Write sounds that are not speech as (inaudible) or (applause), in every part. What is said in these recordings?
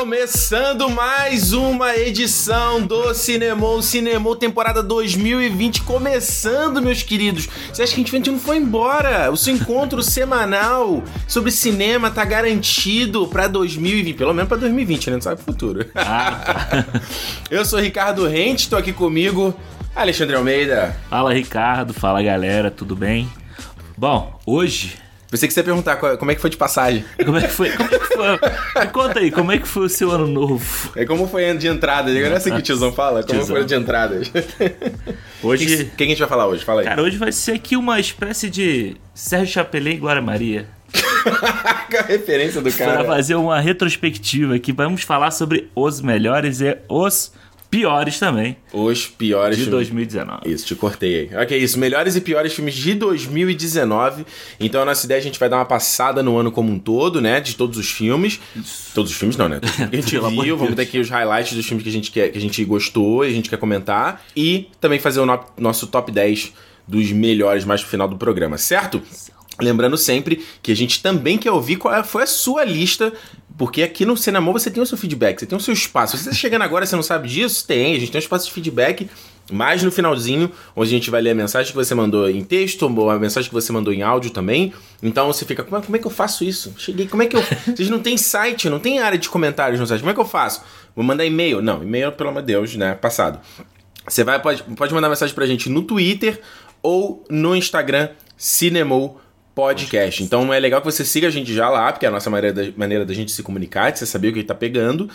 Começando mais uma edição do Cinemou, Cinemou temporada 2020 começando, meus queridos. Você acha que a gente não foi embora? O seu encontro semanal sobre cinema tá garantido para 2020, pelo menos para 2020, né? Não sabe o futuro. Ah. (laughs) Eu sou Ricardo Rente, tô aqui comigo Alexandre Almeida. Fala Ricardo, fala galera, tudo bem? Bom, hoje Pensei que você ia perguntar como é que foi de passagem. (laughs) Como é que foi? Como é que foi? Me conta aí, como é que foi o seu ano novo? É como foi ano de entrada. Não é assim que o tiozão fala? Como tiozão. foi de entrada? (laughs) Hoje... Quem, quem a gente vai falar hoje? Fala aí. Cara, hoje vai ser aqui uma espécie de Sérgio Chapelin e Glória Maria. (laughs) a referência do cara. Para fazer uma retrospectiva aqui, vamos falar sobre os melhores e os piores também. Os piores de 2019. Isso, te cortei aí. Ok, isso. Melhores e piores filmes de 2019. Então a nossa ideia é a gente vai dar uma passada no ano como um todo, né? De todos os filmes. Isso. Todos os filmes não, né? (laughs) a gente viu. Vamos ter aqui os highlights dos filmes que a gente quer, que a gente gostou e a gente quer comentar. E também fazer o no nosso top 10 dos melhores mais pro final do programa, certo? Lembrando sempre que a gente também quer ouvir qual é, foi a sua lista porque aqui no Cinema você tem o seu feedback, você tem o seu espaço. Se você está chegando agora e você não sabe disso, tem. A gente tem um espaço de feedback mais no finalzinho, onde a gente vai ler a mensagem que você mandou em texto, ou a mensagem que você mandou em áudio também. Então você fica, como é, como é que eu faço isso? Cheguei, como é que eu. (laughs) Vocês não tem site, não tem área de comentários no site. Como é que eu faço? Vou mandar e-mail? Não, e-mail, pelo amor de Deus, né? Passado. Você vai, pode, pode mandar mensagem pra gente no Twitter ou no Instagram, Cinemou podcast. Então é legal que você siga a gente já lá, porque é a nossa maneira da, maneira da gente se comunicar, de você saber o que está pegando.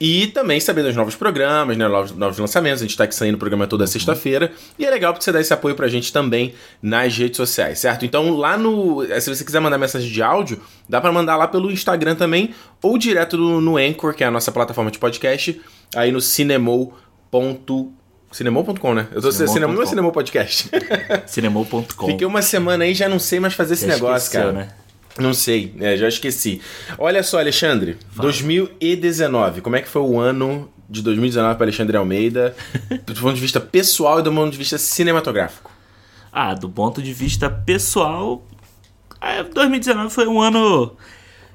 E também saber dos novos programas, né, novos, novos lançamentos. A gente está aqui saindo o programa toda sexta-feira. E é legal porque você dá esse apoio pra gente também nas redes sociais, certo? Então lá no. Eh, se você quiser mandar mensagem de áudio, dá para mandar lá pelo Instagram também, ou direto no, no Anchor, que é a nossa plataforma de podcast, aí no cinemou.com Cinemou.com, né? Eu tô Cinemou, Cinemou não é Cinemou Podcast. (laughs) Cinemou.com. Fiquei uma semana aí já não sei mais fazer esse já negócio, esqueceu, cara. Né? Não sei, é, já esqueci. Olha só, Alexandre, Fala. 2019, como é que foi o ano de 2019 para Alexandre Almeida, (laughs) do ponto de vista pessoal e do ponto de vista cinematográfico? Ah, do ponto de vista pessoal, 2019 é, foi um ano.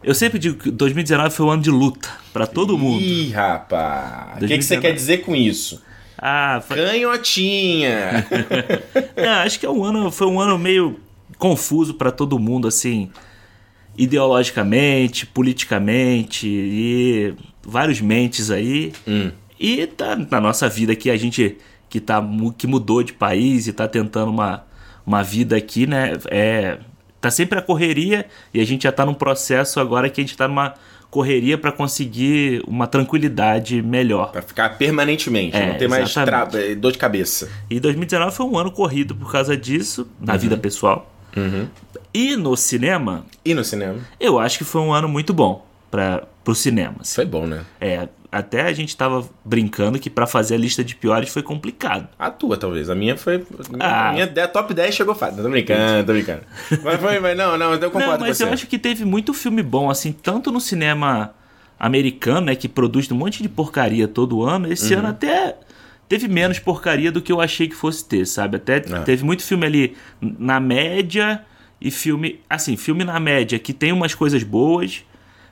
Eu sempre digo que 2019 foi um ano de luta para todo mundo. Ih, rapaz! O que, que você quer dizer com isso? Ah, foi... Canhotinha! (laughs) é, acho que é um ano, foi um ano meio confuso para todo mundo, assim, ideologicamente, politicamente, e vários mentes aí. Hum. E tá na nossa vida aqui, a gente que, tá, que mudou de país e tá tentando uma, uma vida aqui, né? É, tá sempre a correria e a gente já tá num processo agora que a gente tá numa correria para conseguir uma tranquilidade melhor. Para ficar permanentemente, é, não ter mais eh, dor de cabeça. E 2019 foi um ano corrido por causa disso, na uhum. vida pessoal. Uhum. E no cinema. E no cinema? Eu acho que foi um ano muito bom para o cinema. Assim. Foi bom, né? É, até a gente tava brincando que para fazer a lista de piores foi complicado. A tua, talvez. A minha foi. Ah. A minha top 10 chegou fácil. Tô brincando, tô brincando. mas foi, mas não, não, eu concordo não, mas eu acho que teve muito filme bom, assim, tanto no cinema americano, né, que produz um monte de porcaria todo ano. Esse uhum. ano até teve menos porcaria do que eu achei que fosse ter, sabe? Até é. teve muito filme ali na média e filme, assim, filme na média que tem umas coisas boas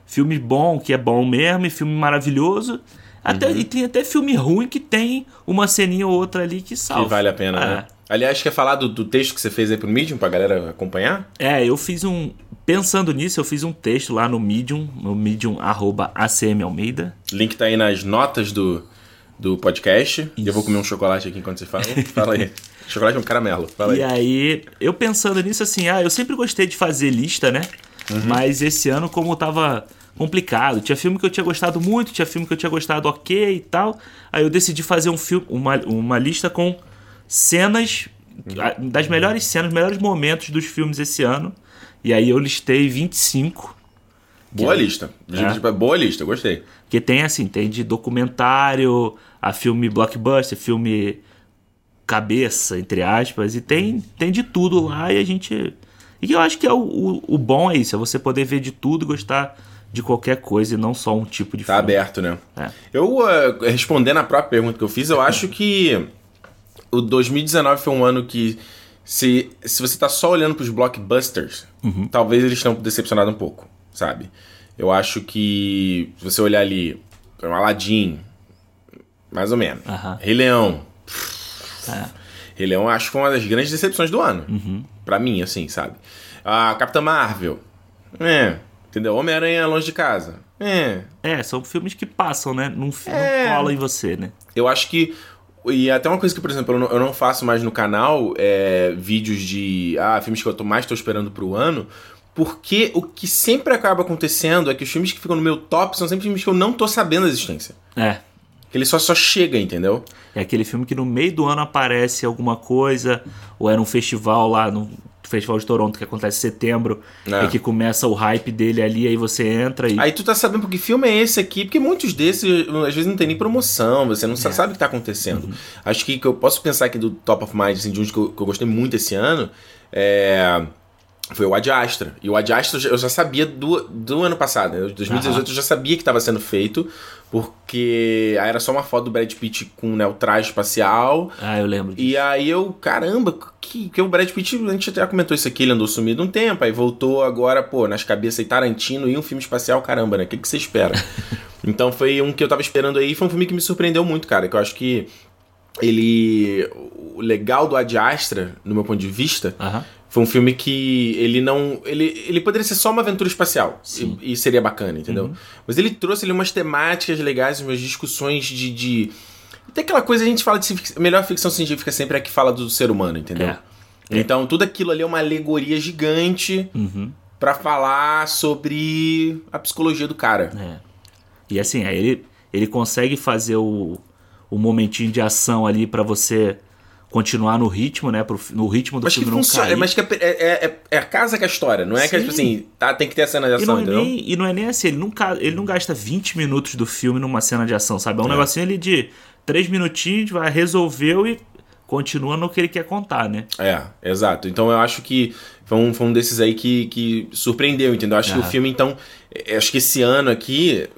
Filme bom, que é bom mesmo, e filme maravilhoso. Até, uhum. E tem até filme ruim que tem uma ceninha ou outra ali que salva. Que vale a pena, né? é. né? Aliás, quer falar do, do, texto que você fez aí pro Medium pra galera acompanhar? É, eu fiz um. Pensando nisso, eu fiz um texto lá no Medium, no Medium arroba ACM Almeida. Link tá aí nas notas do, do podcast. Isso. Eu vou comer um chocolate aqui enquanto você fala. fala aí. (laughs) Chocolate é um caramelo. Fala e aí. aí, eu pensando nisso assim, ah, eu sempre gostei de fazer lista, né? Uhum. Mas esse ano, como tava complicado. Tinha filme que eu tinha gostado muito, tinha filme que eu tinha gostado ok e tal. Aí eu decidi fazer um filme, uma, uma lista com cenas, das melhores cenas, melhores momentos dos filmes esse ano. E aí eu listei 25. Boa é, lista. É. Boa lista, gostei. Que tem assim, tem de documentário, a filme blockbuster, filme cabeça, entre aspas, e tem, tem de tudo lá e a gente. E eu acho que é o, o, o bom é isso, é você poder ver de tudo e gostar de qualquer coisa e não só um tipo de tá filme. Tá aberto, né? É. Eu, uh, respondendo a própria pergunta que eu fiz, eu acho (laughs) que o 2019 foi um ano que, se, se você tá só olhando pros blockbusters, uhum. talvez eles estão decepcionados um pouco, sabe? Eu acho que, se você olhar ali Aladdin, mais ou menos. Aham. Rei Leão. É. Rei Leão acho que foi uma das grandes decepções do ano. Uhum. Pra mim, assim, sabe? A Capitã Marvel. É. Entendeu? Homem-Aranha Longe de Casa. É. É, são filmes que passam, né? Não, É. não colam em você, né? Eu acho que. E até uma coisa que, por exemplo, eu não, eu não faço mais no canal é vídeos de. Ah, filmes que eu tô mais tô esperando pro ano. Porque o que sempre acaba acontecendo é que os filmes que ficam no meu top são sempre filmes que eu não tô sabendo a existência. É. Que ele só, só chega, entendeu? É aquele filme que no meio do ano aparece alguma coisa, ou era um festival lá, no Festival de Toronto, que acontece em setembro, É. e que começa o hype dele ali, aí você entra e. Aí tu tá sabendo porque filme é esse aqui, porque muitos desses às vezes não tem nem promoção, você não sa- sabe o que tá acontecendo. Acho que, que eu posso pensar aqui do Top of Mind, assim, de um que eu, que eu gostei muito esse ano, é, foi o Ad Astra. E o Ad Astra eu já- sabia do, do ano passado, né? 2018 eu já sabia que estava sendo feito, porque aí era só uma foto do Brad Pitt com né, o traje espacial. Ah, eu lembro disso. E aí eu, caramba, que, que o Brad Pitt, a gente até comentou isso aqui, ele andou sumido um tempo, aí voltou agora, pô, nas cabeças aí Tarantino e um filme espacial, caramba, né? O que, que você espera? (laughs) então foi um que eu tava esperando aí, foi um filme que me surpreendeu muito, cara, que eu acho que ele. O legal do Ad Astra, no meu ponto de vista, Aham. Foi um filme que ele não. Ele, ele poderia ser só uma aventura espacial. E, e seria bacana, entendeu? Mas ele trouxe ali umas temáticas legais, umas discussões de. de... Tem aquela coisa a gente fala de melhor ficção científica sempre é a que fala do ser humano, entendeu? É. Então tudo aquilo ali é uma alegoria gigante Uhum. pra falar sobre a psicologia do cara. É. E assim, aí ele, ele consegue fazer o, o momentinho de ação ali pra você continuar no ritmo, né? Pro, no ritmo do Mas que filme não funciona, cair. mas que é, é, é- é a casa que é a história, não é que é tipo Sim. assim, tá, tem que ter a cena de E ação, não, é nem, e não é nem assim, ele não, ca- ele não gasta 20 minutos do filme numa cena de ação, sabe? É um negocinho ali de 3 minutinhos, vai, resolveu e continua no que ele quer contar, né? É, exato. Então eu acho que foi um, foi um desses aí que, que surpreendeu, entendeu? Acho que o filme, então. é, Acho que esse ano aqui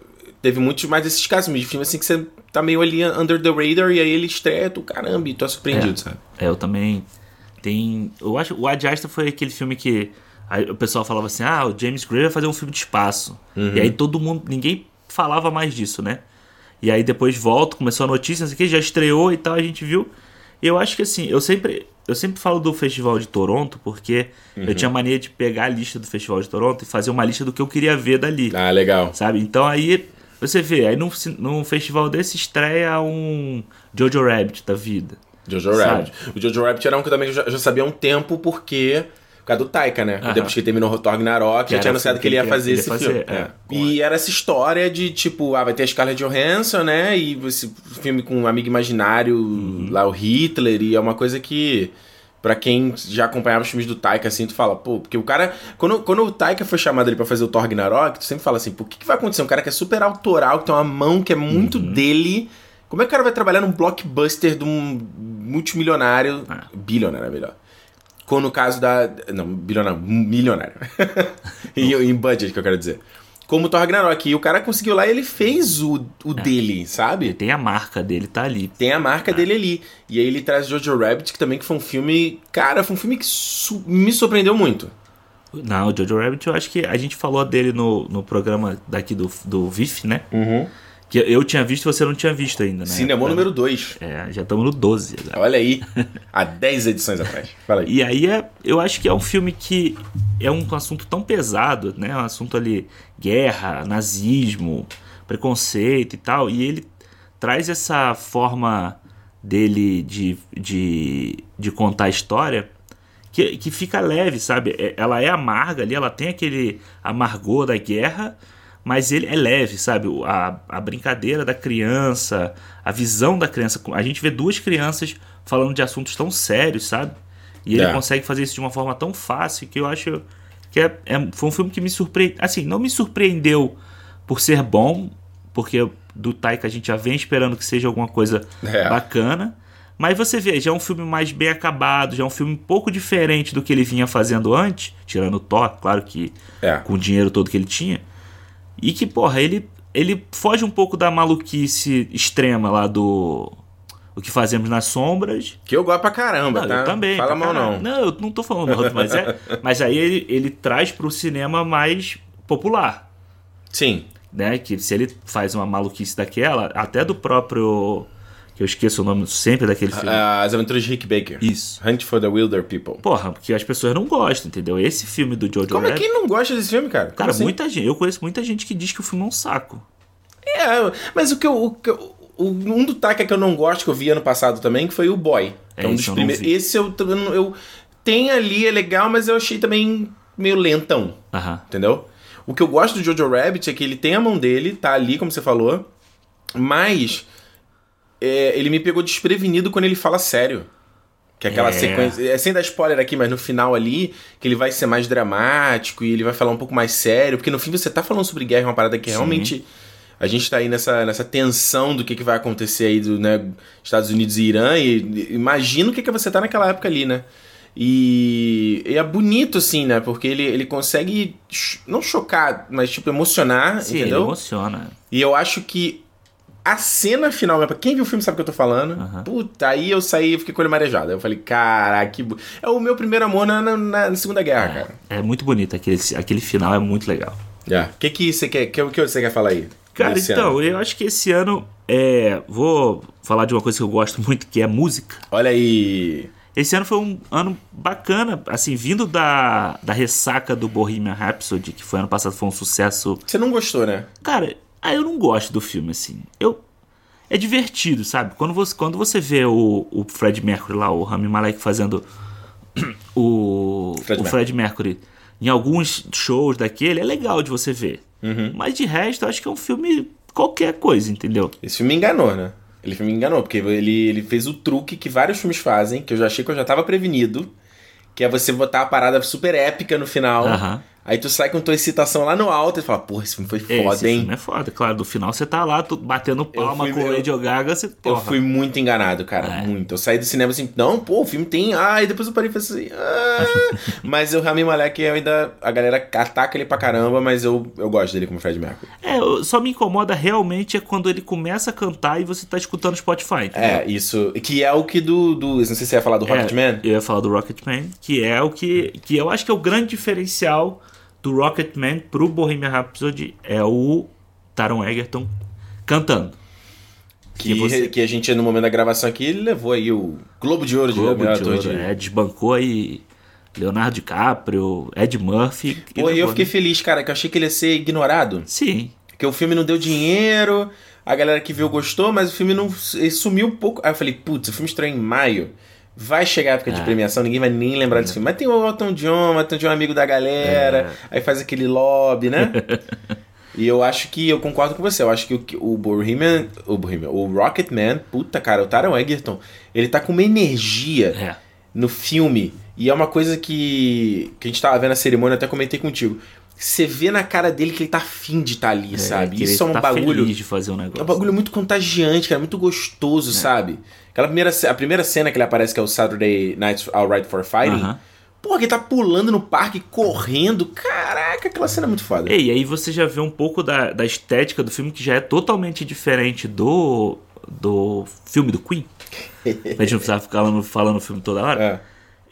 teve muitos mais desses casos de filme assim que você tá meio ali under the radar e aí ele estreia, tu caramba, e tu é surpreendido, É. sabe? É, eu também tem, eu acho, o Ad Astra foi aquele filme que aí o pessoal falava assim: "Ah, o James Gray vai fazer um filme de espaço". Uhum. E aí todo mundo, ninguém falava mais disso, né? E aí depois volta, começou a notícia, não sei o que, já estreou e tal, a gente viu. E eu acho que assim, eu sempre eu sempre falo do Festival de Toronto porque Uhum. eu tinha mania de pegar a lista do Festival de Toronto e fazer uma lista do que eu queria ver dali. Ah, legal. Sabe? Então aí você vê, aí num, num festival desse estreia um Jojo Rabbit da vida. Jojo Sabe? Rabbit. O Jojo Rabbit era um que também eu já, já sabia há um tempo porque. Por causa do Taika, né? Aham. Depois que terminou o Thor Ragnarok, já tinha o anunciado filme que ele ia fazer ele esse ia filme. fazer, é. É. E era essa história de, tipo, ah, vai ter a Scarlett Johansson, né? E esse filme com um amigo imaginário, Uhum. lá o Hitler, e é uma coisa que. Pra quem já acompanhava os filmes do Taika, assim, tu fala, pô, porque o cara. Quando, quando o Taika foi chamado ali pra fazer o Thor Ragnarok, tu sempre fala assim, pô, o que, que vai acontecer? Um cara que é super autoral, que tem uma mão que é muito Uhum. dele. Como é que o cara vai trabalhar num blockbuster de um multimilionário. Ah. Bilionário é melhor. Como no caso da. Não, bilionário, milionário. (laughs) em, em budget, que eu quero dizer. Como o Thor Ragnarok. E o cara conseguiu lá e ele fez o, o dele, sabe? Tem a marca dele, tá ali. Tem a marca dele ali. E aí ele traz Jojo Rabbit, que também que foi um filme. Cara, foi um filme que me surpreendeu muito. Não, o Jojo Rabbit, eu acho que a gente falou dele no, no programa daqui do, do VIF, né? Que eu tinha visto e você não tinha visto ainda, né? Cinema número 2. É, já estamos no 12 agora. Olha aí. (laughs) Há 10 edições atrás. Fala aí. E aí é, eu acho que é um filme que é um assunto tão pesado, né? Um assunto ali, guerra, nazismo, preconceito e tal. E ele traz essa forma dele de, de, de contar a história que, que fica leve, sabe? É- Ela é amarga ali, ela tem aquele amargor da guerra, mas ele é leve, sabe? A, a brincadeira da criança, a visão da criança. A gente vê duas crianças falando de assuntos tão sérios, sabe? E ele É. consegue fazer isso de uma forma tão fácil que eu acho que é, é- foi um filme que me surpreendeu. Assim, não me surpreendeu por ser bom, porque do Taika a gente já vem esperando que seja alguma coisa É. bacana. Mas você vê, já é um filme mais bem acabado, já é um filme um pouco diferente do que ele vinha fazendo antes, tirando o Thor, claro que É. com o dinheiro todo que ele tinha. E que, porra, ele, ele foge um pouco da maluquice extrema lá do. O que fazemos nas sombras. Que eu gosto pra caramba, Não, tá? eu também. Fala mal não. Não, eu não tô falando mal, mas, é, (laughs) mas aí ele, ele traz pro cinema mais popular. Sim. né? Que se ele faz uma maluquice daquela, até do próprio. Que eu esqueço o nome sempre daquele filme. Ah, As Aventuras de Rick Baker. Isso. Hunt for the Wilder People. Porra, porque as pessoas não gostam, entendeu? Esse filme do Jojo Como é Rabbit. que não gosta desse filme, cara? Como Cara, assim? muita gente. Eu conheço muita gente que diz que o filme é um saco. É, mas o que eu. O, que eu- um do Taika que eu não gosto, que eu vi ano passado também, que foi o Boy. É, É, um esse dos primeiros. Esse eu, eu, eu. Tem ali, é legal, mas eu achei também meio lentão. Aham. Entendeu? O que eu gosto do Jojo Rabbit é que ele tem a mão dele, tá ali, como você falou, mas é, ele me pegou desprevenido quando ele fala sério. Que é aquela É. sequência. É sem dar spoiler aqui, mas no final ali, que ele vai ser mais dramático e ele vai falar um pouco mais sério. Porque no fim você tá falando sobre guerra, uma parada que Sim. realmente. A gente tá aí nessa, nessa tensão do que, que vai acontecer aí do né, Estados Unidos e Irã. E, e imagina o que, que você tá naquela época ali, né? E, e é bonito, assim, né? Porque ele, ele consegue não chocar, mas tipo emocionar, Sim, ele entendeu? emociona. E eu acho que a cena final, pra quem viu o filme sabe o que eu tô falando. Aham. Puta, aí eu saí e fiquei com ele marejado. Eu falei, caraca, que. É o meu primeiro amor na, na, na Segunda Guerra, cara. É muito bonito, aquele, aquele final é muito legal. O que que você quer, que, que você quer falar aí? Cara, então, ano? eu acho que esse ano é. Vou falar de uma coisa que eu gosto muito, que é música. Olha aí. Esse ano foi um ano bacana, assim, vindo da, da ressaca do Bohemian Rhapsody, que foi ano passado, foi um sucesso. Você não gostou, né? Cara, ah, eu não gosto do filme, assim. Eu. É divertido, sabe? Quando você, quando você vê o, o Fred Mercury lá, o Rami Malek fazendo o Fred o Fred Mercury em alguns shows daquele, é legal de você ver. Uhum. Mas de resto, eu acho que é um filme qualquer coisa, entendeu? Esse filme me enganou, né? Ele me enganou, porque ele, ele fez o truque que vários filmes fazem, que eu já achei que eu já tava prevenido, que é você botar a parada super épica no final. Aí tu sai com tua excitação lá no alto e fala, porra, esse filme foi foda, Esse hein? filme é foda, claro. No final você tá lá tu, batendo palma fui- com o eu- Lady Gaga, você. Eu Porra. fui muito enganado, cara. É. Muito. Eu saí do cinema assim, não, pô, o filme tem. Ah, e depois eu parei e falei assim. Ah. (laughs) mas o Rami Malek eu ainda. A galera ataca ele pra caramba, mas eu, eu gosto dele como Fred Mercury. É, eu- só me incomoda realmente é quando ele começa a cantar e você tá escutando Spotify. entendeu? É, isso. Que é o que do. do não sei se você ia falar do É, Rocketman. Eu ia falar do Rocketman, que é o que. que eu acho que é o grande diferencial do Rocketman pro Bohemian Rhapsody é o Taron Egerton cantando. Que, que você- que a gente, no momento da gravação aqui, ele levou aí o Globo de Ouro de Globo de ator Ouro, é, desbancou aí Leonardo DiCaprio, Ed Murphy. Pô, e eu fiquei né? feliz, cara, que eu achei que ele ia ser ignorado. Sim, Porque o filme não deu dinheiro, a galera que viu gostou, mas o filme não sumiu um pouco. Aí eu falei, putz, o filme estreou em maio. Vai chegar a época de É. premiação, ninguém vai nem lembrar desse filme. Mas tem o Elton John, o Elton John é amigo da galera, aí faz aquele lobby, né? (laughs) e eu acho que, eu concordo com você, eu acho que o, o Bohemian, o Bohemian, o Rocketman, puta cara, o Taron Egerton, ele tá com uma energia é. no filme. E é uma coisa que, que a gente tava vendo na cerimônia, eu até comentei contigo. Você vê na cara dele que ele tá afim de estar ali, sabe? que Isso é um tá bagulho. de fazer um negócio. É um bagulho muito contagiante, cara, muito É. gostoso, sabe? Aquela primeira, a primeira cena que ele aparece, que é o Saturday Night Alright for Fighting. Aham. Porra, ele tá pulando no parque, correndo. Caraca, aquela cena é muito foda. E aí você já vê um pouco da, da estética do filme que já é totalmente diferente do, do filme do Queen. (laughs) a gente não precisava ficar falando, falando o filme toda hora.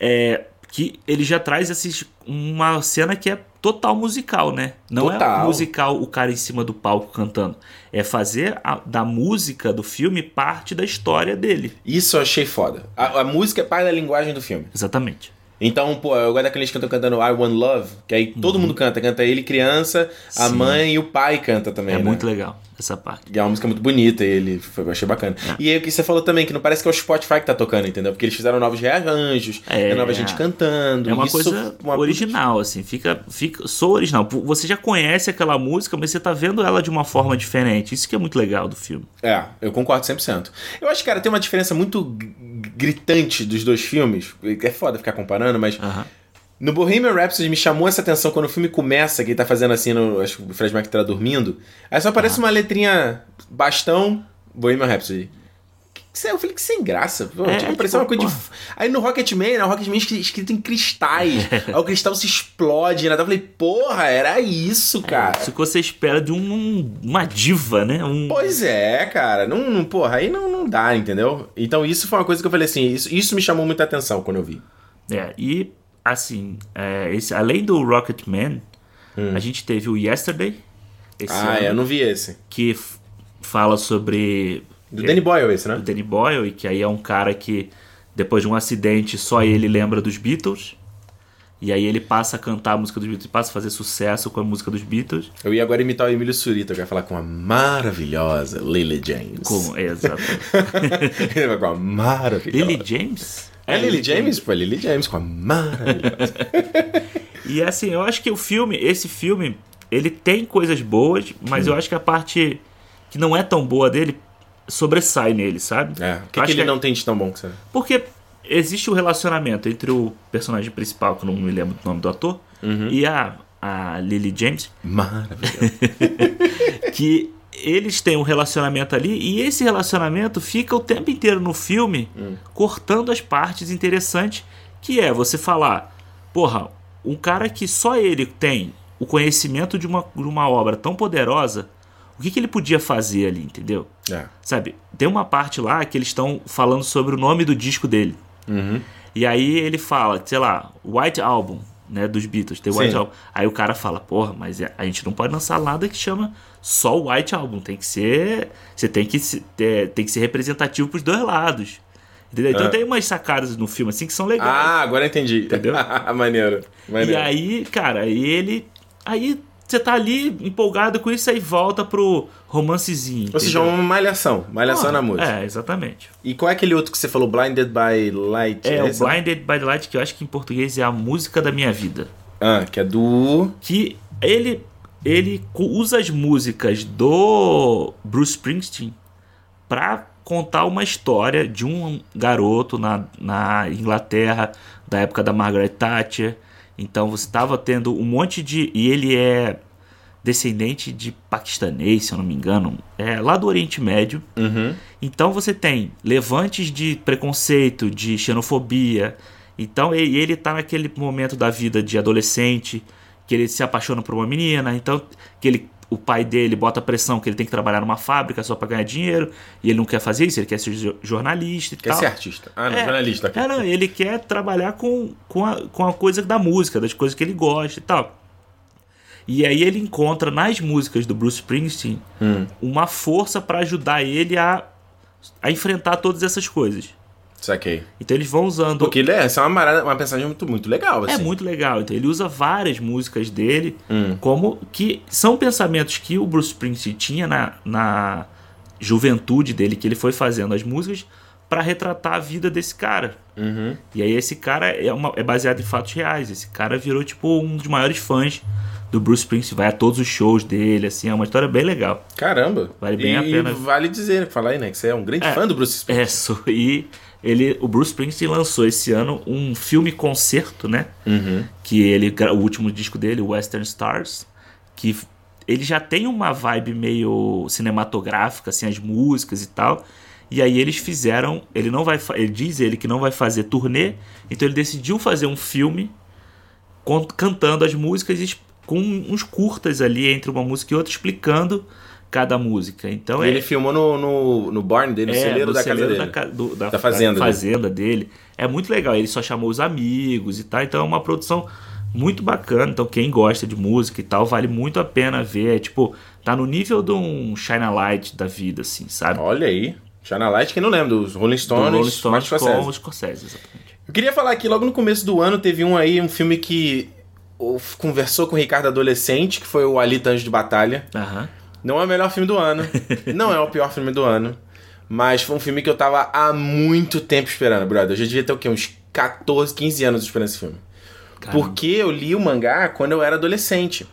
É. É, que ele já traz esses, uma cena que é total musical, né? Não é Total. musical o cara em cima do palco cantando. É fazer a- da música do filme parte da história dele. Isso eu achei foda. A, a música é parte da linguagem do filme. Exatamente. Então, pô, eu gosto daqueles que estão cantando I Want Love, que aí todo mundo canta. Canta ele criança, a Uhum. Sim. mãe e o pai canta também, é né? muito legal essa parte. E é uma música muito bonita, e ele foi, eu achei bacana. É. E aí o que você falou também, que não parece que é o Spotify que tá tocando, entendeu? Porque eles fizeram novos rearranjos, É. é, nova gente cantando. É uma coisa uma- original, assim, fica, fica, sou original. Você já conhece aquela música, mas você tá vendo ela de uma forma diferente. Isso que é muito legal do filme. É, eu concordo 100%. Eu acho, cara, tem uma diferença muito gritante dos dois filmes. É foda ficar comparando, mas Aham. No Bohemian Rhapsody me chamou essa atenção quando o filme começa, que ele tá fazendo assim, no, acho que o Fred Mercury tá dormindo. Aí só aparece uma letrinha bastão, Bohemian Rhapsody. Você- Eu falei que sem graça. Pô, É, tipo, parecia tipo, uma coisa de. Aí no Rocketman, né? O Rocketman escri- escrito em cristais. (laughs) Aí o cristal se explode, né? Eu falei, porra, era isso, cara. Isso que você espera de um, uma diva, né? Um, Pois é, cara. Não, não- porra, aí não, não dá, entendeu? Então isso foi uma coisa que eu falei assim, isso, isso me chamou muita atenção quando eu vi. É, e assim, é, esse, além do Rocketman, Hum. a gente teve o Yesterday, esse ah, ano. é, eu não vi esse. Que fala sobre. Do Danny Boyle esse, né? Danny Boyle, e que aí é um cara que, depois de um acidente, só ele lembra dos Beatles. E aí ele passa a cantar a música dos Beatles, passa a fazer sucesso com a música dos Beatles. Eu ia agora imitar o Emílio Surita, que (laughs) vai falar com a maravilhosa Lily James. Com, é, exatamente. Ele vai com a maravilhosa. Lily James? É Lily James? Pô, Lily James com a maravilhosa. (laughs) E assim, eu acho que o filme, esse filme, ele tem coisas boas, mas eu acho que a parte que não é tão boa dele sobressai nele, sabe? É. O que, que ele não tem de tão bom que você... Porque existe o relacionamento entre o personagem principal, que eu não me lembro do nome do ator, e a, a Lily James, Maravilhosa. (laughs) que eles têm um relacionamento ali e esse relacionamento fica o tempo inteiro no filme cortando as partes interessantes que é você falar, porra, um cara que só ele tem o conhecimento de uma, de uma obra tão poderosa, o que, que ele podia fazer ali, entendeu? é. Sabe, tem uma parte lá que eles estão falando sobre o nome do disco dele. Uhum. E aí ele fala, sei lá, White Album, né, dos Beatles, tem White Sim. Album. Aí o cara fala, porra, mas a gente não pode lançar nada que chama só o White Album, tem que ser, você tem que se- é, tem que ser representativo pros dois lados. Entendeu? Então Ah. tem umas sacadas no filme assim que são legais. Ah, agora entendi. Entendeu? (laughs) maneiro. maneiro. E aí, cara, aí ele aí você tá ali empolgado com isso aí volta pro romancezinho. Ou seja, uma malhação. Malhação Porra, na música. É, exatamente. E qual é aquele outro que você falou? Blinded by Light? É, o esse? Blinded by Light, que eu acho que em português é a música da minha vida. Ah, que é do... Que ele, ele usa as músicas do Bruce Springsteen pra contar uma história de um garoto na, na Inglaterra, da época da Margaret Thatcher. Então você estava tendo um monte de. E ele é descendente de paquistanês, se eu não me engano, é lá do Oriente Médio. Uhum. Então você tem levantes de preconceito, de xenofobia. Então e- ele tá naquele momento da vida de adolescente, que ele se apaixona por uma menina, então que ele o pai dele bota pressão que ele tem que trabalhar numa fábrica só para ganhar dinheiro, e ele não quer fazer isso, ele quer ser jo- jornalista e Quer tal. ser artista. Ah, não, É, jornalista. aqui. É, não, ele quer trabalhar com, com, a, com a coisa da música, das coisas que ele gosta e tal. E aí ele encontra nas músicas do Bruce Springsteen Hum, uma força para ajudar ele a, a enfrentar todas essas coisas. saquei. Então eles vão usando. Porque ele é, essa é uma, marada, uma mensagem muito, muito legal, assim. É muito legal. Então ele usa várias músicas dele Hum. como que são pensamentos que o Bruce Springsteen tinha na, na juventude dele, que ele foi fazendo as músicas para retratar a vida desse cara. Uhum. E aí esse cara é, uma- é baseado em fatos reais. Esse cara virou tipo um dos maiores fãs do Bruce Springsteen, vai a todos os shows dele, assim, é uma história bem legal. Caramba. Vale bem e, a pena. Vale dizer, falar aí, né, que você é um grande É. fã do Bruce Springsteen. É, sou, e ele, o Bruce Springsteen lançou esse ano um filme concerto, né? Uhum. Que ele, o último disco dele, Western Stars, que ele já tem uma vibe meio cinematográfica, assim, as músicas e tal. E aí eles fizeram, ele não vai, ele diz ele que não vai fazer turnê, então ele decidiu fazer um filme cantando as músicas e com uns curtas ali entre uma música e outra explicando cada música. Então E é ele filmou no, no, no barn dele, no é, celeiro no da casa celeiro dele. da, ca- do- da- Da fazenda da dele. fazenda dele. É muito legal. Ele só chamou os amigos e tal. Então é uma produção muito bacana. Então quem gosta de música e tal, vale muito a pena ver. É, tipo, tá no nível de um China Light da vida, assim, sabe? Olha aí. China Light, quem não lembra, dos Rolling Do Stones, Rolling Martin Stones Scorsese. com o Scorsese, exatamente. Eu queria falar aqui, logo no começo do ano, teve um aí, um filme que conversou com o Ricardo adolescente, que foi o Alita Anjo de Batalha. Aham. Não é o melhor filme do ano, (laughs) não é o pior filme do ano, mas foi um filme que eu tava há muito tempo esperando, brother. Eu já devia ter o quê? Uns 14, 15 anos esperando esse filme. Caramba. Porque eu li o mangá quando eu era adolescente.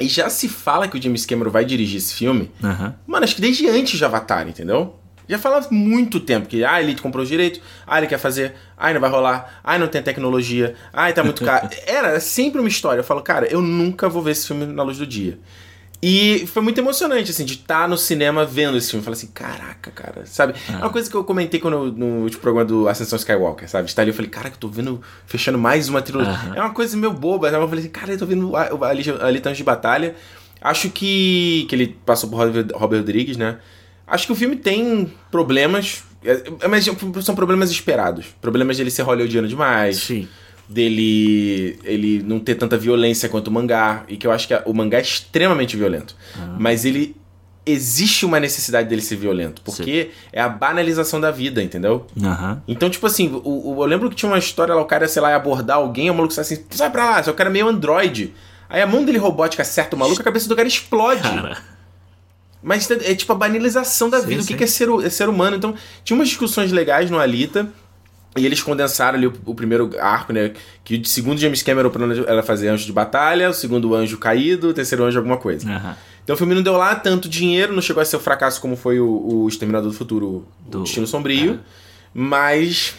E já se fala que o James Cameron vai dirigir esse filme, Aham. mano, acho que desde antes de Avatar, entendeu? Já fala há muito tempo que, ah, ele comprou os direitos, ah, ele quer fazer, ah, não vai rolar, ah, não tem tecnologia, ah, tá muito caro. (laughs) Era sempre uma história. Eu falo, cara, eu nunca vou ver esse filme na luz do dia. E foi muito emocionante, assim, de estar no cinema vendo esse filme. Eu falei assim, caraca, cara, sabe? É uma coisa que eu comentei quando, no último programa do Ascensão Skywalker, sabe? De estar ali, eu falei, cara, que eu tô vendo, fechando mais uma trilogia. Aham. É uma coisa meio boba, sabe? Eu falei assim, cara, eu tô vendo Ali, Ali Tantos de Batalha. Acho que, que ele passou por Robert, Robert Rodrigues, né? Acho que o filme tem problemas, é, mas são problemas esperados. Problemas dele ser hollywoodiano demais. Sim. dele ele não ter tanta violência quanto o mangá. E que eu acho que o mangá é extremamente violento. Uhum. Mas ele. Existe uma necessidade dele ser violento. Porque é a banalização da vida, entendeu? Aham. Então, tipo assim, o, o- eu lembro que tinha uma história lá, o cara, sei lá, ia abordar alguém, o maluco sai assim, sai pra lá, o cara é meio androide. Aí a mão dele robótica acerta o maluco, a cabeça do cara explode. Cara. Mas é tipo a banalização da Sim, vida, o sim. que que é ser, o- é ser humano. Então, tinha umas discussões legais no Alita. E eles condensaram ali o, o primeiro arco, né? Que o segundo James Cameron o plano era fazer anjo de batalha, o segundo anjo caído, o terceiro anjo alguma coisa. Aham. Então o filme não deu lá tanto dinheiro, não chegou a ser o fracasso como foi o, o Exterminador do Futuro, Do- o Destino Sombrio. Mas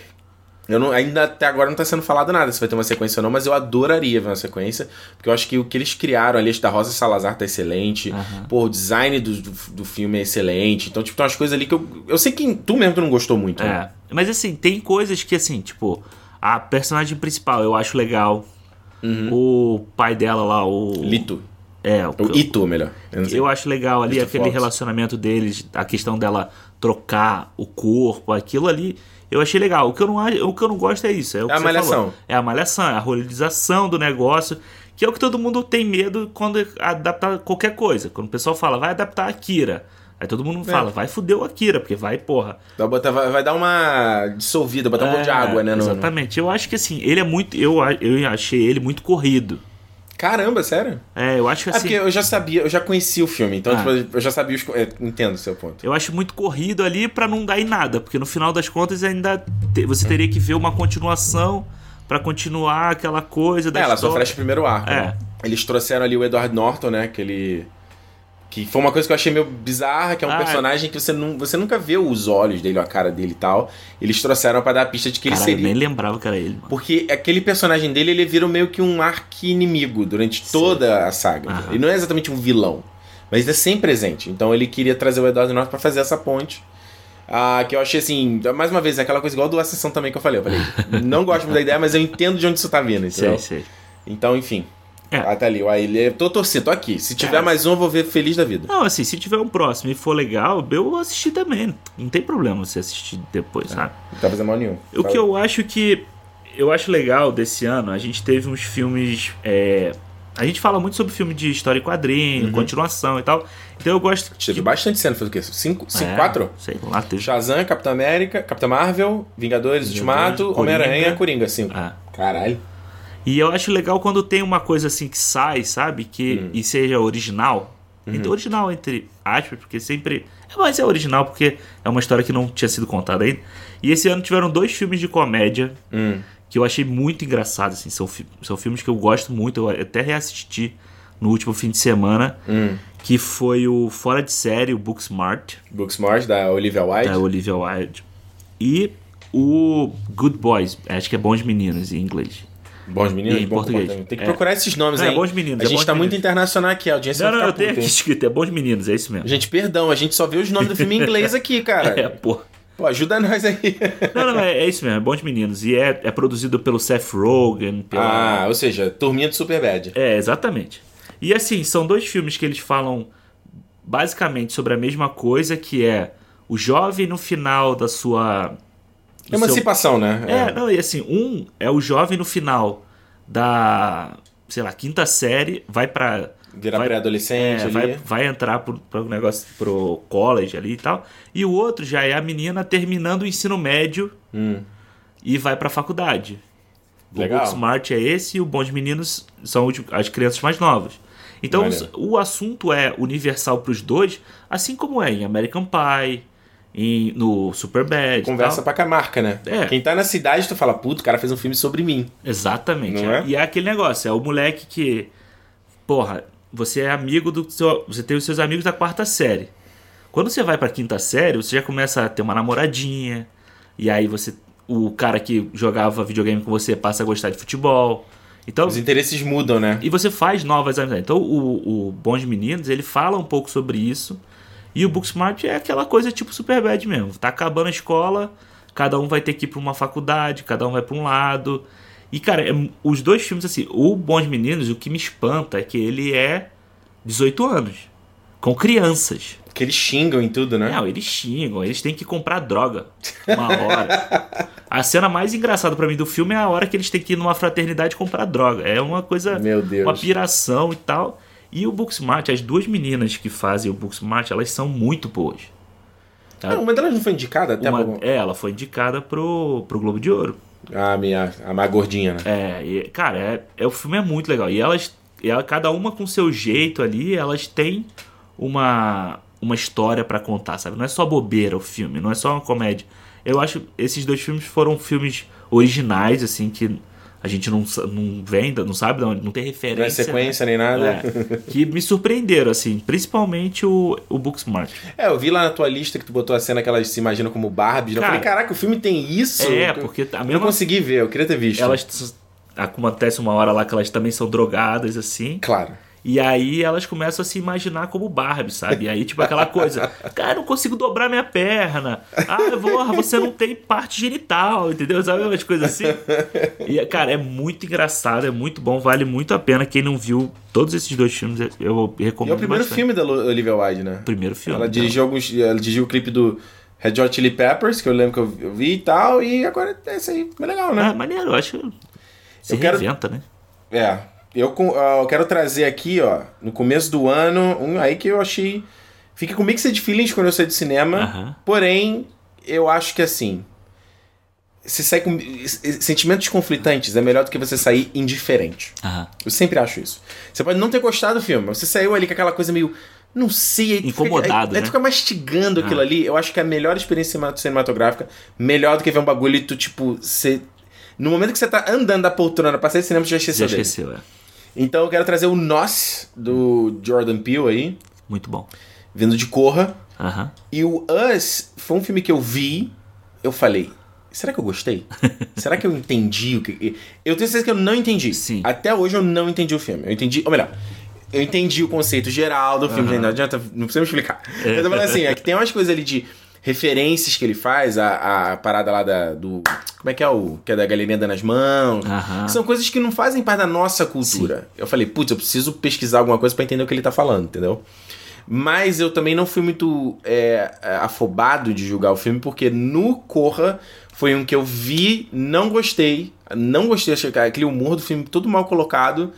eu não, ainda até agora não tá sendo falado nada se vai ter uma sequência ou não, mas eu adoraria ver uma sequência, porque eu acho que o que eles criaram ali, da Rosa Salazar tá excelente, Aham. pô, o design do, do, do filme é excelente, então tipo, tem umas coisas ali que eu, eu sei que tu mesmo tu não gostou muito, né? É. Mas assim, tem coisas que assim, tipo, a personagem principal eu acho legal. O pai dela lá, o. Uhum. Lito, É, o, o Ito, melhor. Eu. Eu acho legal ali aquele Fox. relacionamento deles, a questão dela trocar o corpo, aquilo ali. Eu achei legal. O que eu não, o que eu não gosto é isso. É, É a malhação. falou. É a malhação, é a rolização do negócio. Que é o que todo mundo tem medo quando adaptar qualquer coisa. Quando o pessoal fala, vai adaptar a Akira. Aí todo mundo É. fala, vai fuder o Akira, porque vai, porra. Vai, botar- vai- vai dar uma dissolvida, botar um pouco de É, água, né? no- Exatamente. Eu acho que assim, ele é muito. Eu, eu achei ele muito corrido. Caramba, sério? É, eu acho que É assim. porque eu já sabia, eu já conhecia o filme, então Ah. tipo, eu já sabia os. é, entendo o seu ponto. Eu acho muito corrido ali pra não dar em nada, porque no final das contas ainda te- você teria que ver uma continuação pra continuar aquela coisa da É, ela só história. o primeiro arco. É. né? Eles trouxeram ali o Edward Norton, né? Que ele. Que foi uma coisa que eu achei meio bizarra, que é um Ah, é. personagem que você, não, você nunca vê os olhos dele, a cara dele e tal. Eles trouxeram pra dar a pista de que ele Caralho, eu seria. nem lembrava que era ele, mano. Porque aquele personagem dele, ele vira meio que um arqui-inimigo durante toda a saga. Aham. Ele não é exatamente um vilão, mas ele é sempre presente. Então ele queria trazer o Edward Norton pra fazer essa ponte. Ah, que eu achei assim, mais uma vez, é aquela coisa igual do Ascensão também que eu falei. Eu falei, (laughs) não gosto muito da ideia, mas eu entendo de onde isso tá vindo, entendeu? Sei, sei. Então, enfim. É. Ah, tá ali, o Aile. Tô torcendo, tô aqui. Se tiver É. mais um, eu vou ver feliz da vida. Não, assim, se tiver um próximo e for legal, eu vou assistir também. Não tem problema você assistir depois, sabe? Não tá fazendo mal nenhum. O que eu acho que. Eu acho legal desse ano, a gente teve uns filmes. é, a gente fala muito sobre filme de história e quadrinho, Uhum. continuação e tal. Então eu gosto. Teve bastante cena, fez o quê? Cinco? cinco É, quatro? Sei lá, teve. Shazam, Capitão América, Capitã Marvel, Vingadores, Vingadores, Ultimato, Coringa. Homem-Aranha, Coringa, cinco. É. Caralho. E eu acho legal quando tem uma coisa assim que sai, sabe? Que, Hum. E seja original. Uhum. Então, Original entre aspas, porque sempre. É, mas é original porque é uma história que não tinha sido contada ainda. E esse ano tiveram dois filmes de comédia Hum. que eu achei muito engraçados. Assim. São, são filmes que eu gosto muito. Eu até reassisti no último fim de semana. Hum. Que foi o Fora de Série, o Booksmart, Booksmart, da Olivia Wilde. da Olivia Wilde. E o Good Boys, acho que é Bons Meninos em inglês. Bons meninos, Em bom português. Tem que É. procurar esses nomes Não, é aí. Bons Meninos, A é gente tá muito internacional aqui, a audiência Não, não, eu tenho aqui escrito, é Bons Meninos, é isso mesmo. Gente, perdão, a gente só vê os nomes do filme em inglês aqui, cara. (laughs) É, pô. Pô, ajuda nós aí. Não, não, é, é isso mesmo, é Bons Meninos. E é, é produzido pelo Seth Rogen, pela... Ah, ou seja, turminha do Superbad. É, exatamente. E assim, são dois filmes que eles falam basicamente sobre a mesma coisa, que é o jovem no final da sua... seu- Emancipação, né? É, não, e assim, um é o jovem no final da, sei lá, quinta série, vai pra... Virar pré-adolescente É, vai, vai entrar pro, pro negócio, pro college ali e tal. E o outro já é a menina terminando o ensino médio Hum. e vai pra faculdade. Legal. O Smart é esse e o Bons Meninos são os- as crianças mais novas. Então Maneiro. o assunto é universal pros dois, assim como é em American Pie, em, no Superbad. Conversa tal. pra cá marca, né? É. Quem tá na cidade, tu fala, puto, o cara fez um filme sobre mim. Exatamente. Não é? E é aquele negócio, é o moleque que. Porra, você é amigo do seu. Você tem os seus amigos da quarta série. Quando você vai pra quinta série, você já começa a ter uma namoradinha. E aí você. O cara que jogava videogame com você passa a gostar de futebol. Então. Os interesses mudam, né? E você faz novas amizades. Então o, o Bons Meninos, ele fala um pouco sobre isso. E o Booksmart é aquela coisa tipo Superbad mesmo. Tá acabando a escola, cada um vai ter que ir pra uma faculdade, cada um vai pra um lado. E, cara, é- os dois filmes, assim, o Bons Meninos, o que me espanta é que ele é 18 anos. com crianças. Que eles xingam em tudo, né? Não, eles xingam, eles têm que comprar droga uma hora. (laughs) a cena mais engraçada para mim do filme é a hora que eles têm que ir numa fraternidade comprar droga. É uma coisa, Meu Deus. uma piração e tal. E o Booksmart, as duas meninas que fazem o Booksmart, elas são muito boas. Ah, uma delas não foi indicada até Uma-. É, ela foi indicada pro, pro Globo de Ouro. A minha, a mais gordinha, né? É, e, cara, é, é, o filme é muito legal. E elas, ela- cada uma com seu jeito ali, elas têm uma, uma história pra contar, sabe? Não é só bobeira o filme, não é só uma comédia. Eu acho esses dois filmes foram filmes originais, assim, que a gente não, não vem, não sabe, não, não tem referência. Não é sequência nem nada. É, (laughs) que me surpreenderam, assim, principalmente o, o Booksmart. É, eu vi lá na tua lista que tu botou a cena que elas se imaginam como Barbies. Eu Cara, falei, caraca, o filme tem isso? É, Eu- porque a Eu não mesma consegui ver, eu queria ter visto. elas acontece uma hora lá que elas também são drogadas assim. Claro. E aí elas começam a se imaginar como Barbie, sabe? E aí, tipo, aquela coisa, cara, eu não consigo dobrar minha perna. Ah, porra, você não tem parte genital, entendeu? Sabe umas coisas assim? E, cara, é muito engraçado, é muito bom, vale muito a pena. Quem não viu todos esses dois filmes, eu E recomendo é o primeiro bastante. filme da Olivia Wilde, né? Primeiro filme. Ela então. dirigiu alguns. Ela dirigiu o clipe do Red Hot Chili Peppers, que eu lembro que eu vi e tal, e agora é isso aí. É legal, né? maneiro, eu acho. que Se Eu quero- reinventa, né? É. Eu, eu quero trazer aqui, ó, no começo do ano, um aí que eu achei. Fica com mixed feelings quando eu saí do cinema. Porém, eu acho que assim. Se sair com sentimentos conflitantes é melhor do que você sair indiferente. Eu sempre acho isso. Você pode não ter gostado do filme, mas você saiu ali com aquela coisa meio. Não sei, aí tu fica- Incomodado, aí, aí né? tu fica mastigando aquilo Ah. ali. Eu acho que é a melhor experiência cinema- cinematográfica. Melhor do que ver um bagulho e tu, tipo, você. No momento que você tá andando da poltrona pra sair do cinema, tu já Já esqueceu dele. esqueceu, é. Então eu quero trazer o Nós, do Jordan Peele aí, Muito bom. vindo de Corra. Aham. E o Us foi um filme que eu vi, eu falei, será que eu gostei? (laughs) será que eu entendi o que. Eu tenho certeza que eu não entendi. Sim. Até hoje eu não entendi o filme. Eu entendi. Ou melhor, eu entendi o conceito geral do filme, Aham. não adianta, não precisa me explicar. Eu tô falando assim, é que tem umas coisas ali de referências que ele faz, a, a parada lá da, do. Como é que é o. Que é da galerinha dando as mãos. Aham. São coisas que não fazem parte da nossa cultura. Eu falei, putz, eu preciso pesquisar alguma coisa pra entender o que ele tá falando, entendeu? Mas eu também não fui muito é, afobado de julgar o filme, porque no Corra foi um que eu vi, não gostei. Não gostei, achei que aquele humor do filme todo mal colocado.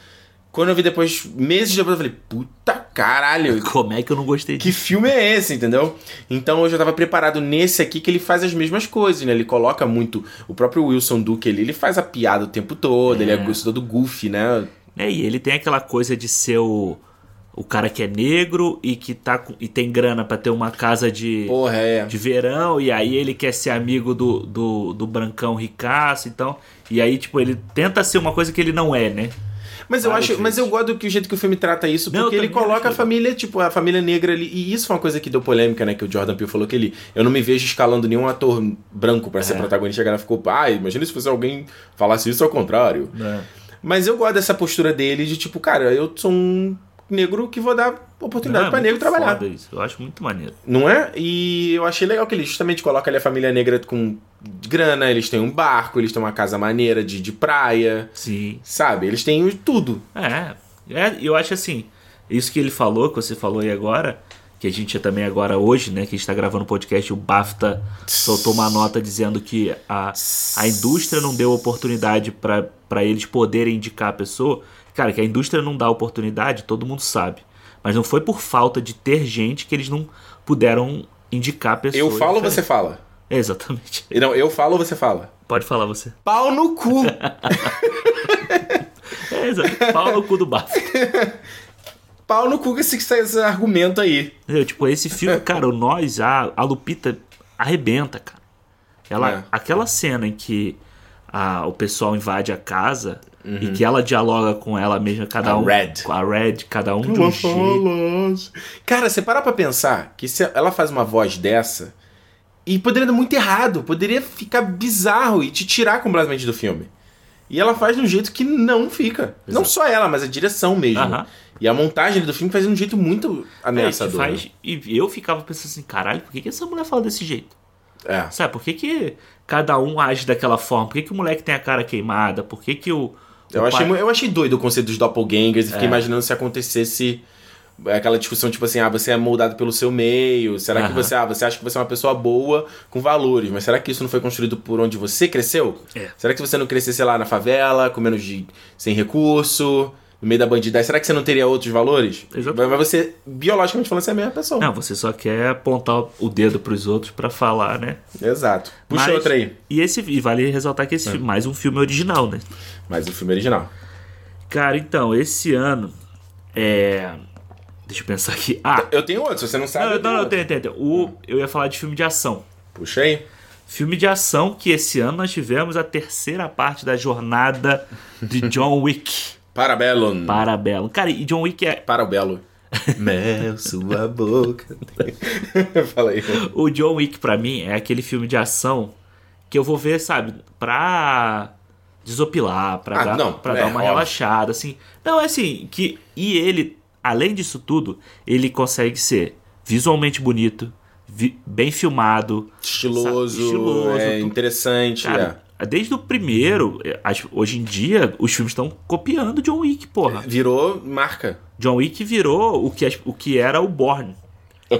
Quando eu vi depois, meses depois, eu falei, puta caralho, (laughs) Como é que eu não gostei que disso? filme é esse, entendeu? Então eu já tava preparado nesse aqui que ele faz as mesmas coisas, né? Ele coloca muito. O próprio Wilson Duke ele, ele faz a piada o tempo todo, ele é todo goofy, né? É, e ele tem aquela coisa de ser o, o cara que é negro e que tá e tem grana pra ter uma casa de, Porra, é. de verão, e aí ele quer ser amigo do, do, do brancão ricaço, então. E aí, tipo, ele tenta ser uma coisa que ele não é, né? Mas eu acho, mas eu gosto do que o jeito que o filme trata isso, Não, porque eu ele coloca a família, tipo, a família negra ali. E isso foi uma coisa que deu polêmica, né? Que o Jordan Peele falou que ele. Eu não me vejo escalando nenhum ator branco pra ser É. protagonista. A galera ficou, ah, imagina se fosse alguém falasse isso ao contrário. Mas eu gosto dessa postura dele de tipo, cara, eu sou um negro que vou dar oportunidade Não, é pra negro trabalhar. isso, Eu acho muito maneiro. Não é? E eu achei legal que ele justamente coloca ali a família negra com grana, eles têm um barco, eles têm uma casa maneira de, de praia, Sim. sabe? Eles têm tudo. É, é, eu acho assim, isso que ele falou, que você falou aí agora, que a gente também agora hoje, né, que a gente tá gravando o podcast, o BAFTA soltou uma nota dizendo que a, a indústria não deu oportunidade para eles poderem indicar a pessoa. Cara, que a indústria não dá oportunidade, todo mundo sabe. Mas não foi por falta de ter gente que eles não puderam indicar a pessoa. Eu falo ou você fala? Exatamente. Não, eu falo ou você fala? Pode falar você. Pau no cu! (laughs) É, exato. Pau no cu do BAFTA. (laughs) Pau no cu esse, esse argumento aí. Entendeu? Tipo, esse filme, cara, o Nós, a, a Lupita arrebenta, cara. Ela, É. Aquela cena em que a, o pessoal invade a casa e Uhum. que ela dialoga com ela mesma, cada A um. Red. Com a Red, cada um de um jeito. Cara, você para pra pensar que se ela faz uma voz dessa e poderia dar muito errado, poderia ficar bizarro e te tirar completamente do filme. E ela faz de um jeito que não fica. Não só ela, mas a direção mesmo. E a montagem do filme faz de um jeito muito É, ameaçador. que faz, e eu ficava pensando assim, caralho, por que, que essa mulher fala desse jeito? É. Sabe, por que, que cada um age daquela forma? Por que, que o moleque tem a cara queimada? Por que, que o. Eu achei, eu achei doido o conceito dos doppelgangers e fiquei É. imaginando se acontecesse aquela discussão tipo assim, ah, você é moldado pelo seu meio, será que você, ah, você acha que você é uma pessoa boa com valores, mas será que isso não foi construído por onde você cresceu? É. Será que você não crescesse lá na favela, com menos de sem recurso, no meio da bandidagem, será que você não teria outros valores? Exatamente. Mas você, biologicamente falando, você é a mesma pessoa. Não, você só quer apontar o dedo pros outros pra falar, né? Exato. Puxa Mas- outra aí. E esse e vale ressaltar que esse filme, mais um filme original, né? Mais um filme original. Cara, então, esse ano é Deixa eu pensar aqui. Ah, Eu tenho outro, se você não sabe. não, eu não, tenho outro. tem, tem, tem. O, eu ia falar de filme de ação. Puxa aí. Filme de ação que esse ano nós tivemos a terceira parte da jornada de John Wick. Parabellum. Parabelo. Cara, e John Wick é. Para o belo. (laughs) Mel, sua boca. (laughs) Fala aí. O John Wick, pra mim, é aquele filme de ação que eu vou ver, sabe, pra desopilar, pra Ah, dar, não, pra é, dar uma óbvio. relaxada, assim. Não, é assim, que. E ele, além disso tudo, ele consegue ser visualmente bonito, vi- bem filmado. Estiloso, Sabe, estiloso, é interessante. Cara, desde o primeiro, é, as- hoje em dia, os filmes estão copiando John Wick, é. porra. Virou marca. John Wick virou o que, o que era o Born.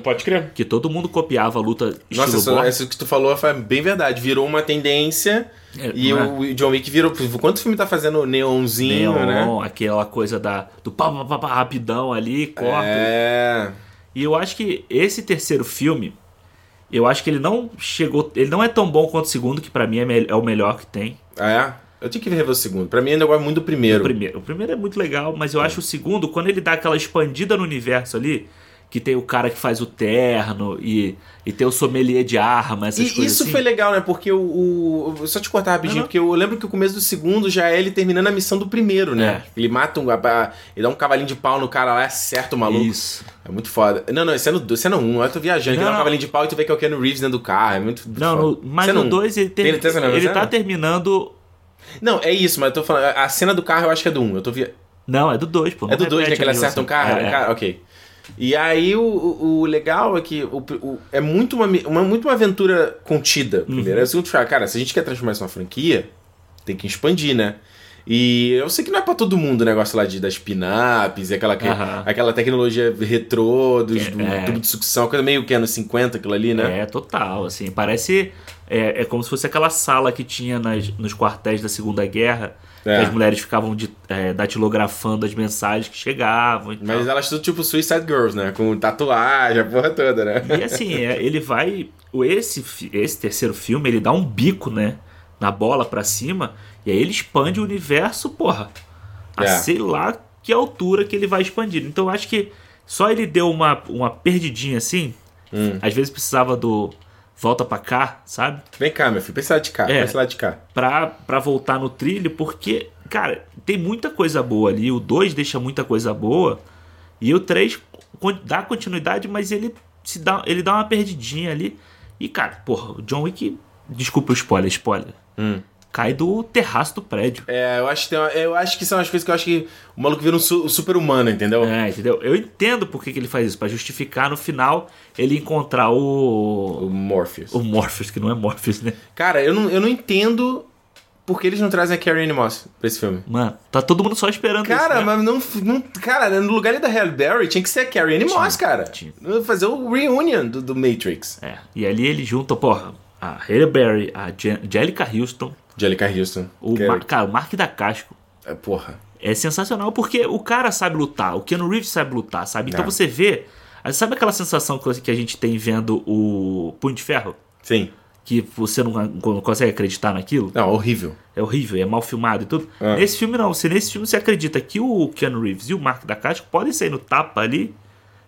Pode crer. Que todo mundo copiava a luta Nossa, isso, isso que tu falou foi bem verdade. Virou uma tendência É, e não o John Wick virou. Quanto filme tá fazendo neonzinho, né? Neon, aquela coisa da, do pá, pá, pá, pá, rapidão ali, corta. É. E eu acho que esse terceiro filme, eu acho que ele não chegou. Ele não é tão bom quanto o segundo, que pra mim é, é o melhor que tem. Ah, é? Eu tinha que rever o segundo. Pra mim ainda gosto muito do primeiro. O primeiro. O primeiro é muito legal, mas eu acho o segundo, quando ele dá aquela expandida no universo ali, que tem o cara que faz o terno e, e tem o sommelier de arma, essas E coisas isso assim. foi legal, né? Porque o, o- Só te cortar rapidinho, Não, não. porque eu lembro que o começo do segundo já é ele terminando a missão do primeiro, né? É. Ele mata um. Ele dá um cavalinho de pau no cara lá, acerta o maluco. Isso. É muito foda. Não, não, esse é no 2, esse é no 1, um, eu tô viajando. que Não, dá um não. cavalinho de pau e tu vê que é o Keanu Reeves dentro do carro. É muito. muito Não, foda. no, mas Esse é no um. 2 ele, tem, Ele tem ele cena? tá terminando. Não, é isso, mas eu tô falando. A cena do carro eu acho que é do 1. Um, eu tô via... Não, é do 2, pô. É do 2, né? Que ele acerta um carro. É, um é. cara- Ok. E aí o, o, legal é que o, o- é muito uma, uma- muito uma aventura contida. Uhum. Primeiro. É o segundo, fala, cara, se a gente quer transformar isso numa franquia, tem que expandir, né? E eu sei que não é pra todo mundo o negócio lá de, das pin-ups e aquela, Aham. aquela tecnologia retrô, dos, do É. tubo de sucção, coisa meio que anos 50 aquilo ali, né? É, total, assim, parece... É, é como se fosse aquela sala que tinha nas, nos quartéis da Segunda Guerra, É. as mulheres ficavam de, é, datilografando as mensagens que chegavam. Mas elas tudo tipo Suicide Girls, né? Com tatuagem, a porra toda, né? E assim, é, ele vai... Esse, esse terceiro filme, ele dá um bico, né? Na bola pra cima, e aí ele expande o universo, porra. A É. sei lá que altura que ele vai expandir. Então eu acho que só ele deu uma, uma perdidinha assim. Hum. Às vezes precisava do volta pra cá, sabe? Vem cá, meu filho, pensa lá de cá, É. pensa lá de cá. Pra, pra voltar no trilho, porque, cara, tem muita coisa boa ali. O 2 deixa muita coisa boa. E o 3 dá continuidade, mas ele se dá, ele dá uma perdidinha ali. E, cara, porra, o John Wick. Desculpa o spoiler, spoiler. Hum. Cai do terraço do prédio. É, eu acho que, uma- eu acho que são as coisas que eu acho que o maluco vira um su- super-humano, entendeu? É, entendeu? Eu entendo por que, que ele faz isso. Pra justificar no final ele encontrar o. O Morpheus. O Morpheus, que não é Morpheus, né? Cara, eu não, eu não entendo por que eles não trazem a Carrie Anne Moss pra esse filme. Mano, tá todo mundo só esperando Cara, isso. né? mas não, não. Cara, no lugar da Halle Berry tinha que ser a Carrie Anne Moss, cara. tinha. Fazer o reunion do, do Matrix. É, e ali ele junta, porra, a Halle Berry, a Angelica Houston, Angelica Houston. o é- Mar- cara, o Mark da Casco. é, porra. É sensacional porque o cara sabe lutar, o Keanu Reeves sabe lutar, sabe? Então É. você vê. Sabe aquela sensação que a gente tem vendo o Punho de Ferro? Sim. Que você não, não consegue acreditar naquilo? Não, horrível. É horrível, é mal filmado e tudo. É. Nesse filme não, você nesse filme você acredita que o Keanu Reeves e o Mark da Casco podem sair no tapa ali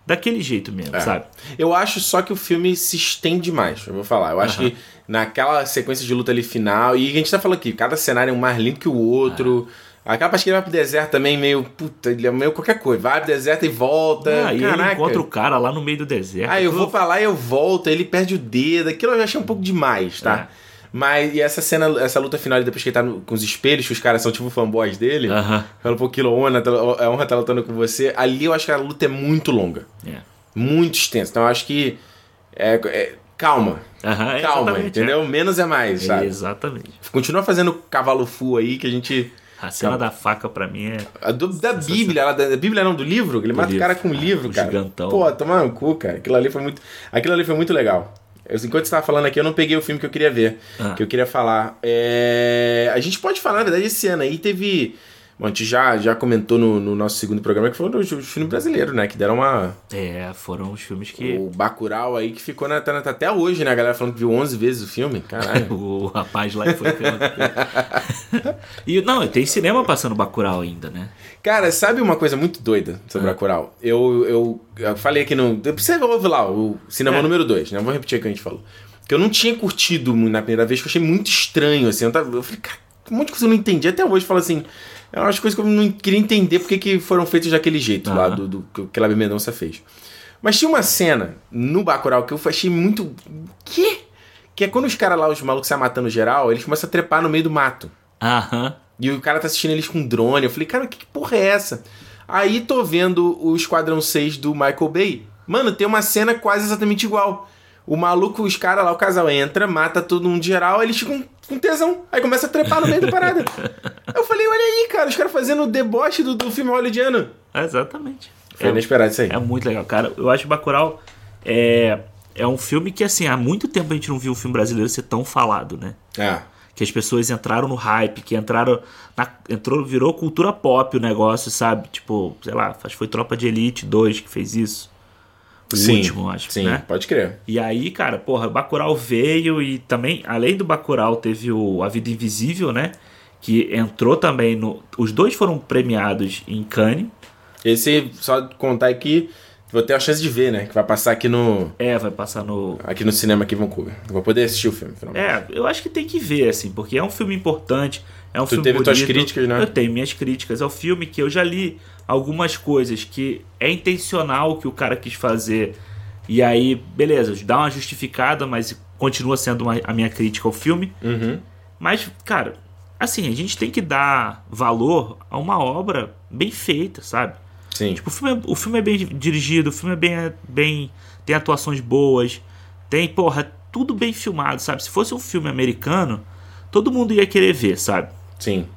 daquele jeito mesmo, É. sabe? Eu acho só que o filme se estende demais, eu vou falar. Eu acho que naquela sequência de luta ali final, e a gente tá falando aqui, cada cenário é um mais lindo que o outro. Aquela parte que ele vai pro deserto também, meio. Puta, ele é meio qualquer coisa. Vai pro deserto e volta. Ah, e ele encontra o cara lá no meio do deserto. Ah, eu vou pra lá e eu volto, ele perde o dedo. Aquilo eu já achei um pouco demais, tá? É. Mas e essa cena, essa luta final, depois que ele tá no- com os espelhos, que os caras são tipo fanboys dele. Aham. Fala, pô, Kilo honra, tá- a honra tá lutando com você. Ali eu acho que a luta é muito longa. É. Muito extensa. Então eu acho que. é- é- calma. Aham, é calma, entendeu? Menos é mais, é. sabe? Exatamente. Continua fazendo cavalo full aí que a gente. A cena da faca pra mim é. A do, da Bíblia, ela, da Bíblia não, do livro, ele do mata livro. o cara com o livro, o cara. Gigantão. Pô, toma no cu, cara. Aquilo ali foi muito. Aquilo ali foi muito legal. Eu, enquanto você estava falando aqui, eu não peguei o filme que eu queria ver, ah. que eu queria falar. É... A gente pode falar, na verdade, esse ano aí teve Bom, a gente já, já comentou no, no nosso segundo programa que foram os, os filmes brasileiros, né? Que deram uma. É, foram os filmes que. O Bacurau aí que ficou na, tá, até hoje, né? A galera falando que viu 11 vezes o filme. Caralho. (laughs) o rapaz lá foi. (laughs) e não, tem cinema passando Bacurau ainda, né? Cara, sabe uma coisa muito doida sobre ah. Bacurau? Eu, eu, eu falei aqui no. Você ouve lá, o cinema é. número 2, né? Vou repetir o que a gente falou. Que eu não tinha curtido na primeira vez, que eu achei muito estranho, assim. Eu, tava, eu falei, cara, um monte de coisa eu não entendi. Até hoje falo assim. É umas coisas que eu não queria entender porque que foram feitas daquele jeito lá, do, do, que o Cláudio Mendonça fez. Mas tinha uma cena no Bacurau que eu achei muito... Que? Que é quando os caras lá, os malucos saem matando geral, eles começam a trepar no meio do mato. Aham. E o cara tá assistindo eles com drone. Eu falei, cara, que porra é essa? Aí tô vendo o Esquadrão 6 do Michael Bay. Mano, tem uma cena quase exatamente igual. O maluco, os caras lá, o casal entra, mata todo mundo geral, eles ficam com tesão. Aí começa a trepar no meio da parada. (laughs) eu falei, olha aí, cara, os caras fazendo o deboche do, do filme hollywoodiano. Exatamente. Foi é, inesperado isso aí. É muito legal. Cara, eu acho que Bacurau é, é um filme que, assim, há muito tempo a gente não viu um filme brasileiro ser tão falado, né? É. Que as pessoas entraram no hype, que entraram. Na, entrou, virou cultura pop o negócio, sabe? Tipo, sei lá, acho que foi Tropa de Elite 2 que fez isso. O sim, último, acho. Sim, né? pode crer. E aí, cara, porra, Bacurau veio e também, além do Bacurau, teve o A Vida Invisível, né? Que entrou também no... Os dois foram premiados em Cannes. Esse, só contar aqui, vou ter a chance de ver, né? Que vai passar aqui no... É, vai passar no... Aqui no cinema aqui em Vancouver. Vou poder assistir o filme, finalmente. É, eu acho que tem que ver, assim, porque é um filme importante, é um tu filme teve bonito. tuas críticas, né? Eu tenho minhas críticas. É um filme que eu já li algumas coisas que é intencional que o cara quis fazer e aí, beleza, dá uma justificada, mas continua sendo uma, a minha crítica ao filme. Uhum. Mas, cara, assim, a gente tem que dar valor a uma obra bem feita, sabe? Sim. Tipo, o filme é, o filme é bem dirigido, o filme é bem, bem. tem atuações boas, tem, porra, tudo bem filmado, sabe? Se fosse um filme americano, todo mundo ia querer ver, sabe? Sim.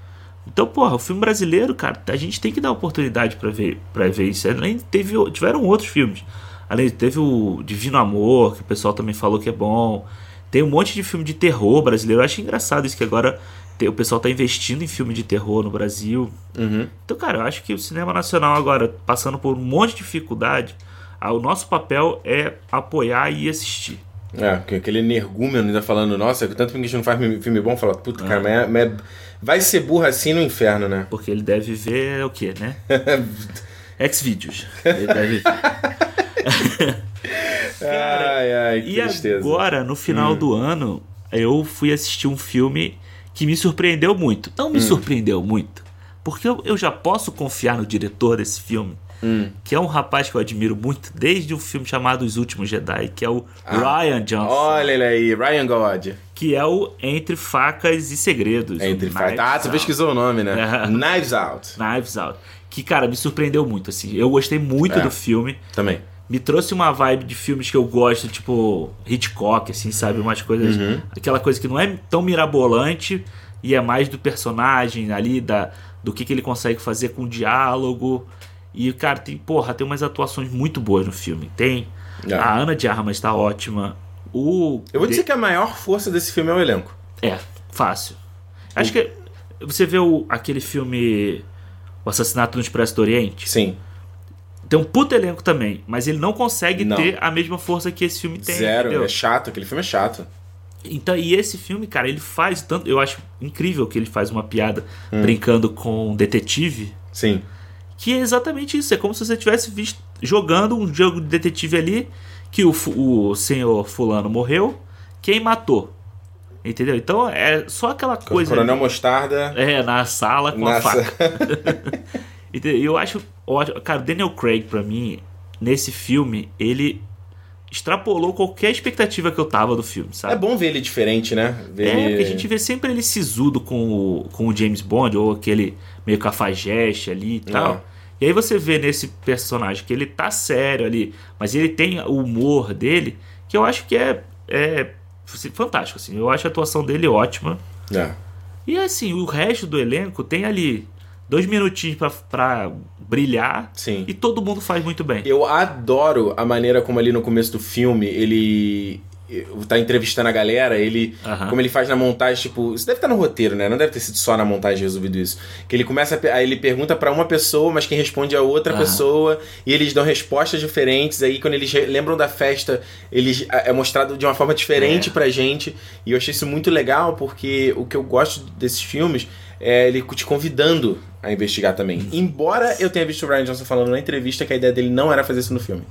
Então, porra, o filme brasileiro, cara, a gente tem que dar oportunidade para ver, para ver isso. Além teve, tiveram outros filmes. Além, teve o Divino Amor, que o pessoal também falou que é bom. Tem um monte de filme de terror brasileiro. Eu acho engraçado isso que agora o pessoal está investindo em filme de terror no Brasil. Uhum. Então, cara, eu acho que o cinema nacional agora, passando por um monte de dificuldade, o nosso papel é apoiar e assistir. É, aquele energúmeno ainda falando, nossa, tanto que a gente não faz filme bom, fala, puta, é. cara, mas, mas vai ser burro assim no inferno, né? Porque ele deve ver o quê, né? (laughs) Ex-vídeos. (laughs) Ele deve ver. Cara, (laughs) ai, ai, que e tristeza. agora, no final hum. do ano, eu fui assistir um filme que me surpreendeu muito. Não me hum. surpreendeu muito, porque eu, eu já posso confiar no diretor desse filme. Hum. Que é um rapaz que eu admiro muito desde um filme chamado Os Últimos Jedi, que é o ah, Ryan Johnson. Olha ele aí, Ryan God. Que é o Entre Facas e Segredos. Entre Facas. Ah, você pesquisou o nome, né? (laughs) É. Knives Out. Knives Out. Que, cara, me surpreendeu muito, assim. Eu gostei muito é. do filme. Também me trouxe uma vibe de filmes que eu gosto, tipo Hitchcock, assim, sabe? Umas coisas. Uhum. Aquela coisa que não é tão mirabolante e é mais do personagem ali, da, do que, que ele consegue fazer com o diálogo. E, cara, tem, porra, tem umas atuações muito boas no filme. Tem. É. A Ana de Armas tá ótima. O. Eu vou dizer que a maior força desse filme é o elenco. É, fácil. Acho o... que. Você vê o, aquele filme. O Assassinato no Expresso do Oriente? Sim. Tem um puto elenco também, mas ele não consegue não. ter a mesma força que esse filme tem. Zero, entendeu? é chato, aquele filme é chato. Então, e esse filme, cara, ele faz tanto. Eu acho incrível que ele faz uma piada hum. brincando com um detetive. Sim. Que é exatamente isso. É como se você tivesse visto jogando um jogo de detetive ali que o, o senhor fulano morreu, quem matou? Entendeu? Então é só aquela coisa. Coronel Mostarda. É, na sala com a faca. (laughs) E eu acho ótimo. Cara, Daniel Craig, pra mim, nesse filme, ele extrapolou qualquer expectativa que eu tava do filme, sabe? É bom ver ele diferente, né? Ver é, ele... porque a gente vê sempre ele sisudo com o, com o James Bond, ou aquele meio cafajeste ali e tal. Ah. E aí você vê nesse personagem que ele tá sério ali, mas ele tem o humor dele, que eu acho que é, é fantástico, assim. Eu acho a atuação dele ótima. É. E assim, o resto do elenco tem ali dois minutinhos pra, pra brilhar Sim. e todo mundo faz muito bem. Eu adoro a maneira como ali no começo do filme ele tá entrevistando a galera, ele como ele faz na montagem, tipo, isso deve estar no roteiro, né? Não deve ter sido só na montagem resolvido isso. Que ele começa a, aí ele pergunta pra uma pessoa, mas quem responde é outra pessoa, e eles dão respostas diferentes. Aí quando eles lembram da festa, eles é mostrado de uma forma diferente É. pra gente. E eu achei isso muito legal porque o que eu gosto desses filmes é ele te convidando a investigar também. Uhum. Embora eu tenha visto o Ryan Johnson falando na entrevista que a ideia dele não era fazer isso no filme.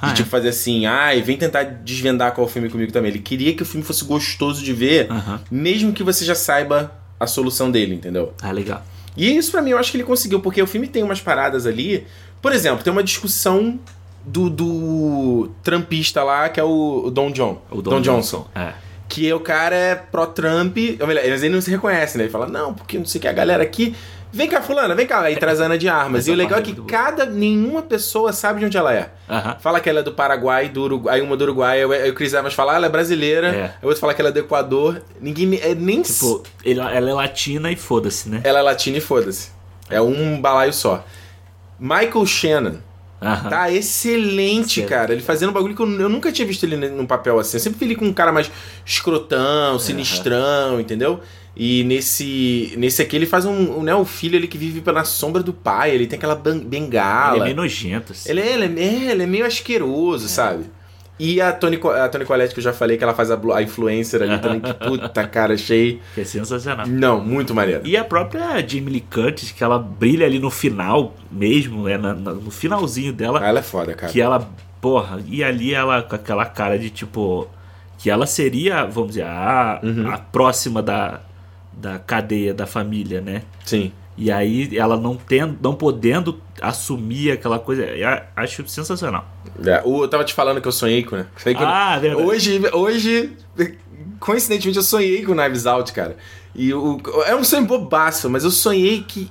De Ah, é? tipo fazer assim, ai, vem tentar desvendar qual é o filme comigo também. Ele queria que o filme fosse gostoso de ver, mesmo que você já saiba a solução dele, entendeu? Ah, legal. E isso pra mim eu acho que ele conseguiu, porque o filme tem umas paradas ali. Por exemplo, tem uma discussão do, do trampista lá, que é o, o Don John. O Don, Johnson. É. Que o cara é pró-Trump. Ou melhor, ele não se reconhece, né? Ele fala, não, porque não sei o que, a galera aqui. Vem cá, fulana, vem cá. Aí traz a Ana de armas. Essa e o legal é que boa. cada. nenhuma pessoa sabe de onde ela é. Aham. Fala que ela é do Paraguai, do Uruguai, aí uma do Uruguai, aí o Chris Evans fala, ah, ela é brasileira, É. aí o outro fala que ela é do Equador. Ninguém é, nem. Tipo, ela é latina e foda-se, né? Ela é latina e foda-se. É um balaio só. Michael Shannon. Aham. Tá excelente, Certo. cara. Ele fazendo um bagulho que eu, eu nunca tinha visto ele num papel assim. Eu sempre vi ele com um cara mais escrotão, sinistrão, entendeu? E nesse nesse aqui ele faz um, um, né, o filho ele que vive pela sombra do pai, ele tem aquela ban- Ele é bengala. meio nojento, assim. Ele é, ele é, é, ele é meio asqueroso, sabe? E a Tony, a Tony Collette, que eu já falei, que ela faz a, a influencer ali também, que (laughs) puta, cara, achei. Que é sensacional. Não, muito maneiro. E a própria Jamie Lee Curtis, que ela brilha ali no final mesmo, é na- na- no finalzinho dela, Ah, ela é foda, cara. que ela, porra, e ali ela com aquela cara de tipo, que ela seria, vamos dizer, a, Uhum. a próxima da, da cadeia da família, né? Sim. E aí ela não tendo, não podendo assumir aquela coisa, acho sensacional. É, eu tava te falando que eu sonhei com, né? Sonhei com- Ah, verdade. Hoje, hoje, coincidentemente, eu sonhei com Knives Out, cara. E o, é um sonho bobaço, mas eu sonhei que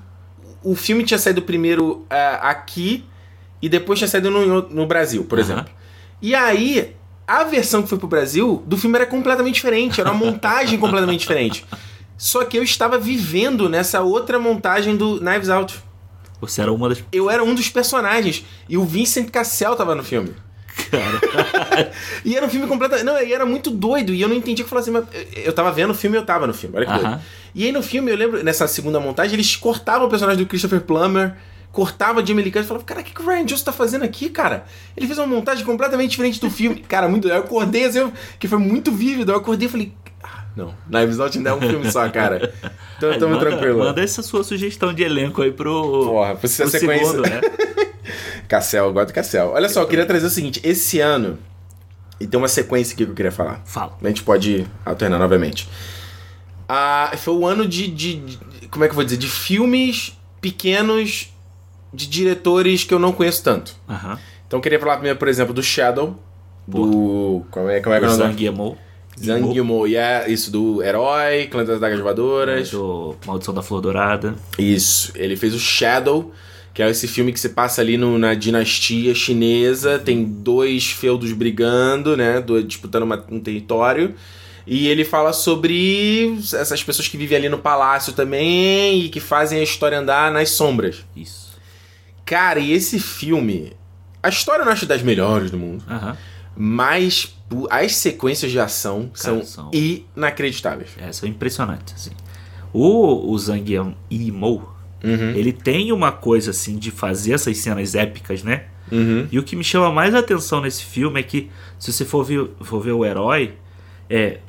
o filme tinha saído primeiro é, aqui e depois tinha saído no, no Brasil, por Aham. exemplo. E aí, a versão que foi pro Brasil do filme era completamente diferente, era uma montagem completamente diferente. Só que eu estava vivendo nessa outra montagem do Knives Out. Você era uma das Eu era um dos personagens e o Vincent Cassel tava no filme. cara. (laughs) E era um filme completamente. Não, e era muito doido. E eu não entendia que eu falava assim, mas eu tava vendo o filme e eu tava no filme. Olha que doido. Aham. E aí no filme, eu lembro, nessa segunda montagem, eles cortavam o personagem do Christopher Plummer, cortavam a Jamie Lee Curtis e falavam, cara, o que, que o Ryan Johnson tá fazendo aqui, cara? Ele fez uma montagem completamente diferente do filme. Cara, muito. Eu acordei assim, que foi muito vívido. Eu acordei e falei. Não, Knives Out ainda é um filme só, cara. Então tamo manda, tranquilo. Manda essa sua sugestão de elenco aí pro, Porra, pra ser a pro sequência. segundo, né? (laughs) Cassel, eu gosto do Cassel. Olha só, eu queria trazer o seguinte: esse ano. E tem uma sequência aqui que eu queria falar. Fala. A gente pode alternar novamente. Ah, foi o ano de, de- de- Como é que eu vou dizer? De filmes pequenos de diretores que eu não conheço tanto. Então eu queria falar primeiro, por exemplo, do Shadow. Do. Como é, como é que é o nome? Yimou. E é isso, do Herói, Clã das Dagas Voadoras. do Maldição da Flor Dourada. Isso. Ele fez o Shadow, que é esse filme que se passa ali no- na dinastia chinesa. Tem dois feudos brigando, né? do- disputando uma- um território. E ele fala sobre essas pessoas que vivem ali no palácio também e que fazem a história andar nas sombras. Isso. Cara, e esse filme. A história eu não acho das melhores do mundo, Aham. mas as sequências de ação Cara, são, são- inacreditáveis. É, são impressionantes, assim. O, o Zhang Yimou, Uhum, ele tem uma coisa, assim, de fazer essas cenas épicas, né? uhum, E o que me chama mais atenção nesse filme é que, se você for ver, for ver o herói, é.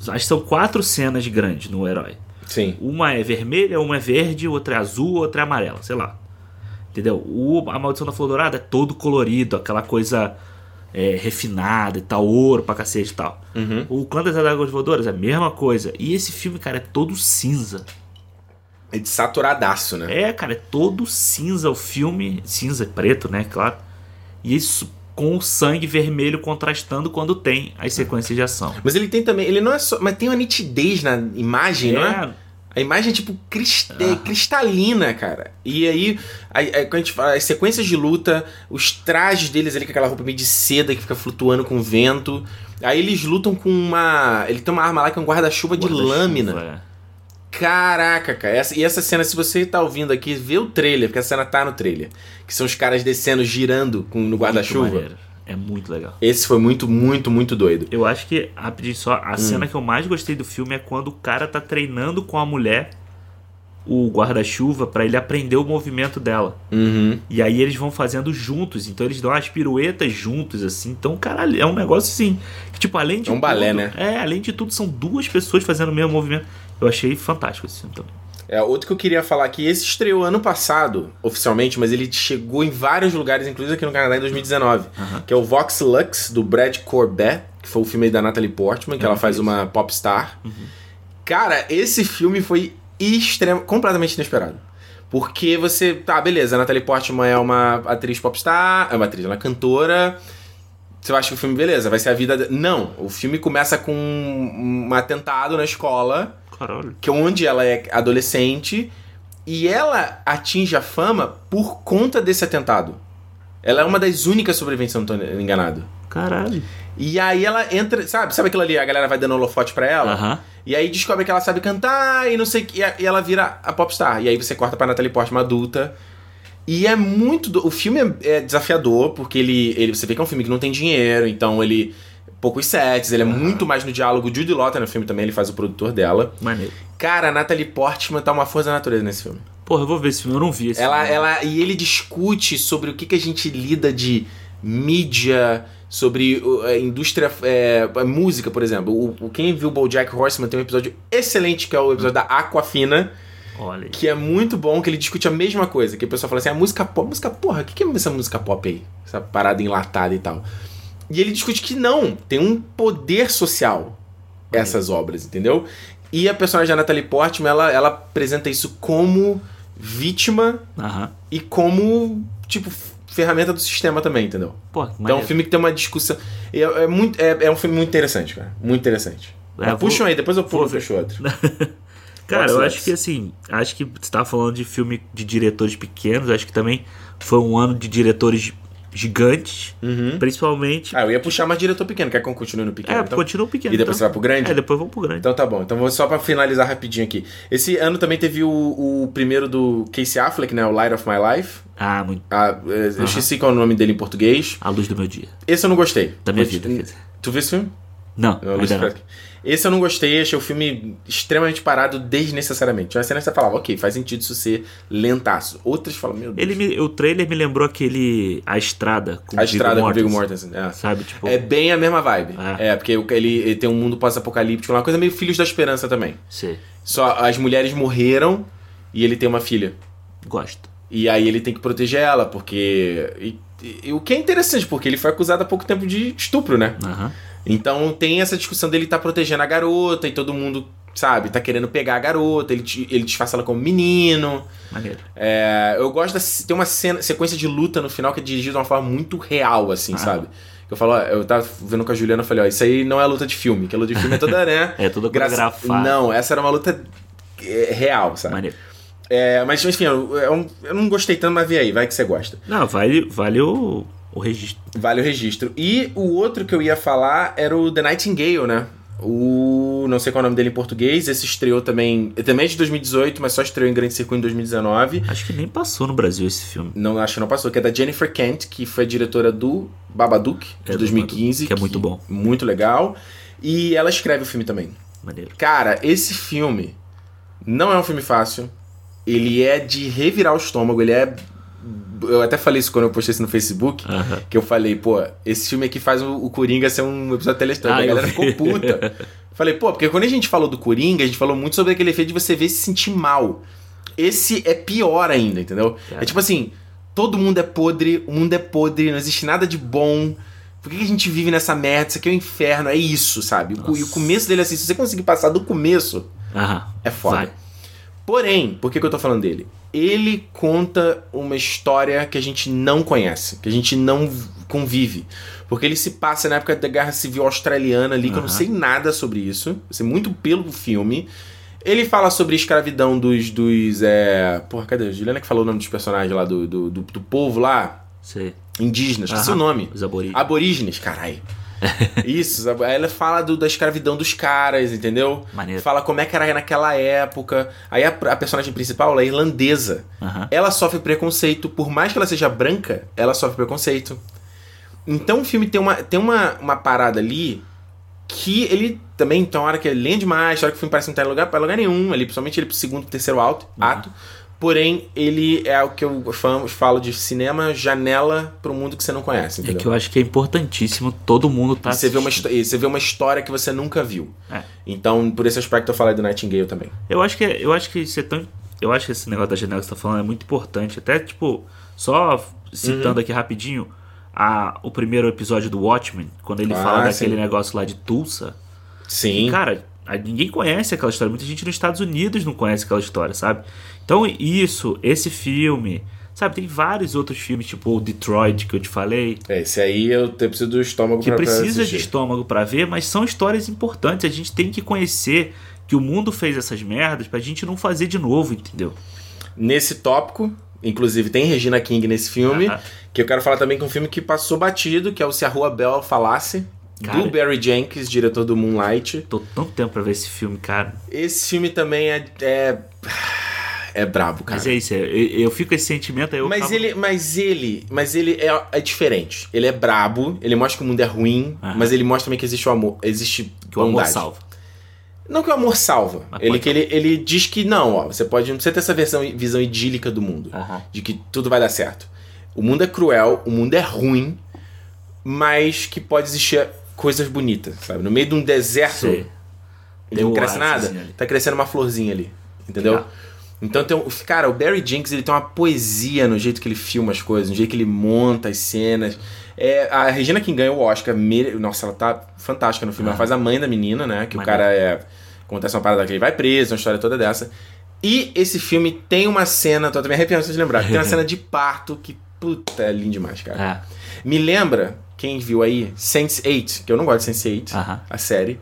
Acho que são quatro cenas grandes no herói. sim. Uma é vermelha, uma é verde, outra é azul, outra é amarela, sei lá. Entendeu? O, a Maldição da Flor Dourada é todo colorido, aquela coisa é, refinada e tal, ouro pra cacete e tal. Uhum. O Clã das Águas Voadoras é a mesma coisa. E esse filme, cara, é todo cinza. É de saturadaço, né? É, cara, é todo cinza o filme. Cinza e preto, né? Claro. E isso com o sangue vermelho contrastando quando tem as sequências de ação. Mas ele tem também, ele não é só, mas tem uma nitidez na imagem, não é? A imagem é tipo crist- é cristalina, cara. E aí, aí, aí, quando a gente fala, as sequências de luta, os trajes deles ali com aquela roupa meio de seda que fica flutuando com o vento. Aí eles lutam com uma. Ele tem uma arma lá que é um guarda-chuva de Guarda-chuva, lâmina. é. Caraca, cara. Essa, e essa cena, se você tá ouvindo aqui, vê o trailer, porque a cena tá no trailer. Que são os caras descendo, girando com, no guarda-chuva. É muito legal. Esse foi muito, muito, muito doido. Eu acho que, rapidinho só, a hum. cena que eu mais gostei do filme é quando o cara tá treinando com a mulher o guarda-chuva para ele aprender o movimento dela. Uhum. E aí eles vão fazendo juntos, então eles dão as piruetas juntos, assim. Então, caralho, é um negócio assim. Que, tipo, além de. É um tudo, balé, né? É, além de tudo, são duas pessoas fazendo o mesmo movimento. Eu achei fantástico esse filme também. É, outro que eu queria falar aqui, esse estreou ano passado, oficialmente, mas ele chegou em vários lugares, inclusive aqui no Canadá em 2019, uhum. que é o Vox Lux, do Brad Corbett, que foi o filme da Natalie Portman, que ela faz uma popstar. Uhum. Cara, esse filme foi extremo, completamente inesperado. Porque você. Tá, beleza, a Natalie Portman é uma atriz popstar, é uma atriz, ela é cantora. Você acha que o filme, beleza, vai ser a vida. De... Não, o filme começa com um atentado na escola Caralho. Que é onde ela é adolescente e ela atinge a fama por conta desse atentado. Ela é uma das únicas sobreviventes, se não tô enganado. Caralho. E aí ela entra, sabe? Sabe aquilo ali? A galera vai dando holofote pra ela. Uhum. E aí descobre que ela sabe cantar e não sei o que. E ela vira a popstar. E aí você corta pra Natalie Portman adulta. E é muito. Do... O filme é, é desafiador, porque ele, ele. Você vê que é um filme que não tem dinheiro, então ele poucos sets, ele é muito mais no diálogo. Judy Lotta no filme também, ele faz o produtor dela. Maneiro. Cara, a Natalie Portman tá uma força da natureza nesse filme. Porra, eu vou ver esse filme, eu não vi esse ela, filme. Ela, e ele discute sobre o que, que a gente lida de mídia, sobre a indústria, é, a música, por exemplo. O, o, quem viu o BoJack Horseman tem um episódio excelente, que é o episódio da Aquafina. Olha Que é muito bom, que ele discute a mesma coisa. Que o pessoal fala assim, a música pop, música porra, o que, que é essa música pop aí? Essa parada enlatada e tal. E ele discute que não, tem um poder social essas obras, entendeu? E a personagem da Natalie Portman, ela, ela apresenta isso como vítima uhum. e como, tipo, ferramenta do sistema também, entendeu? Pô, então é um filme que tem uma discussão. É, é muito, é, é, um filme muito interessante, cara. Muito interessante. É, Puxam aí, depois eu pulo e fecho outro. (laughs) cara, eu acho que assim, acho que você tava falando de filme de diretores pequenos, acho que também foi um ano de diretores gigantes, uhum. principalmente. Ah, eu ia puxar mais diretor pequeno, quer que eu continue no pequeno? É, então? continua o pequeno. E depois então. você vai pro grande? É, depois vamos pro grande. Então tá bom. Então vou só pra finalizar rapidinho aqui. Esse ano também teve o, o primeiro do Casey Affleck, né? O Light of My Life. Ah, muito. Ah, eu esqueci qual é o nome dele em português. A Luz do Meu Dia. Esse eu não gostei. Da minha vida. Tu viu esse filme? Não, não, ainda não. Esse eu não gostei, achei o filme extremamente parado desnecessariamente. Tinha uma cena que você falava, ok, faz sentido isso ser lentaço. Outras falam, meu Deus. Ele me, o trailer me lembrou aquele A Estrada com A Estrada com o Viggo Mortensen. É. Sabe, tipo... É bem a mesma vibe. É, é porque ele, ele, tem um mundo pós-apocalíptico, uma coisa meio Filhos da Esperança também. Sim. Só as mulheres morreram e ele tem uma filha. Gosto. E aí ele tem que proteger ela, porque... E, e, o que é interessante, porque ele foi acusado há pouco tempo de estupro, né? Aham. Uhum. Então tem essa discussão dele tá protegendo a garota e todo mundo, sabe, tá querendo pegar a garota, ele, ele disfarça ela como menino. Maneiro. É, eu gosto da. Tem uma cena, sequência de luta no final que é dirigida de uma forma muito real, assim, ah. sabe? Eu falo, ó, eu tava vendo com a Juliana e falei, ó, isso aí não é luta de filme, que a luta de filme é toda, né? (laughs) é toda coreografada. Não, essa era uma luta é, real, sabe? Maneiro. É, mas enfim, eu, eu, eu, não gostei tanto, mas vê aí, vai que você gosta. Não, vale, vale o, o registro. Vale o registro. E o outro que eu ia falar era o The Nightingale, né? O. Não sei qual é o nome dele em português. Esse estreou também. Também é de 2018, mas só estreou em grande circuito em 2019. Acho que nem passou no Brasil esse filme. Não, acho que não passou. Que é da Jennifer Kent, que foi diretora do Babadook, de é 2015. que é muito bom. Muito legal. E ela escreve o filme também. Maneiro. Cara, esse filme não é um filme fácil. Ele é de revirar o estômago. Ele é eu até falei isso quando eu postei isso no Facebook, que eu falei, pô, esse filme aqui faz o, Coringa ser um episódio telestante. Ah, a galera ficou puta. (laughs) falei, pô, porque quando a gente falou do Coringa, a gente falou muito sobre aquele efeito de você ver se sentir mal. Esse é pior ainda, entendeu? É, é tipo assim, todo mundo é podre, o mundo é podre, não existe nada de bom. Por que a gente vive nessa merda? Isso aqui é o um inferno, é isso, sabe? Nossa. E o começo dele, assim, se você conseguir passar do começo, é foda. Vai. Porém, por que, que eu tô falando dele? Ele conta uma história que a gente não conhece, que a gente não convive. Porque ele se passa na época da Guerra Civil Australiana ali, que eu não sei nada sobre isso. Sei muito pelo filme. Ele fala sobre a escravidão dos. dos é... Porra, cadê? Juliana que falou o nome dos personagens lá, do, do, do, do povo lá. Sei. Indígenas, esqueci o nome. Os aborígenes. Aborígenes, caralho. (laughs) Isso, aí ela fala do, da escravidão dos caras, entendeu? Maneiro. Fala como é que era naquela época. Aí a, a personagem principal, ela é irlandesa. Aham. Ela sofre preconceito, por mais que ela seja branca, ela sofre preconceito. Então o filme tem uma, tem uma, uma parada ali que ele também tem uma hora que ele lê demais, tem hora que o filme parece não estar em lugar, pra lugar nenhum, ali, principalmente ele pro segundo, terceiro ato, ato. Porém, ele é o que eu falo de cinema, janela pro mundo que você não conhece, É entendeu? que eu acho que é importantíssimo todo mundo tá você, vê uma, você vê uma história que você nunca viu. É. Então, por esse aspecto, eu falei do Nightingale também. Eu acho que é- eu acho que é tão eu acho que esse negócio da janela que você tá falando é muito importante. Até tipo, só citando Uhum. aqui rapidinho a, o primeiro episódio do Watchmen, quando ele Ah, fala daquele sim. negócio lá de Tulsa. Sim. Cara, ninguém conhece aquela história. Muita gente nos Estados Unidos não conhece aquela história, sabe? Então, isso, esse filme, sabe? Tem vários outros filmes, tipo o Detroit, que eu te falei, É, esse aí eu te- preciso do estômago que pra, precisa de assistir. estômago pra ver, mas são histórias importantes. A gente tem que conhecer que o mundo fez essas merdas pra gente não fazer de novo, entendeu? Nesse tópico, inclusive tem Regina King nesse filme, que eu quero falar também que é um filme que passou batido, que é o Se a Rua Bela Falasse, Cara. do Barry Jenkins, diretor do Moonlight. Tô tanto tempo pra ver esse filme, cara. Esse filme também é... é... É brabo, cara. Mas é isso, é- eu, eu fico esse sentimento aí. Eu Mas ele, mas ele, mas ele é, é diferente. Ele é brabo, ele mostra que o mundo é ruim, Aham. mas ele mostra também que existe o amor, existe que o amor salva. Não que o amor salva. Mas Ele que ele, ele diz que não, ó, você pode não precisa ter essa versão, visão idílica do mundo, Aham. de que tudo vai dar certo. O mundo é cruel, o mundo é ruim, mas que pode existir coisas bonitas, sabe? No meio de um deserto, Tem não cresce nada, tá crescendo uma florzinha ali, entendeu? Então tem um, cara, o Barry Jenkins ele tem uma poesia no jeito que ele filma as coisas, no jeito que ele monta as cenas. É, a Regina King ganhou o Oscar, mere- nossa, ela tá fantástica no filme. Ela faz a mãe da menina, né? Que o cara é. Acontece uma parada que ele vai preso, uma história toda dessa. E esse filme tem uma cena, tô até me arrepiando de lembrar, tem uma (laughs) cena de parto que, puta, é lindo demais, cara. É. Me lembra, quem viu aí, Sense8, que eu não gosto de Sense8, Aham. a série.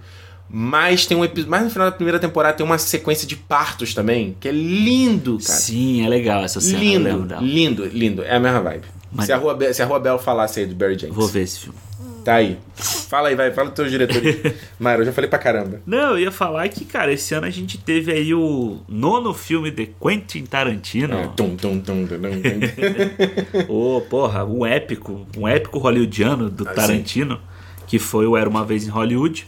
Mas tem um episódio. Mais no final da primeira temporada tem uma sequência de partos também, que é lindo, cara. Sim, é legal essa cena. lindo, lindo, lindo. É a mesma vibe. Mas- Se a, Rua Be- se a Rua Bell falasse aí do Barry Jenkins. Vou ver esse filme. Tá aí. Fala aí, vai. Fala do teu diretor. (laughs) Mário, eu já falei pra caramba. Não, eu ia falar que, cara, esse ano a gente teve aí o nono filme de Quentin É, Tarantino. tum, tum, tum, tum, tum. (laughs) Ô, porra, um épico, um épico hollywoodiano do Ah, Tarantino, que foi o Era Uma Vez em Hollywood.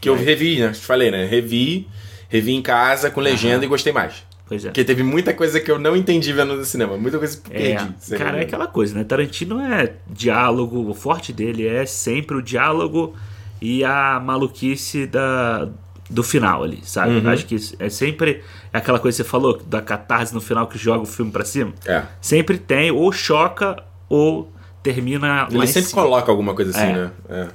Que eu revi, né? Te falei, né? Revi, revi em casa com legenda e gostei mais. Pois é. Porque teve muita coisa que eu não entendi vendo no cinema. Muita coisa que É, perdi. Cara, é aquela coisa, né? Tarantino é diálogo, o forte dele é sempre o diálogo e a maluquice da, do final ali, sabe? Uhum. Acho que é sempre é aquela coisa que você falou, da catarse no final que joga o filme pra cima. É. Sempre tem, ou choca, ou termina Ele em sempre coloca alguma coisa assim, É. né? É.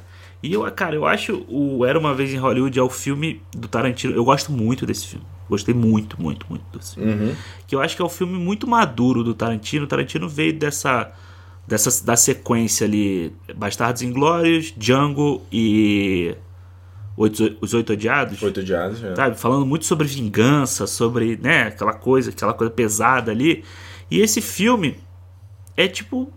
E eu, cara, eu acho o Era Uma Vez em Hollywood é o filme do Tarantino. Eu gosto muito desse filme. Gostei muito, muito, muito desse filme. Uhum. Que eu acho que é um filme muito maduro do Tarantino. O Tarantino veio dessa, dessa da sequência ali: Bastardos Inglórios, Django e Oito- Os Oito Odiados. Oito odiados, é. Sabe? Falando muito sobre vingança, sobre, né, aquela coisa, aquela coisa pesada ali. E esse filme é tipo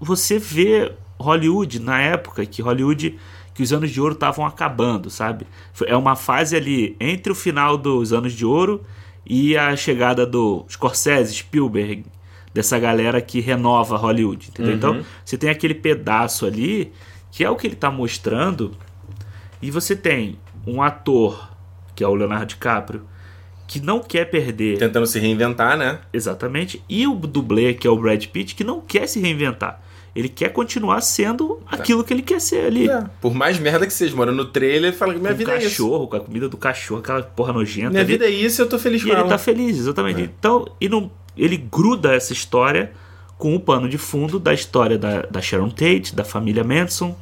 você vê Hollywood na época que Hollywood que os anos de ouro estavam acabando, sabe? É uma fase ali entre o final dos anos de ouro e a chegada do Scorsese, Spielberg, dessa galera que renova Hollywood, entendeu? Então, você tem aquele pedaço ali que é o que ele tá mostrando e você tem um ator, que é o Leonardo DiCaprio, que não quer perder Tentando se reinventar, né? exatamente, e o dublê, que é o Brad Pitt, que não quer se reinventar. Ele quer continuar sendo aquilo que ele quer ser ali. É. Por mais merda que seja, morando no trailer, fala que minha Com o vida é isso. cachorro, com a comida do cachorro, aquela porra nojenta. Minha ali. vida é isso e eu tô feliz E com ele ela. tá feliz, exatamente. É. Então, e não, ele gruda essa história com o pano de fundo da história da, da Sharon Tate, da família Manson,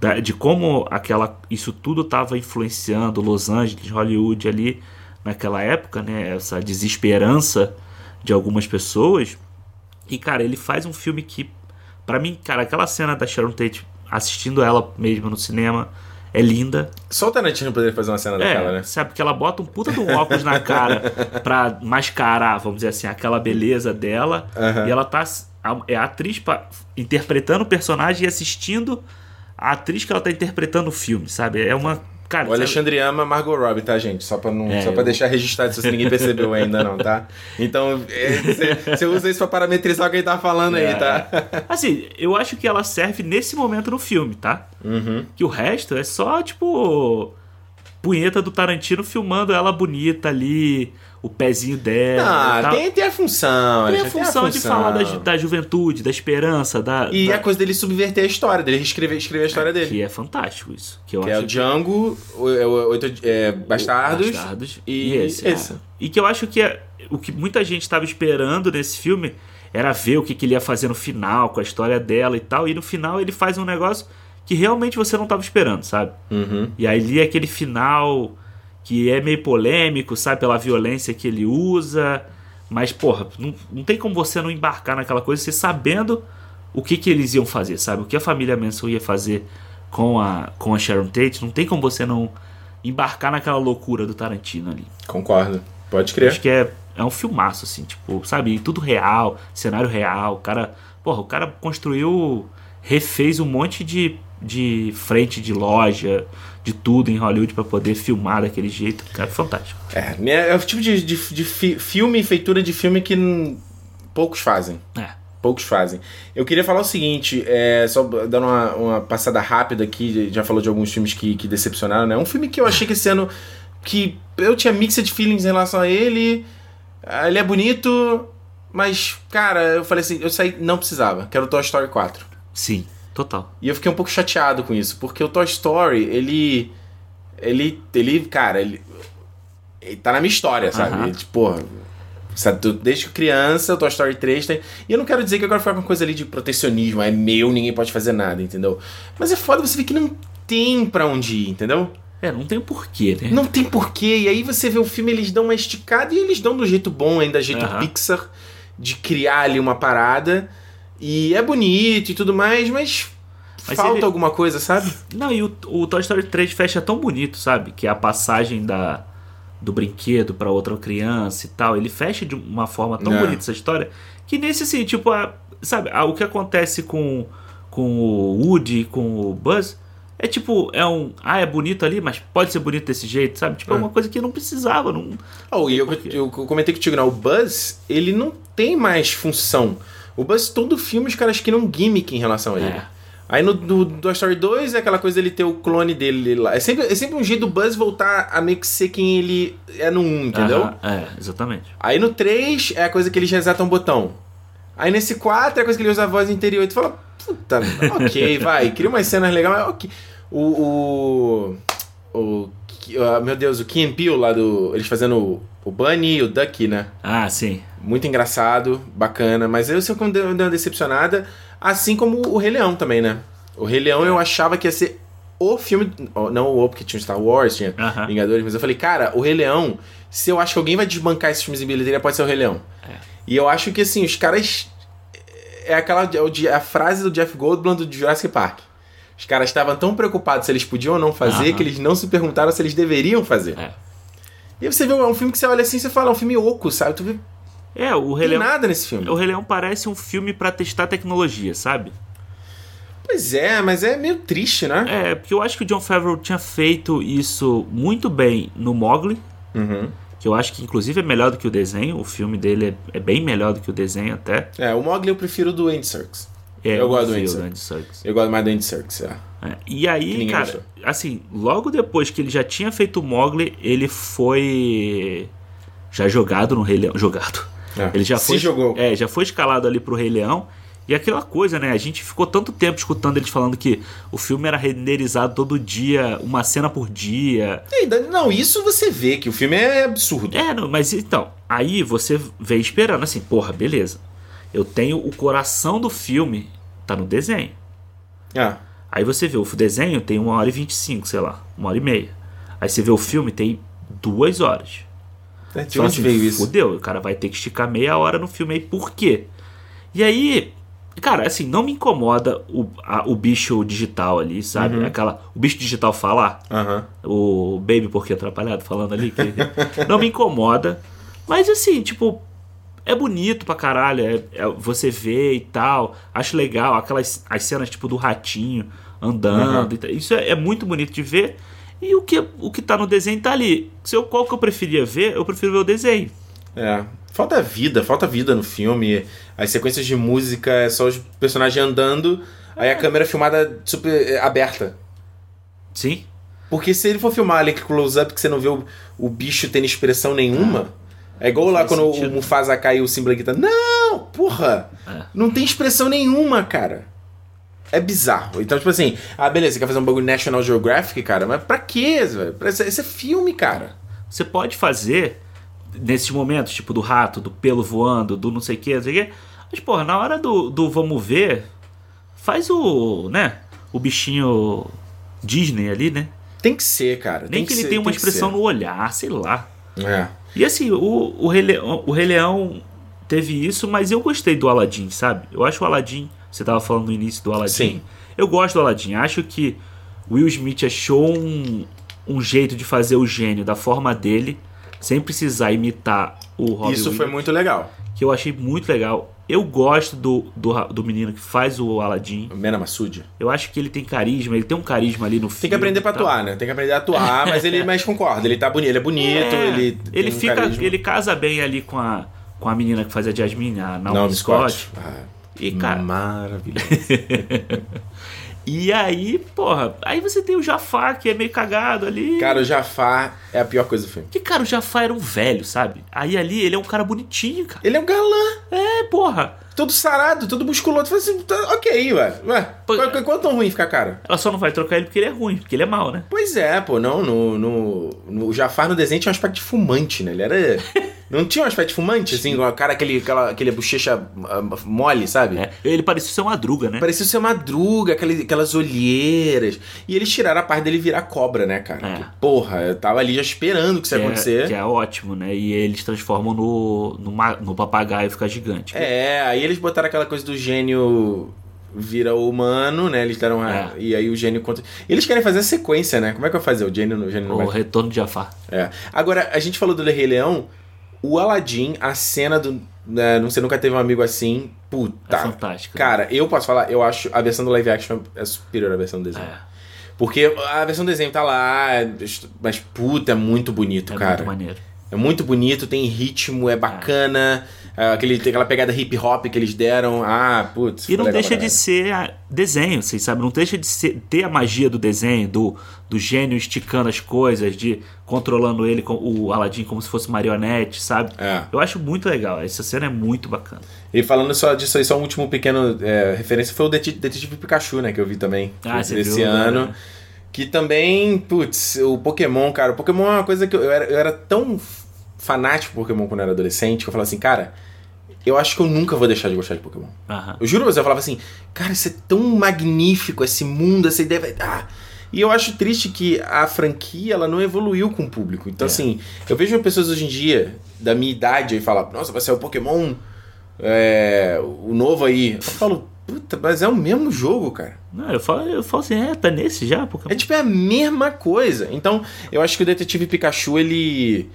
da- de como aquela, isso tudo estava influenciando Los Angeles, Hollywood ali naquela época, né? Essa desesperança de algumas pessoas. E, cara, ele faz um filme que, pra mim, cara, aquela cena da Sharon Tate assistindo ela mesma no cinema é linda. Só o Tarantino poderia fazer uma cena daquela, É, né? sabe? Que ela bota um puta de um óculos na cara (laughs) pra mascarar, vamos dizer assim, aquela beleza dela. Aham. E ela tá. É a atriz pa- interpretando o personagem e assistindo a atriz que ela tá interpretando o filme, sabe? É uma. Cara, o Alexandre sabe? ama Margot Robbie, tá, gente? Só pra, não, é, só pra deixar registrado se ninguém percebeu (laughs) ainda, não, tá? Então, você é, usa isso pra parametrizar o que ele tá falando é. aí, tá? Assim, eu acho que ela serve nesse momento no filme, tá? Uhum. Que o resto é só, tipo. Punheta do Tarantino filmando ela bonita ali, o pezinho dela. Ah, tem, tem a função. Tem a função, tem a função de falar da, da juventude, da esperança, da. E da... a coisa dele subverter a história, dele escrever, escrever a história é, dele. Que é fantástico isso. Que, que é o Django, o, o, o, é, Bastardos, Bastardos e, e esse. esse. É. E que eu acho que é, o que muita gente estava esperando nesse filme era ver o que, que ele ia fazer no final, com a história dela e tal. E no final ele faz um negócio que realmente você não estava esperando, sabe? Uhum. E aí aquele final que é meio polêmico, sabe, pela violência que ele usa. Mas, porra, não, não tem como você não embarcar naquela coisa, você sabendo o que, que eles iam fazer, sabe? O que a família Manson ia fazer com a, com a Sharon Tate, não tem como você não embarcar naquela loucura do Tarantino ali. Concordo, pode crer. Acho que é, é um filmaço, assim, tipo, sabe? Tudo real, cenário real. O cara, porra, o cara construiu, refez um monte de, de frente de loja, de tudo em Hollywood para poder filmar daquele jeito. Cara, fantástico. É, é o tipo de, de, de filme, feitura de filme que poucos fazem. É. Poucos fazem. Eu queria falar o seguinte, é, só dando uma, uma, passada rápida aqui, já falou de alguns filmes que, que decepcionaram, né? Um filme que eu achei que esse ano que eu tinha mixed feelings em relação a ele. Ah, ele é bonito, mas, cara, eu falei assim, eu saí, não precisava. Quero Toy Story 4. Sim. Total. E eu fiquei um pouco chateado com isso, porque o Toy Story, ele. Ele. Ele, cara, ele. Ele tá na minha história, sabe? Uhum. Ele, tipo, sabe, desde criança, o Toy Story 3 tem. E eu não quero dizer que agora foi uma coisa ali de protecionismo, é meu, ninguém pode fazer nada, entendeu? Mas é foda você ver que não tem pra onde ir, entendeu? É, não tem porquê, né? Não tem porquê. E aí você vê o filme, eles dão uma esticada e eles dão do jeito bom, ainda jeito uhum. Pixar, de criar ali uma parada. E é bonito e tudo mais, mas, mas falta ele... alguma coisa, sabe? Não, e o, o Toy Story 3 fecha tão bonito, sabe? Que é a passagem da, do brinquedo para outra criança e tal. Ele fecha de uma forma tão é. bonita essa história que nesse assim, tipo, a, sabe, a, o que acontece com, com o Woody, com o Buzz, é tipo, é um. Ah, é bonito ali, mas pode ser bonito desse jeito, sabe? Tipo, é, é uma coisa que não precisava. Não, oh, e eu, eu, comentei contigo, não. O Buzz, ele não tem mais função. O Buzz, todo filme, os caras criam um gimmick em relação a ele. É. Aí no do, do Story 2 é aquela coisa dele ter o clone dele lá. É sempre, é sempre um jeito do Buzz voltar a meio que ser quem ele é no 1, entendeu? é, exatamente. Aí no 3 é a coisa que eles resetam um botão. Aí nesse 4 é a coisa que ele usa a voz interior. E tu fala, puta, (laughs) ok, vai, cria umas cenas legais, mas ok. O. O. o meu Deus, o Kim Peele lá do. Eles fazendo o, o Bunny e o Ducky, né? Ah, sim. Muito engraçado, bacana. Mas eu sei como deu uma decepcionada. Assim como o Rei Leão também, né? O Rei Leão eu achava que ia ser o filme. Não o porque tinha Star Wars, tinha uh -huh. Vingadores, mas eu falei, cara, o Rei Leão, se eu acho que alguém vai desbancar esses filmes em bilheteria, pode ser o Rei Leão. É. E eu acho que assim, os caras. É aquela. É a frase do Jeff Goldblum do Jurassic Park. Os caras estavam tão preocupados se eles podiam ou não fazer uh -huh. que eles não se perguntaram se eles deveriam fazer. É. E aí você vê um filme que você olha assim e você fala, é um filme oco, sabe? Tu vê. É, o Rei Leão. nada nesse filme. O Rei Leão parece um filme para testar tecnologia, sabe? Pois é, mas é meio triste, né? É, porque eu acho que o John Favreau tinha feito isso muito bem no Mogli. Uhum. Que eu acho que inclusive é melhor do que o desenho. O filme dele é, é bem melhor do que o desenho até. É, o Mogli eu prefiro do Andy Serkis. É, eu gosto do Andy Serkis. Eu gosto mais do Andy Serkis, é. É, e aí, cara, gostou. assim, logo depois que ele já tinha feito o Mogli, ele foi já jogado no Rei Leão. Jogado. É, ele já foi, jogou. É, já foi escalado ali pro Rei Leão. E aquela coisa, né? A gente ficou tanto tempo escutando eles falando que o filme era renderizado todo dia, uma cena por dia. Não, isso você vê que o filme é absurdo. É, não, mas então, aí você vem esperando assim, porra, beleza. Eu tenho o coração do filme, tá no desenho. Ah. Aí você vê, o desenho tem uma hora e vinte e cinco, sei lá, uma hora e meia. Aí você vê o filme, tem duas horas. É, de onde assim, veio isso? Fudeu, o cara vai ter que esticar meia hora no filme aí, por quê? E aí, cara, assim, não me incomoda o, a, o bicho digital ali, sabe? Uhum. Aquela, o bicho digital falar. Uhum. O Baby Porque Atrapalhado falando ali. Que, (laughs) não me incomoda. Mas assim, tipo, é bonito pra caralho, é, é- você vê e tal, acho legal, aquelas as cenas tipo do ratinho andando, Uhum. isso é, é muito bonito de ver. E o que, o que tá no desenho tá ali. Se eu, qual que eu preferia ver? Eu prefiro ver o desenho. É. Falta vida, falta vida no filme. As sequências de música é só os personagens andando, aí a câmera é filmada super é, aberta. Sim. Porque se ele for filmar ali com close-up que você não vê o, o bicho tendo expressão nenhuma, é igual lá quando sentido. o Mufasa cai e o Simba grita: Não, porra! É. Não tem expressão nenhuma, cara. É bizarro. Então, tipo assim, ah, beleza, você quer fazer um bagulho National Geographic, cara, mas pra quê, velho? Esse é filme, cara. Você pode fazer nesses momentos, tipo do rato, do pelo voando, do não sei o que, não sei o que. Mas, porra, na hora do, do vamos ver, faz o, né, o bichinho Disney ali, né? Tem que ser, cara. Nem Tem que, ele ser, tenha uma expressão no olhar, sei lá. É. E assim, o, o, Rei Leão, o Rei Leão teve isso, mas eu gostei do Aladdin, sabe? Eu acho o Aladdin, você tava falando no início do Aladdin. Sim. Eu gosto do Aladdin. Acho que Will Smith achou um, um jeito de fazer o gênio da forma dele, sem precisar imitar o Robin Isso foi Williams, muito legal. que eu achei muito legal. Eu gosto do, do, do menino que faz o Aladdin. Mena Massoud. Eu acho que ele tem carisma, ele tem um carisma ali no filme. Tem que aprender pra atuar, né? Tem que aprender a atuar, (laughs) mas ele mais concorda. Ele tá bonito, ele é bonito, É, ele. ele um fica, carisma. ele casa bem ali com a, com a menina que faz a Jasmine, a Naomi Naomi Scott. Scott. Ah, E, cara, Maravilhoso. (laughs) e aí, porra, aí você tem o Jafar, que é meio cagado ali. Cara, o Jafar é a pior coisa do filme. que, cara, o Jafar era um velho, sabe? Aí ali ele é um cara bonitinho, cara. Ele é um galã, É, porra. todo sarado, todo musculoso. Fala assim, tá, ok, ué. Ué, Pô, qu- qu- quanto ruim fica cara? Ela só não vai trocar ele porque ele é ruim, porque ele é mau, né? Pois é, pô, não, no, no, no o Jafar no desenho tinha um aspecto de fumante, né? Ele era. (laughs) não tinha um aspecto fumante, assim, com a cara, aquele, aquela, aquele bochecha ah, mole, sabe? É, ele parecia ser uma druga, né? Parecia ser madruga, aquele, aquelas olheiras. E eles tiraram a parte dele virar cobra, né, cara? É. Que, porra, eu tava ali já esperando que isso Que ia é, acontecer. que é ótimo, né? E eles transformam no, no, no papagaio e fica gigante. É, aí eles botaram aquela coisa do gênio vira humano, né? Eles deram a... É. E aí o gênio contra. Eles querem fazer a sequência, né? Como é que vai fazer? O gênio, o gênio O vai. retorno de Jafar. É. Agora, a gente falou do Rei Leão. O Aladdin, a cena do. né, não sei, nunca teve um amigo assim. Puta. É fantástico. Cara, eu posso falar, eu acho a versão do live action é superior à versão do desenho. É, Porque a versão do desenho tá lá, mas puta, é muito bonito, é cara. muito maneiro. É muito bonito, tem ritmo, é bacana. é, aquele, tem aquela pegada hip hop que eles deram. Ah, putz. E não legal deixa de ser desenho, vocês sabem? Não deixa de ser- ter a magia do desenho, do, do gênio esticando as coisas, de controlando ele, com o Aladdin como se fosse marionete, sabe? É. Eu acho muito legal. Essa cena é muito bacana. E falando só disso aí, só um último pequeno é, referência foi o Detetive Pikachu, né? Que eu vi também Ah, esse viu, ano. né? Que também, putz, o Pokémon, cara, o Pokémon é uma coisa que eu, eu era, eu era tão fanático por Pokémon quando eu era adolescente que eu falava assim, cara, eu acho que eu nunca vou deixar de gostar de Pokémon. Aham. Eu juro você, eu falava assim, cara, isso é tão magnífico, esse mundo, essa ideia. vai- Ah. E eu acho triste que a franquia ela não evoluiu com o público. Então, É. assim, eu vejo pessoas hoje em dia, da minha idade, aí falar, nossa, vai ser o Pokémon, é, o novo aí. Eu falo, puta, mas é o mesmo jogo, cara. Não, eu falo, eu falo assim, é, tá nesse já? Pokémon? É tipo é a mesma coisa. Então, eu acho que o Detetive Pikachu, ele.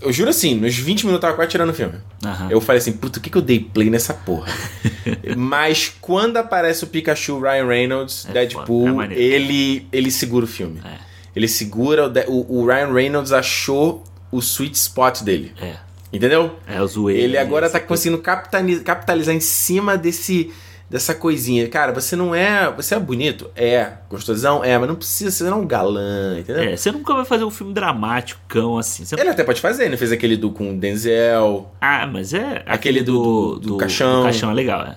Eu juro assim, nos 20 minutos eu tava quase tirando o filme. Aham. Eu falei assim, puta, o que, que eu dei play nessa porra? (laughs) Mas quando aparece o Pikachu, Ryan Reynolds, É Deadpool, é ele, ele segura o filme. É. Ele segura, o, o, Ryan Reynolds achou o sweet spot dele. É. Entendeu? É, eu zoei. Ele agora tá conseguindo capitalizar em cima desse dessa coisinha. Cara, você não é. Você é bonito? É. Gostosão? É, mas não precisa ser um galã, entendeu? É, você nunca vai fazer um filme dramático, cão, assim. Você- Ele até pode fazer, ele fez aquele do com o Denzel. Ah, mas é. Aquele do- do- do caixão. Do caixão é legal, é.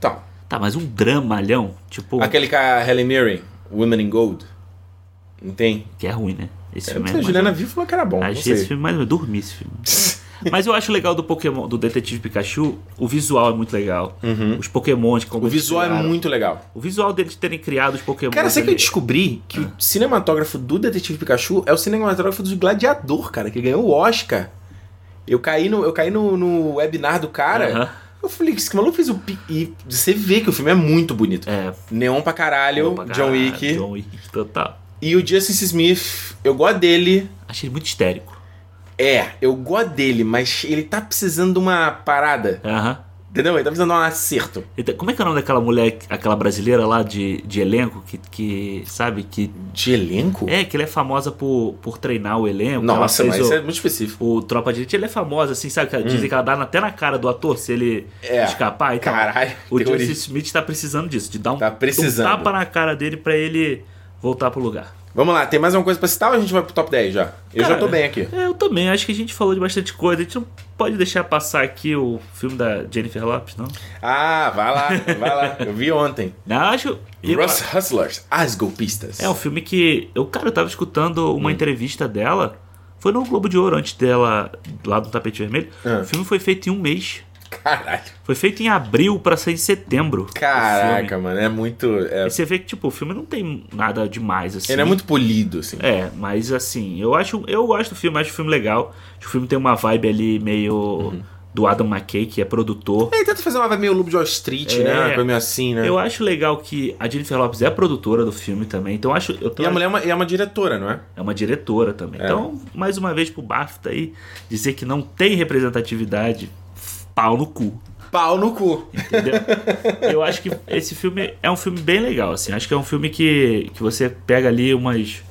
Tá. Tá, mas um dramalhão, tipo. Aquele com a Halle Mirren, Women in Gold. Não tem? Que é ruim, né? Esse É, filme é. a Juliana viu e falou que era bom. não Achei esse filme mais. Eu dormi esse filme. (laughs) Mas eu acho legal do Pokémon, do Detetive Pikachu, o visual é muito legal. Os Pokémons como Uhum. O visual é criaram. muito legal. O visual deles terem criado os Pokémon. Cara, sabe que eu descobri que o cinematógrafo do Detetive Pikachu é o cinematógrafo do Gladiador, cara, que ganhou o Oscar. Eu caí no, eu caí no, no webinar do cara. Aham. Eu falei, esse maluco fez o. E você vê que o filme é muito bonito. É. Neon pra caralho, Opa, John cara, Wick. John Wick, total. E o Justice Smith, eu gosto dele. Achei ele muito histérico. É, eu gosto dele, mas ele tá precisando de uma parada. Aham. Entendeu? Ele tá precisando de um acerto. Então, Como é que é o nome daquela mulher, aquela brasileira lá de, de elenco, que, que, sabe, que... De elenco? É, que ela é famosa por, por treinar o elenco. Nossa, mas fez isso o, é muito específico. o Tropa de Elite, ele é famosa, assim, sabe? Que Dizem que ela dá até na cara do ator se ele É. escapar. Então, Caralho, o teoria. Justin Smith tá precisando disso, de dar um, Tá um tapa na cara dele pra ele voltar pro lugar. Vamos lá, tem mais uma coisa pra citar ou a gente vai pro top 10 já? Eu já Cara, tô bem aqui. É, eu também, acho que a gente falou de bastante coisa. A gente não pode deixar passar aqui o filme da Jennifer Lopes, não? Ah, vai lá, vai lá. Eu vi ontem. (laughs) Não, acho. eu- Russ Hustlers, As Golpistas. É um filme que. Eu, cara, eu tava escutando Hum. uma entrevista dela. Foi no Globo de Ouro, antes dela, lá do tapete vermelho. Ah. O filme foi feito em um mês. Caralho. Foi feito em abril pra sair em setembro. Caraca, mano, é muito. é- E você vê que, tipo, o filme não tem nada demais, assim. Ele é muito polido, assim. É, mas assim, eu acho. Eu gosto do filme, acho o filme legal. Acho que o filme tem uma vibe ali meio. Uhum. Do Adam McKay, que é produtor. Ele tenta fazer uma vibe meio Lobo de Wall Street, É. né? Uma coisa meio assim, né? Eu acho legal que a Jennifer Lopes é produtora do filme também. Então acho. Eu tô, E a mulher é uma, é uma diretora, não é? é uma diretora também. É. Então, mais uma vez pro BAFTA aí, dizer que não tem representatividade, pau no cu. Pau no cu. Entendeu? eu acho que esse filme é um filme bem legal, assim. Acho que é um filme que, que você pega ali umas,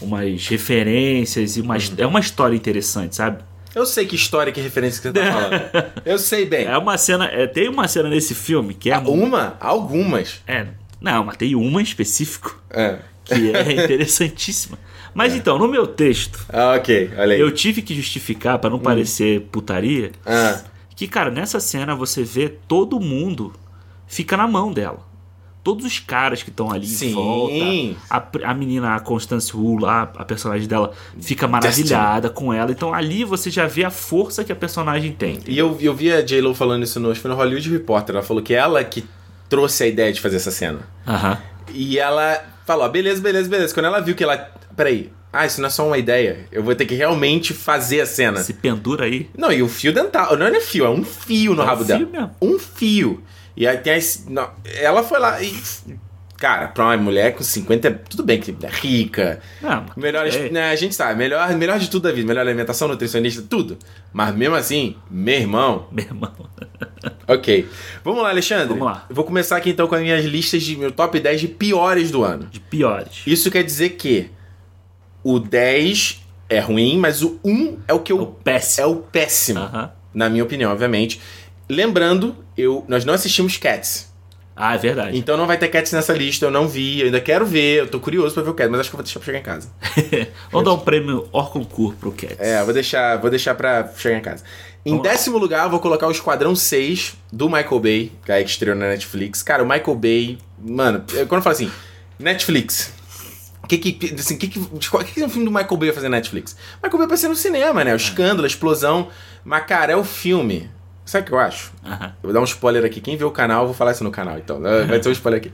umas referências e umas, é uma história interessante, sabe? Eu sei que história, que referência que você tá falando. Eu sei bem. É uma cena, é, tem uma cena nesse filme que é Uma? Algumas. é, não, mas tem uma em específico É. que é (laughs) interessantíssima. Mas então, no meu texto, Ah, ok, olha aí. eu tive que justificar para não parecer putaria, Ah, que cara, nessa cena você vê todo mundo fica na mão dela. Todos os caras que estão ali Sim. em volta. A, a menina, a Constance Wu lá, a personagem dela, fica maravilhada com ela. Então ali você já vê a força que a personagem tem. e eu, eu vi a J-Lo falando isso no, no Hollywood Reporter. Ela falou que ela que trouxe a ideia de fazer essa cena. Aham. E ela falou: ah, beleza, beleza, beleza. Quando ela viu que ela. Peraí. Ah, isso não é só uma ideia. Eu vou ter que realmente fazer a cena. Se pendura aí. Não, e o fio dental. Não é fio, é um fio no É um rabo fio dela. mesmo. Um fio. E aí tem as. não, ela foi lá e. Cara, pra uma mulher com 50, é- tudo bem que é rica. Não, Melhor, é. né, a gente sabe, melhor, melhor de tudo da vida, melhor alimentação, nutricionista, tudo. Mas mesmo assim, meu irmão, Meu irmão. (laughs) ok. Vamos lá, Alexandre. Vamos lá. Eu vou começar aqui então com as minhas listas de meu top 10 de piores do ano. De piores. Isso quer dizer que o 10 é ruim, mas o 1 é o que É o eu. péssimo. É o péssimo, Aham. na minha opinião, obviamente. Lembrando, eu, nós não assistimos Cats. Ah, é verdade. Então não vai ter Cats nessa lista, eu não vi, eu ainda quero ver, eu tô curioso pra ver o Cats, mas acho que eu vou deixar pra chegar em casa. (laughs) Vamos dar um prêmio Orconcourt pro Cats. É, vou deixar, vou deixar pra chegar em casa. Em Vamos lá. décimo lugar, eu vou colocar o Esquadrão 6 do Michael Bay, que é estreou na Netflix. Cara, o Michael Bay, mano, eu- quando eu falo assim, Netflix. O que que, assim, que, que, que que é um filme do Michael Bay vai fazer na Netflix? Michael Bay vai ser no cinema, né? O escândalo, a explosão. Mas, cara, é o filme. Sabe o que eu acho? Aham. Eu vou dar um spoiler aqui. Quem vê o canal, eu vou falar isso no canal, então. Vai ter um spoiler aqui.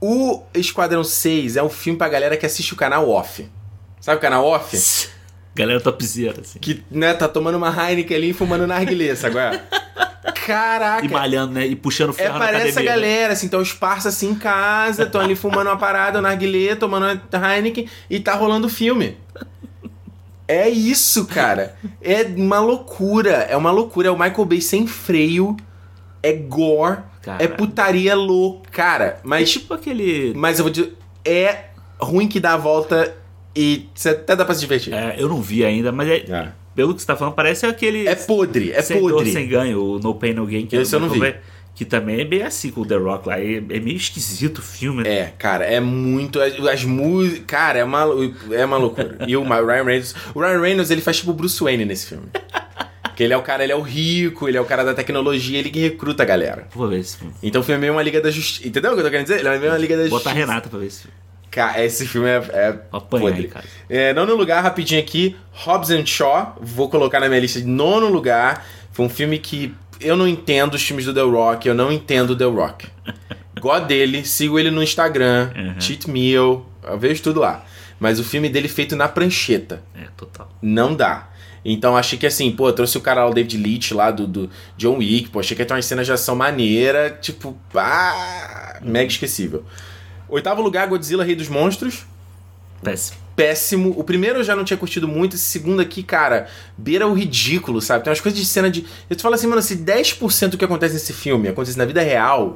O Esquadrão 6 é um filme pra galera que assiste o canal off. Sabe o canal off? Galera topzera, assim. Que, né, tá tomando uma Heineken ali e fumando narguilé, sabe? (laughs) é? Caraca! E malhando, né? E puxando É, ferro na parece essa academia. né? galera, assim, então os parça assim em casa, estão ali fumando uma parada, um narguilé, tomando uma Heineken e tá rolando o filme. É isso, cara. É uma loucura. É uma loucura. É o Michael Bay sem freio. É gore. Cara. É putaria louca. Cara, É mas, tipo aquele. mas eu vou dizer. É ruim que dá a volta e você até dá pra se divertir. É, eu não vi ainda, mas é, É. pelo que você tá falando, parece aquele. É podre. É sem dor, podre. sem ganho, o No Pain No Gain. Que Esse eu não vi. Que também é bem assim com o The Rock lá. É, é meio esquisito o filme. né? É, cara, é muito. As, as músicas. Cara, é uma, é uma loucura. E o Ryan Reynolds. O Ryan Reynolds, ele faz tipo o Bruce Wayne nesse filme. Que ele é o cara, ele é o rico, ele é o cara da tecnologia, ele que recruta a galera. Vou ver esse filme. Então o filme é meio uma Liga da Justiça. Entendeu o que eu tô querendo dizer? Ele é meio uma Liga da Botar a Justiça. Renata pra ver esse filme. Cara, esse filme é. é Apanhar podre. em casa. É, nono lugar, rapidinho aqui, Hobbs and Shaw. Vou colocar na minha lista de nono lugar. Foi um filme que eu não entendo os filmes do The Rock, eu não entendo o The Rock. (laughs) Gosto dele, sigo ele no Instagram, Uhum. Cheat Meal, eu vejo tudo lá. Mas o filme dele feito na prancheta. É, total. Não dá. Então achei que assim, pô, trouxe o cara lá, o David Leitch lá do, do John Wick, pô, achei que ia ter uma cena de ação maneira, tipo, ah, mega esquecível. Oitavo lugar, Godzilla, Rei dos Monstros. Péssimo. péssimo. O primeiro eu já não tinha curtido muito. Esse segundo aqui, cara, beira o ridículo, sabe? Tem umas coisas de cena de. Eu te falo assim, mano, se 10% do que acontece nesse filme acontece na vida real,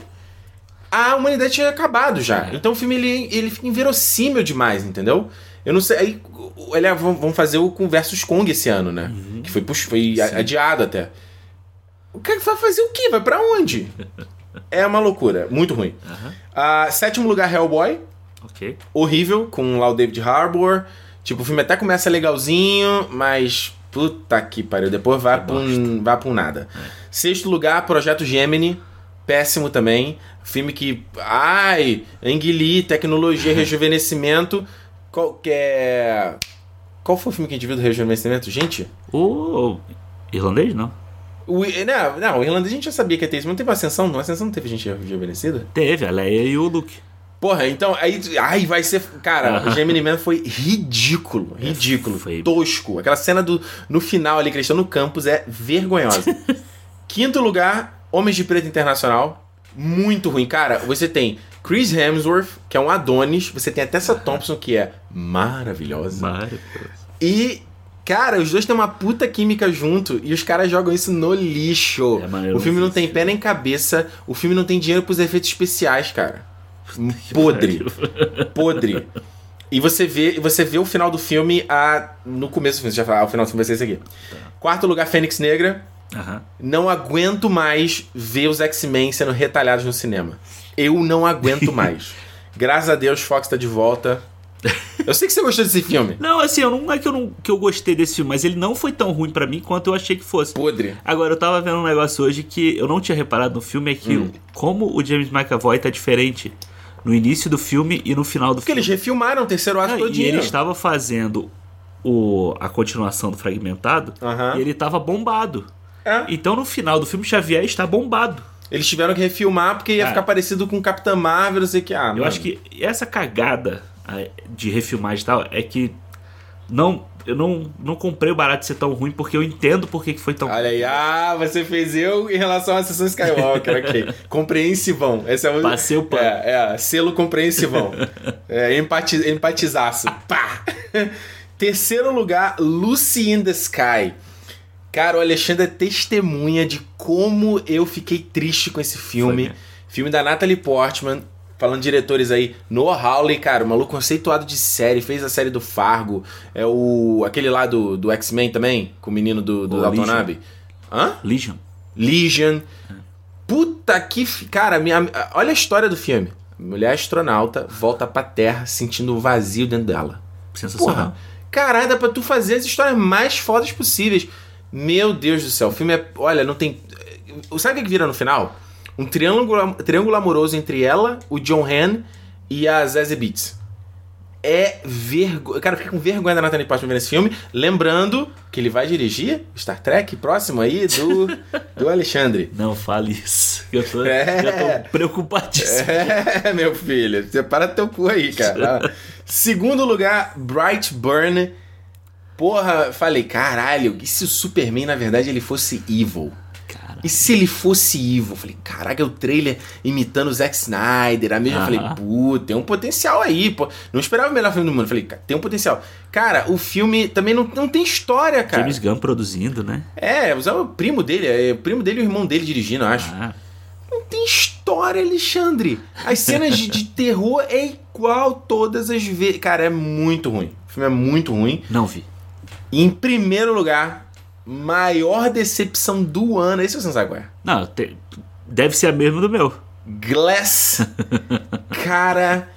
a humanidade tinha acabado já. É. Então o filme ele, ele fica inverossímil demais, entendeu? Eu não sei. Aí, ele, vamos fazer o com versus Kong esse ano, né? Uhum. Que foi, puxa, foi adiado até. O cara vai fazer o quê? Vai para onde? (laughs) é uma loucura. Muito ruim. Uhum. Uh, sétimo lugar, Hellboy. Ok. Horrível, com lá o David Harbour. Tipo, o filme até começa legalzinho, mas. Puta que pariu. Depois vai, pra um, vai pra um nada. É. Sexto lugar, Projeto Gemini. Péssimo também. Filme que. Ai, Ang tecnologia, (laughs) rejuvenescimento. Qual que é. Qual foi o filme que a gente viu do rejuvenescimento? Gente? O. Irlandês, não? O, não, não, o irlandês a gente já sabia que ia ter isso, mas não teve Ascensão? No Ascensão não teve gente rejuvenescida? Teve, a Leia e o Luke. Porra, então aí. Ai, vai ser. Cara, uh -huh. o Gemini Man foi ridículo. É, ridículo. Foi... Tosco. Aquela cena do, no final ali que eles estão no campus é vergonhosa. (laughs) Quinto lugar, Homens de Preto Internacional. Muito ruim. Cara, você tem Chris Hemsworth, que é um Adonis. Você tem a Tessa Thompson, que é maravilhosa. Maravilhosa. E Cara, os dois têm uma puta química junto e os caras jogam isso no lixo. É, o filme não tem pé nem cabeça, o filme não tem dinheiro pros efeitos especiais, cara. Podre. (laughs) Podre. E você vê, você vê o final do filme a, no começo do filme. Você já fala, ah, o final do filme vai ser esse aqui. Tá. Quarto lugar, Fênix Negra. Uhum. Não aguento mais ver os X-Men sendo retalhados no cinema. Eu não aguento (laughs) mais. Graças a Deus, Fox tá de volta. (laughs) Eu sei que você gostou desse filme. Não, assim, eu não é que eu, não, que eu gostei desse filme, mas ele não foi tão ruim para mim quanto eu achei que fosse. Podre. Agora, eu tava vendo um negócio hoje que eu não tinha reparado no filme, é que hum. como o James McAvoy tá diferente no início do filme e no final do Porque filme. Porque eles refilmaram o terceiro ato todo E ele estava fazendo o, a continuação do Fragmentado e ele estava bombado. É. Então no final do filme Xavier está bombado. Eles tiveram que refilmar porque ia é. ficar parecido com Capitã Marvel, não sei o que. Ah, eu mano. acho que essa cagada de refilmagem e tal é que não eu não, não comprei o barato de ser tão ruim porque eu entendo por que foi tão Olha aí, ah, você fez eu em relação à sessão Skywalker, ok. (laughs) Compreensivão. Esse é o. Passei o pano. É, é, selo compreensivão. é, empati, empatizaço. Pá! (laughs) Terceiro lugar, Lucy in the Sky. Cara, o Alexandre é testemunha de como eu fiquei triste com esse filme. Foi, filme da Natalie Portman falando de diretores aí, Noah Hawley, cara, o maluco conceituado de série, fez a série do Fargo, é o aquele lá do, do X-Men também, com o menino do, do Dalton Abbey. Hã? Legion. Legion. Puta que... Cara, minha, olha a história do filme. Mulher astronauta volta pra Terra sentindo o vazio dentro dela. Sensacional. Porra, caralho, dá pra tu fazer as histórias mais fodas possíveis. Meu Deus do céu, o filme é... Olha, não tem... Sabe o que vira no final? Um triângulo, triângulo amoroso entre ela, o John Han e a Zazie Beats. É vergonha. Cara, fiquei com vergonha da Natalie Portman vendo esse filme. Lembrando que ele vai dirigir Star Trek próximo aí do, (laughs) do Alexandre. Não fale isso. Eu tô, é. já tô preocupadíssimo. É, meu filho. Separa teu cu aí, cara. (laughs) Segundo lugar, Bright Burn. Porra, falei, caralho, e se o Superman, na verdade, ele fosse evil? E se ele fosse Ivo? Falei, caraca, o trailer imitando o Zack Snyder. A mesma, eu falei, puta, tem um potencial aí, pô. Não esperava o melhor filme do mundo. Falei, tem um potencial. Cara, o filme também não, não tem história, cara. James Gunn produzindo, né? É, usava o primo dele, é, o primo dele e o irmão dele dirigindo, eu acho. Ah. Não tem história, Alexandre. As cenas de, de terror é igual todas as vezes. Cara, é muito ruim. O filme é muito ruim. Não vi. E em primeiro lugar, maior decepção do ano. Esse você não sabe qual é? Não, te... deve ser a mesma do meu. Glass. (laughs) Cara,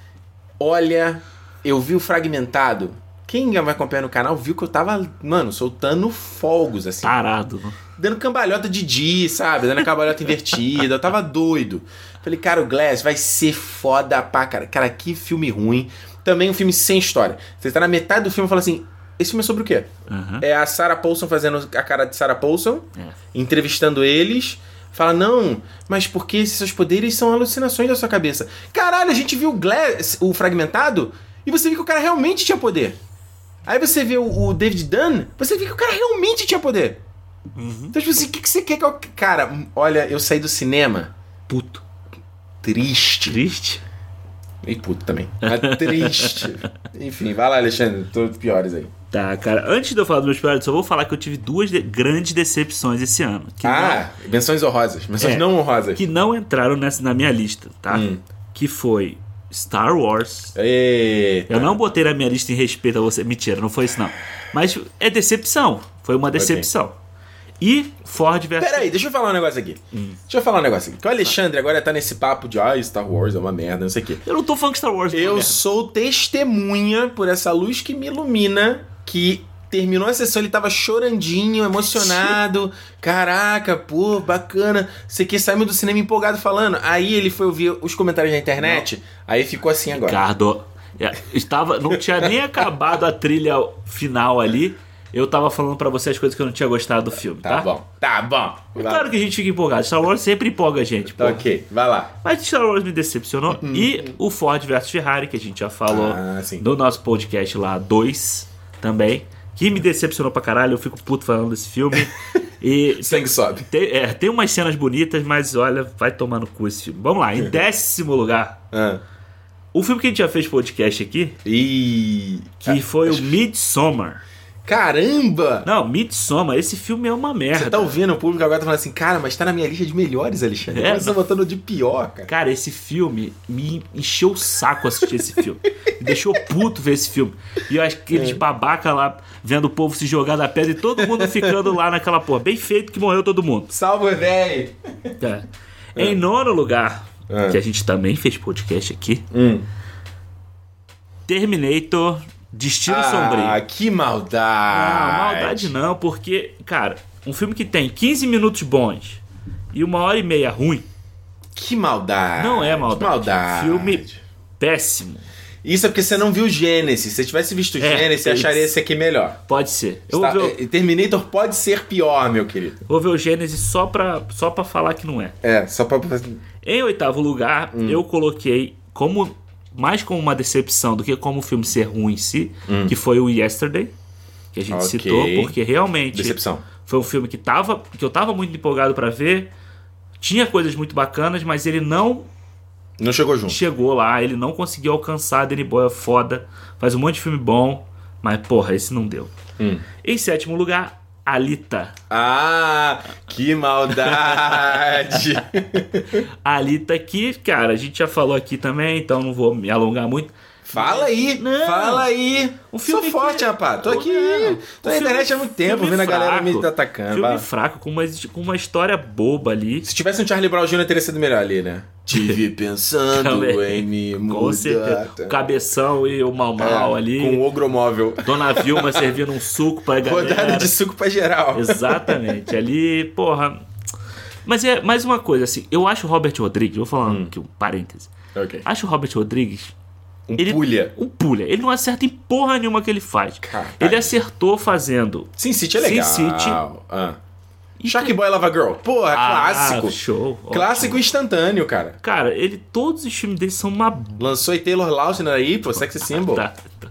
olha, eu vi o fragmentado. Quem vai acompanhar no canal viu que eu tava, mano, soltando fogos, assim. Parado. Dando cambalhota de Di, sabe? Dando cambalhota (laughs) invertida. Eu tava doido. Falei, cara, o Glass vai ser foda pra cara. Cara, que filme ruim. Também um filme sem história. Você tá na metade do filme e fala assim: esse filme é sobre o quê? Uhum. É a Sarah Paulson fazendo a cara de Sarah Paulson, é. entrevistando eles. Fala, não, mas porque esses seus poderes são alucinações da sua cabeça. Caralho, a gente viu o, Glass, o fragmentado e você viu que o cara realmente tinha poder. Aí você vê o, o David Dunn, você vê que o cara realmente tinha poder. Uhum. Então, tipo assim, o que, que você quer que eu. Cara, olha, eu saí do cinema. Puto. Triste. Triste? E puto também. Mas triste. (laughs) Enfim, vai lá, Alexandre. Todos piores aí. Tá, cara. Antes de eu falar dos meus piores, só vou falar que eu tive duas de- grandes decepções esse ano. Que ah, menções honrosas. Menções É. não não, honrosas. que não entraram nessa, na minha lista, tá? Hum. Que foi Star Wars. Eita. Eu não botei na minha lista em respeito a você. Mentira, não foi isso não. Mas é decepção. Foi uma decepção. E Ford versus. Peraí, deixa eu falar um negócio aqui. Hum. Deixa eu falar um negócio aqui. Que o Alexandre agora tá nesse papo de ah, Star Wars é uma merda, não sei o quê. Eu não tô falando que Star Wars é uma Eu merda. sou testemunha por essa luz que me ilumina que terminou a sessão, ele tava chorandinho, emocionado. Caraca, pô, bacana. Você que saiu do cinema empolgado falando. Aí ele foi ouvir os comentários na internet, aí ficou assim agora. Ricardo, é, estava, não tinha nem (laughs) acabado a trilha final ali. Eu tava falando pra você as coisas que eu não tinha gostado do filme, tá? Tá bom, tá bom. É claro que a gente fica empolgado. Star Wars sempre empolga a gente, pô. Tá ok, vai lá. Mas Star Wars me decepcionou. E o Ford versus Ferrari, que a gente já falou Ah, no nosso podcast lá, 2 também. Que me decepcionou pra caralho. Eu fico puto falando desse filme. (laughs) E Sangue sobe. tem, é, tem umas cenas bonitas, mas olha, vai tomar no cu esse filme. Vamos lá, em décimo lugar. Ah. O filme que a gente já fez podcast aqui, E. que foi o Midsommar. Caramba! Não, Midsommar, esse filme é uma merda. Você tá ouvindo o público agora tá falando assim, cara, mas tá na minha lista de melhores, Alexandre. É, Mas você tá botando de pior, cara. Cara, esse filme me encheu o saco assistir esse filme. Me deixou puto ver esse filme. E eu acho que aqueles babaca lá vendo o povo se jogar da pedra e todo mundo ficando lá naquela porra. Bem feito que morreu todo mundo. Salve, velho! É. Em nono lugar, É. que a gente também fez podcast aqui, Hum. Terminator Destino Sombrio. Ah, que maldade! Não, maldade não, porque, cara, um filme que tem 15 minutos bons e uma hora e meia ruim, Que maldade! não é Que maldade. maldade. Filme péssimo. Isso é porque você não viu Gênesis. Se você tivesse visto É, Gênesis, você acharia isso. esse aqui melhor. Pode ser. Eu Está- o- eh, Terminator pode ser pior, meu querido. vou ver o Gênesis só pra, só pra falar que não é. É, só pra. Em oitavo lugar, Hum. eu coloquei como mais como uma decepção do que como o filme ser ruim em si, que foi o Yesterday, que a gente Hum. Ok. citou, porque realmente Decepção. foi um filme que, tava, que eu tava muito empolgado pra ver. Tinha coisas muito bacanas, mas ele não Não chegou junto. chegou lá, ele não conseguiu alcançar. Danny Boy é foda, faz um monte de filme bom, mas porra, esse não deu. Hum. Em sétimo lugar, Alita. Ah, que maldade! (laughs) Alita que, cara, a gente já falou aqui também, então não vou me alongar muito. Fala aí, Não. fala aí. Um filme Sou forte, que- rapaz. Tô aqui. Não. Tô na internet há muito tempo, vendo a galera me fraco. atacando. Filme fraco, com uma, com uma história boba ali. Se tivesse um Charlie Brown Jr., teria sido melhor ali, né? Tive (laughs) pensando em me Com mudar. certeza. O cabeção e o mal mal É, ali. Com o ogromóvel. Dona Vilma servindo um suco pra galera. Rodada de suco pra geral. Exatamente. Ali, porra. Mas é mais uma coisa, assim, eu acho o Robert Rodrigues, vou falar Hum. aqui um parêntese. Ok. Acho o Robert Rodrigues Um ele- pulha. um pulha. Ele não acerta em porra nenhuma que ele faz. Caralho. Ele acertou fazendo. Sin City é Sin legal. City. Ah. E Shark Boy Lava Girl. Porra, Ah, clássico. Show. Clássico ótimo. instantâneo, cara. Cara, ele todos os filmes dele são uma Lançou aí Taylor Lautner aí, pô, sexy symbol. Tá, tá,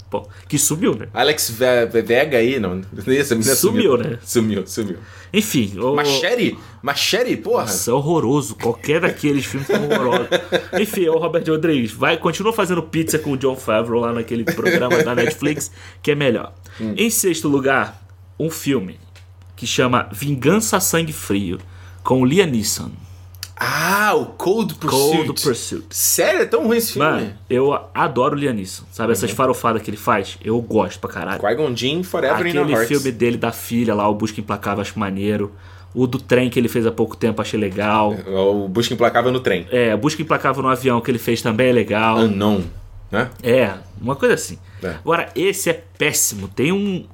que subiu, né? Alex Ve- Ve- Vega aí, não. Essa menina Sumiu, né? Sumiu, sumiu. Enfim, o... Machete? Machete, porra. Nossa, é horroroso. Qualquer daqueles filmes são horrorosos. (laughs) Enfim, é o Robert Rodrigues. Vai, continua fazendo pizza com o John Favreau lá naquele programa da Netflix, que é melhor. Hum. Em sexto lugar, um filme que chama Vingança Sangue Frio, com o Liam Neeson. Ah, o Cold Pursuit. Cold Pursuit. Sério? É tão ruim esse filme? Mano, eu adoro o Liam Neeson. Sabe, essas farofadas que ele faz? Eu gosto pra caralho. Qui-Gon Jinn Forever in Our Aquele filme dele da filha lá, o Busca Implacável, acho maneiro. O do trem que ele fez há pouco tempo, achei legal. O Busca Implacável no trem. É, Busca Implacável no avião que ele fez também é legal. Unknown, né? É, uma coisa assim. É. Agora, esse é péssimo. Tem um,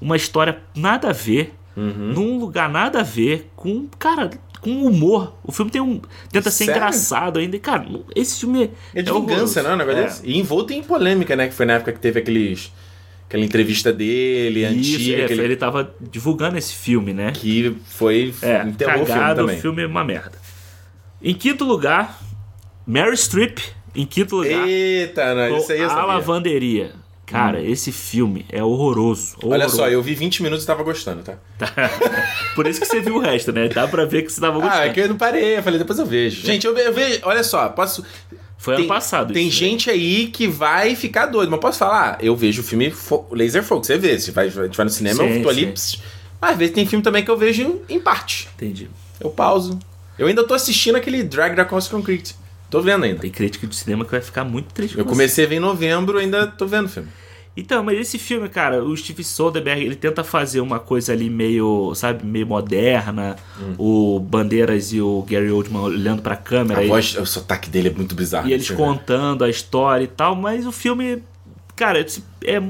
uma história nada a ver, Uhum. num lugar nada a ver, com, cara, com humor. O filme tem um. Tenta ser Sério? engraçado ainda. Cara, esse filme É de vingança, horroroso. não? Um negócio É. desse? E envolto em polêmica, né? Que foi na época que teve aqueles. Aquela entrevista dele, Isso, antiga, é, aquele- ele tava divulgando esse filme, né? que foi. É, enterrou o filme cagado, também. o filme é uma merda. Em quinto lugar, Mary Streep. Em quinto lugar, Eita, não, isso aí eu A sabia. Lavanderia. Cara, esse filme é horroroso. Olha horroroso. só, eu vi 20 minutos e tava gostando, tá? (laughs) Por isso que você viu o resto, né? Dá pra ver que você tava gostando. Ah, é que eu não parei, eu falei, depois eu vejo. Gente, eu, eu vejo. Olha só, posso. Foi tem, ano passado. Tem isso, né? gente aí que vai ficar doido, mas posso falar? Eu vejo o filme fo Laser Focus, você vê, você vai, a gente vai no cinema, Sim, eu tô ali. pss, mas às vezes tem filme também que eu vejo em parte. Entendi. Eu pauso. Eu ainda tô assistindo aquele Drag Cross Concrete. Tô vendo ainda. Tem crítica de cinema que vai ficar muito triste Eu comecei a ver em novembro, ainda tô vendo o filme. Então, mas esse filme, cara, o Steve Soderbergh, ele tenta fazer uma coisa ali meio, sabe, meio moderna. O Bandeiras e o Gary Oldman olhando pra câmera. A e- voz, o sotaque dele é muito bizarro. E eles nesse filme. contando a história e tal, mas o filme, cara, é,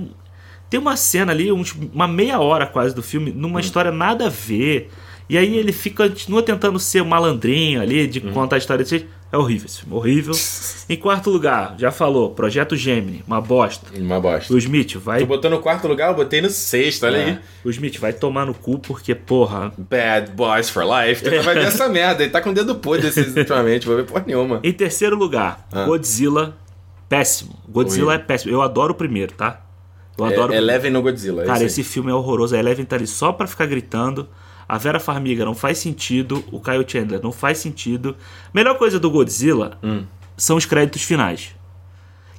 tem uma cena ali, uma meia hora quase do filme, Hum. numa história nada a ver. E aí ele fica, continua tentando ser malandrinho ali, de Hum. contar a história desse jeito. É horrível esse filme, horrível. (laughs) em quarto lugar, já falou, Projeto Gemini, uma bosta. Uma bosta. O Smith vai. Tu botou no quarto lugar, eu botei no sexto, olha aí. É, o Smith vai tomar no cu porque, porra. Bad Boys for Life. Tu vai ver essa (laughs) merda. Ele tá com o dedo podre esses (laughs) ultimamente, vou ver porra nenhuma. Em terceiro lugar, Ah. Godzilla, péssimo. Godzilla é péssimo. Eu adoro o primeiro, tá? Eu adoro É, primeiro. Eleven no Godzilla. é Cara, esse filme é horroroso. A Eleven tá ali só pra ficar gritando. A Vera Farmiga não faz sentido. O Kyle Chandler não faz sentido. Melhor coisa do Godzilla são os créditos finais.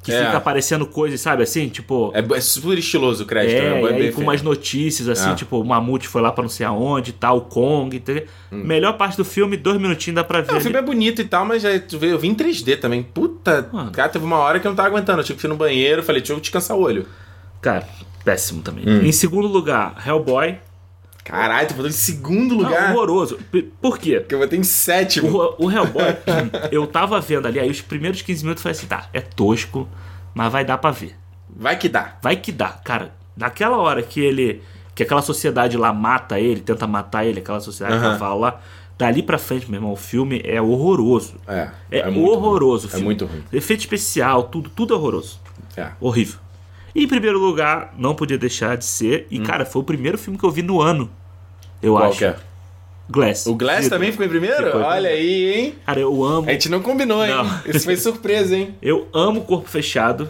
Que Hum. É. fica aparecendo coisas, sabe assim? Tipo. É, é super estiloso o crédito. É, né? e aí com umas notícias assim, É. tipo, o Mamute foi lá pra não sei aonde e tal, o Kong, entendeu? Melhor parte do filme, dois minutinhos dá pra ver. Hum. É, o filme é bonito e tal, mas já, eu vi em 3D também. Puta, Mano. cara, teve uma hora que eu não tava aguentando. Eu tive que ir no banheiro, falei, deixa eu descansar o olho. Cara, péssimo também. Hum. Em segundo lugar, Hellboy. Caralho, tu botou em segundo Não, lugar. horroroso. P- Por quê? que eu botei em sétimo. O, o Hellboy, (laughs) eu tava vendo ali, aí os primeiros 15 minutos eu falei assim, tá, é tosco, mas vai dar pra ver. Vai que dá. Vai que dá. Cara, naquela hora que ele. Que aquela sociedade lá mata ele, tenta matar ele, aquela sociedade Aham. naval lá. Dali pra frente, meu irmão, o filme é horroroso. É. É, muito horroroso o ruim. filme. É muito ruim. Efeito especial, tudo, tudo é horroroso. É. Horrível. E em primeiro lugar, não podia deixar de ser. E, cara, foi o primeiro filme que eu vi no ano. Eu. Qual acho. que é? Glass. O Glass Ficou. também ficou em primeiro? Ficou em Olha aí, hein? Cara, eu amo. A gente não combinou, hein? Não. Isso foi surpresa, hein? (laughs) Eu amo Corpo Fechado.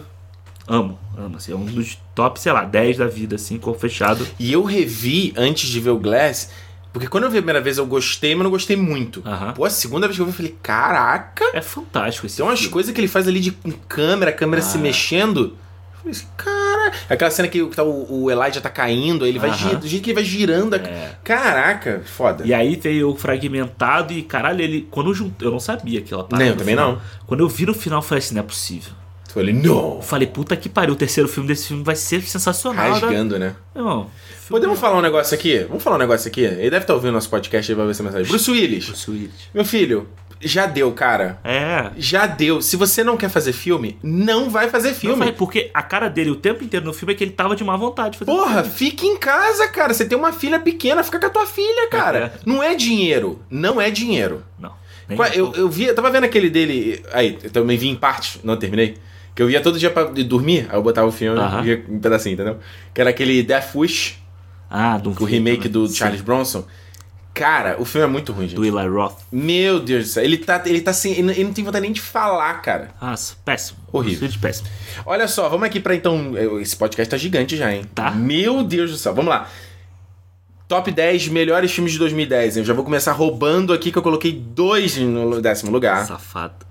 Amo, amo. Assim, é um dos top, sei lá, 10 da vida, assim, Corpo Fechado. E eu revi antes de ver o Glass, porque quando eu vi a primeira vez eu gostei, mas não gostei muito. Aham. Pô, a segunda vez que eu vi, eu falei, caraca! É fantástico esse Tem umas coisas que ele faz ali de com câmera, a câmera se Ah. mexendo. Eu falei assim, cara. Aquela cena que tá, o, o Elijah tá caindo, ele vai girando, do jeito que ele vai girando. É. Caraca, foda. E aí veio o fragmentado e, caralho, ele. Quando eu juntei. Eu não sabia aquela parada. Nem, eu também final. não. Quando eu vi no final, eu falei assim: não é possível. Eu falei, não! Eu falei, puta que pariu, o terceiro filme desse filme vai ser sensacional. né? Rasgando, né? Irmão, Podemos falar um negócio aqui? Vamos falar um negócio aqui? Ele deve estar ouvindo nosso podcast aí, vai ver essa mensagem. Bruce Willis. Bruce Willis. Meu filho, já deu, cara. É. Já deu. Se você não quer fazer filme, não vai fazer Não filme. vai, porque a cara dele o tempo inteiro no filme é que ele tava de má vontade. fazendo Porra, filme. fique em casa, cara. Você tem uma filha pequena, fica com a tua filha, cara. É. Não é dinheiro. Não é dinheiro. Não. Eu, eu vi, eu tava vendo aquele dele. Aí, eu também vi em parte, não terminei. Que eu via todo dia pra dormir, aí eu botava o filme Aham. e via um pedacinho, entendeu? Que era aquele Death Wish, Ah, do o remake do Sim, Charles Bronson. Cara, o filme é muito ruim, gente. Do Eli Roth. Meu Deus do céu. Ele tá, ele tá sem. Ele não tem vontade nem de falar, cara. Nossa, péssimo. Horrível. Willis, péssimo. Olha só, vamos aqui pra então. Esse podcast tá gigante já, hein? Tá. Meu Deus do céu. Vamos lá. Top 10 melhores filmes de 2010. Eu já vou começar roubando aqui que eu coloquei dois no décimo lugar. Safado.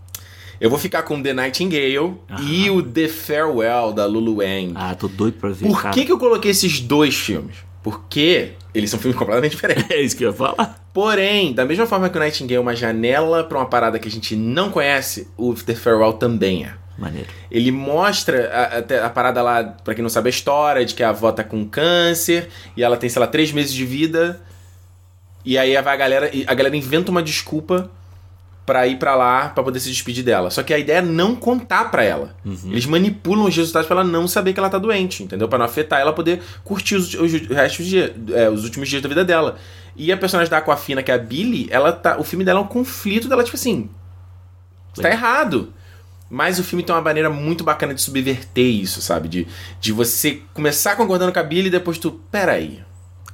Eu vou ficar com The Nightingale e o The Farewell da Lulu Wang. Ah, tô doido pra ver, Por cara. que, que eu coloquei esses dois filmes? Porque eles são filmes completamente diferentes. (laughs) É isso que eu ia falar. Porém, da mesma forma que o Nightingale é uma janela pra uma parada que a gente não conhece, o The Farewell também é. Maneiro. Ele mostra a, até a parada lá, pra quem não sabe a história, de que a avó tá com câncer e ela tem, sei lá, três meses de vida. E aí a, a galera, a galera inventa uma desculpa pra ir pra lá pra poder se despedir dela. Só que a ideia é não contar pra ela. Eles manipulam os resultados pra ela não saber que ela tá doente, entendeu? Pra não afetar ela poder curtir os, os restos de, é, os últimos dias da vida dela. E a personagem da Aquafina, que é a Billy, ela tá, o filme dela é um conflito dela, tipo assim, tá errado. Mas o filme tem uma maneira muito bacana de subverter isso, sabe? De, de você começar concordando com a Billy e depois tu, peraí.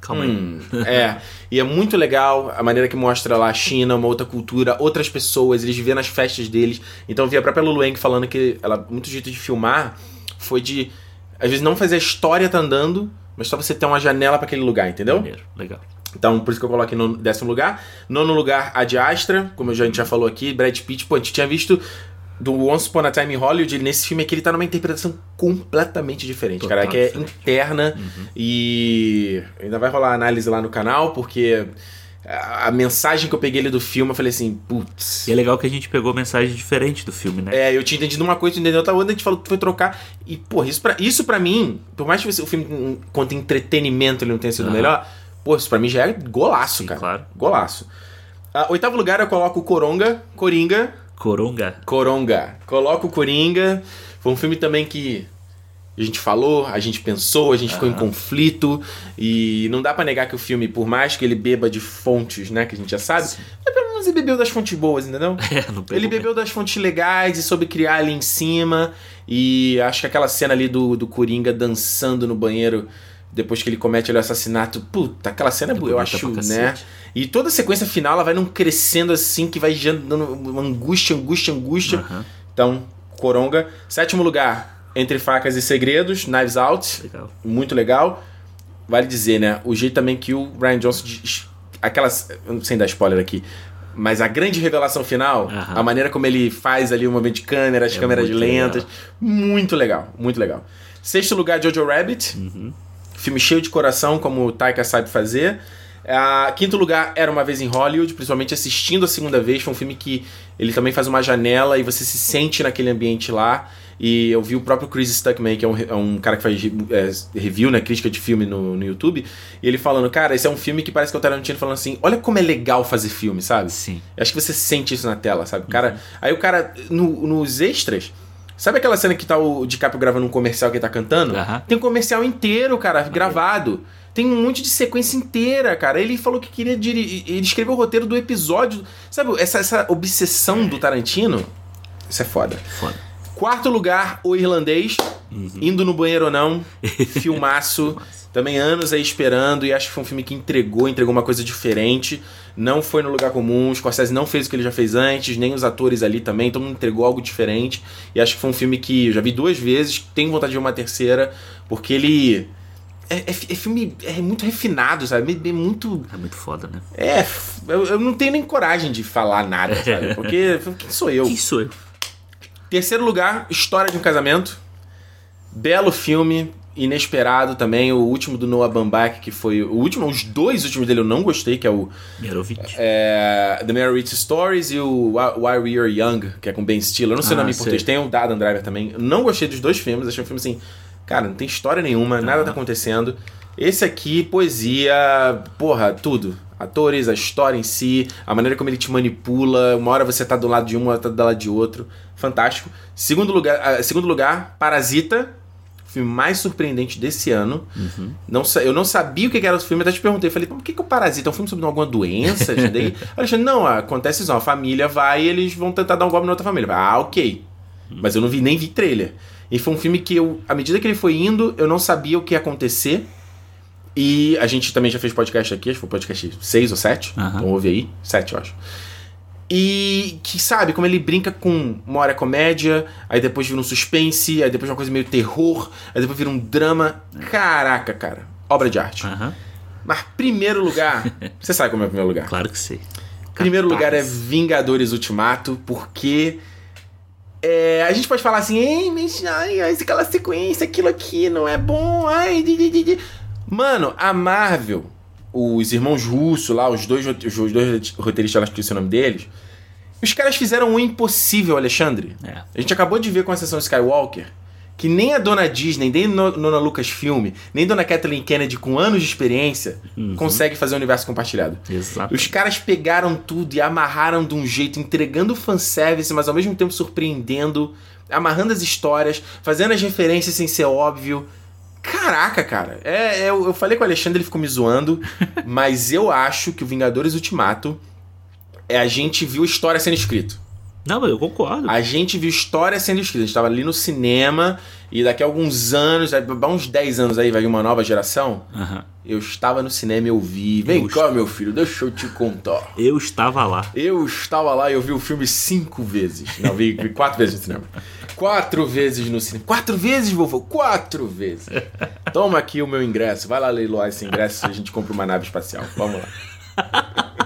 Calma aí. Hum, é, e é muito legal a maneira que mostra lá a China, uma outra cultura, outras pessoas, eles vivendo as festas deles. Então eu vi a própria Lulu Wang falando que ela, muito jeito de filmar foi de, às vezes, não fazer a história tá andando, mas só você ter uma janela pra aquele lugar, entendeu? Maneiro. Legal. Então, por isso que eu coloquei no décimo lugar. Nono lugar, a de Astra, como a gente já falou aqui, Brad Pitt. Pô, a gente tinha visto do Once Upon a Time in Hollywood, nesse filme aqui ele tá numa interpretação completamente diferente, Total cara, que é diferente. interna uhum. e ainda vai rolar análise lá no canal, porque a, mensagem que eu peguei ali do filme, eu falei assim, putz. E é legal que a gente pegou mensagem diferente do filme, né? É, eu tinha entendido uma coisa, tu entendeu outra, outra, a gente falou que foi trocar. E, porra, isso pra, isso pra mim, por mais que o filme, quanto entretenimento, ele não tenha sido uhum. melhor, pô, isso pra mim já é golaço, Sim, cara. Claro. Golaço. Uh, oitavo lugar eu coloco o Coronga, Coringa. Coronga. Coronga. Coloco o Coringa. Foi um filme também que a gente falou, a gente pensou, a gente ficou em conflito e não dá para negar que o filme, por mais que ele beba de fontes, né, que a gente já sabe, mas pelo menos ele bebeu das fontes boas, entendeu? (laughs) É, ele bebeu das fontes legais e soube criar ali em cima e acho que aquela cena ali do, do Coringa dançando no banheiro depois que ele comete ali o assassinato, puta, aquela cena é eu acho, né? E toda a sequência final ela vai num crescendo assim que vai dando uma angústia, angústia, angústia. Uhum. Então, Coronga, sétimo lugar, entre Facas e Segredos, Knives Out. Legal. Muito legal. Vale dizer, né? O jeito também que o Ryan Johnson. Aquelas. Sem dar spoiler aqui. Mas a grande revelação final, a maneira como ele faz ali o movimento de câmera, as é câmeras lentas. Legal. Muito legal, muito legal. Sexto lugar, Jojo Rabbit. Uhum. Filme cheio de coração, como o Taika sabe fazer. Uh, quinto lugar, Era Uma Vez em Hollywood, principalmente assistindo a segunda vez. Foi um filme que ele também faz uma janela e você se sente naquele ambiente lá. E eu vi o próprio Chris Stuckman, que é um, é um cara que faz é, review, né, crítica de filme no, no YouTube, e ele falando, cara, esse é um filme que parece que o Tarantino falando assim, olha como é legal fazer filme, sabe? Sim. Eu acho que você sente isso na tela, sabe? Cara, uhum. Aí o cara, no, nos extras, sabe aquela cena que tá o DiCaprio gravando um comercial que ele tá cantando? Uhum. Tem um comercial inteiro, cara, gravado. Tem um monte de sequência inteira, cara. Ele falou que queria dirigir. Ele escreveu o roteiro do episódio. Sabe, essa, essa obsessão do Tarantino. Isso é foda. Foda. Quarto lugar, O Irlandês. Uhum. Indo no banheiro ou não. (laughs) Filmaço. Também anos aí esperando e acho que foi um filme que entregou, entregou uma coisa diferente. Não foi no lugar comum, o Scorsese não fez o que ele já fez antes, nem os atores ali também, mundo entregou algo diferente. E acho que foi um filme que eu já vi duas vezes, tenho vontade de ver uma terceira, porque ele. É, é, é, filme é muito refinado, sabe? É muito. É muito foda, né? É, eu, eu não tenho nem coragem de falar nada, sabe? (laughs) Porque quem sou eu? Quem sou eu? Terceiro lugar, História de um Casamento. Belo filme, inesperado também. O último do Noah Baumbach, que foi. O último, os dois últimos dele eu não gostei, que é o. Merovitch. É, The Merovitch Stories e o Why We Are Young, que é com Ben Stiller. Eu não sei ah, o nome em português. Tem o Adam Driver também. Eu não gostei dos dois filmes. Achei um filme assim. Cara, não tem história nenhuma, nada tá acontecendo. Esse aqui, poesia, porra, tudo. Atores, a história em si, a maneira como ele te manipula. Uma hora você tá do lado de um, outra tá do lado de outro. Fantástico. Segundo lugar, uh, segundo lugar Parasita. Filme mais surpreendente desse ano. Uhum. Não, eu não sabia o que era o filme, até te perguntei. Falei, por que, que o Parasita é um filme sobre alguma doença? Daí, (laughs) Alexandre, não, acontece isso. Uma família vai e eles vão tentar dar um golpe na outra família. Ah, ok. Uhum. Mas eu não vi nem vi trailer. E foi um filme que eu, à medida que ele foi indo, eu não sabia o que ia acontecer. E a gente também já fez podcast aqui, acho que foi podcast 6 ou 7. Uhum. Então ouve aí. 7, eu acho. E que sabe, como ele brinca com uma hora comédia, aí depois vira um suspense, aí depois uma coisa meio terror, aí depois vira um drama. Caraca, cara. Obra de arte. Uhum. Mas primeiro lugar. (laughs) você sabe como é o primeiro lugar? Claro que sei. Primeiro lugar é Vingadores Ultimato, porque é, a gente pode falar assim, ei, mas ai, aquela sequência, aquilo aqui não é bom, ai, di, di, di. Mano, a Marvel, os irmãos Russo lá, os dois, os dois roteiristas lá, esqueci o nome deles, os caras fizeram o impossível, Alexandre. É. A gente acabou de ver com a sessão Skywalker que nem a dona Disney, nem a dona Lucasfilm, nem dona Kathleen Kennedy com anos de experiência uhum. consegue fazer o um universo compartilhado. Exato. Os caras pegaram tudo e amarraram de um jeito, entregando fanservice, mas ao mesmo tempo surpreendendo, amarrando as histórias, fazendo as referências sem ser óbvio. Caraca, cara. É, é eu, falei com o Alexandre, ele ficou me zoando, (laughs) mas eu acho que o Vingadores Ultimato é a gente viu história sendo escrito. Não, eu concordo. A gente viu história sendo escrita. A gente estava ali no cinema e daqui a alguns anos, uns 10 anos aí, vai vir uma nova geração. Uhum. Eu estava no cinema e eu vi. Vem eu cá, est... meu filho, deixa eu te contar. Eu estava lá. Eu estava lá e eu vi o filme cinco vezes. Não, vi, vi quatro vezes no cinema. Quatro vezes no cinema. Quatro vezes, vovô? Quatro vezes. (laughs) Toma aqui o meu ingresso. Vai lá leiloar esse ingresso e a gente compra uma nave espacial. Vamos lá. (laughs)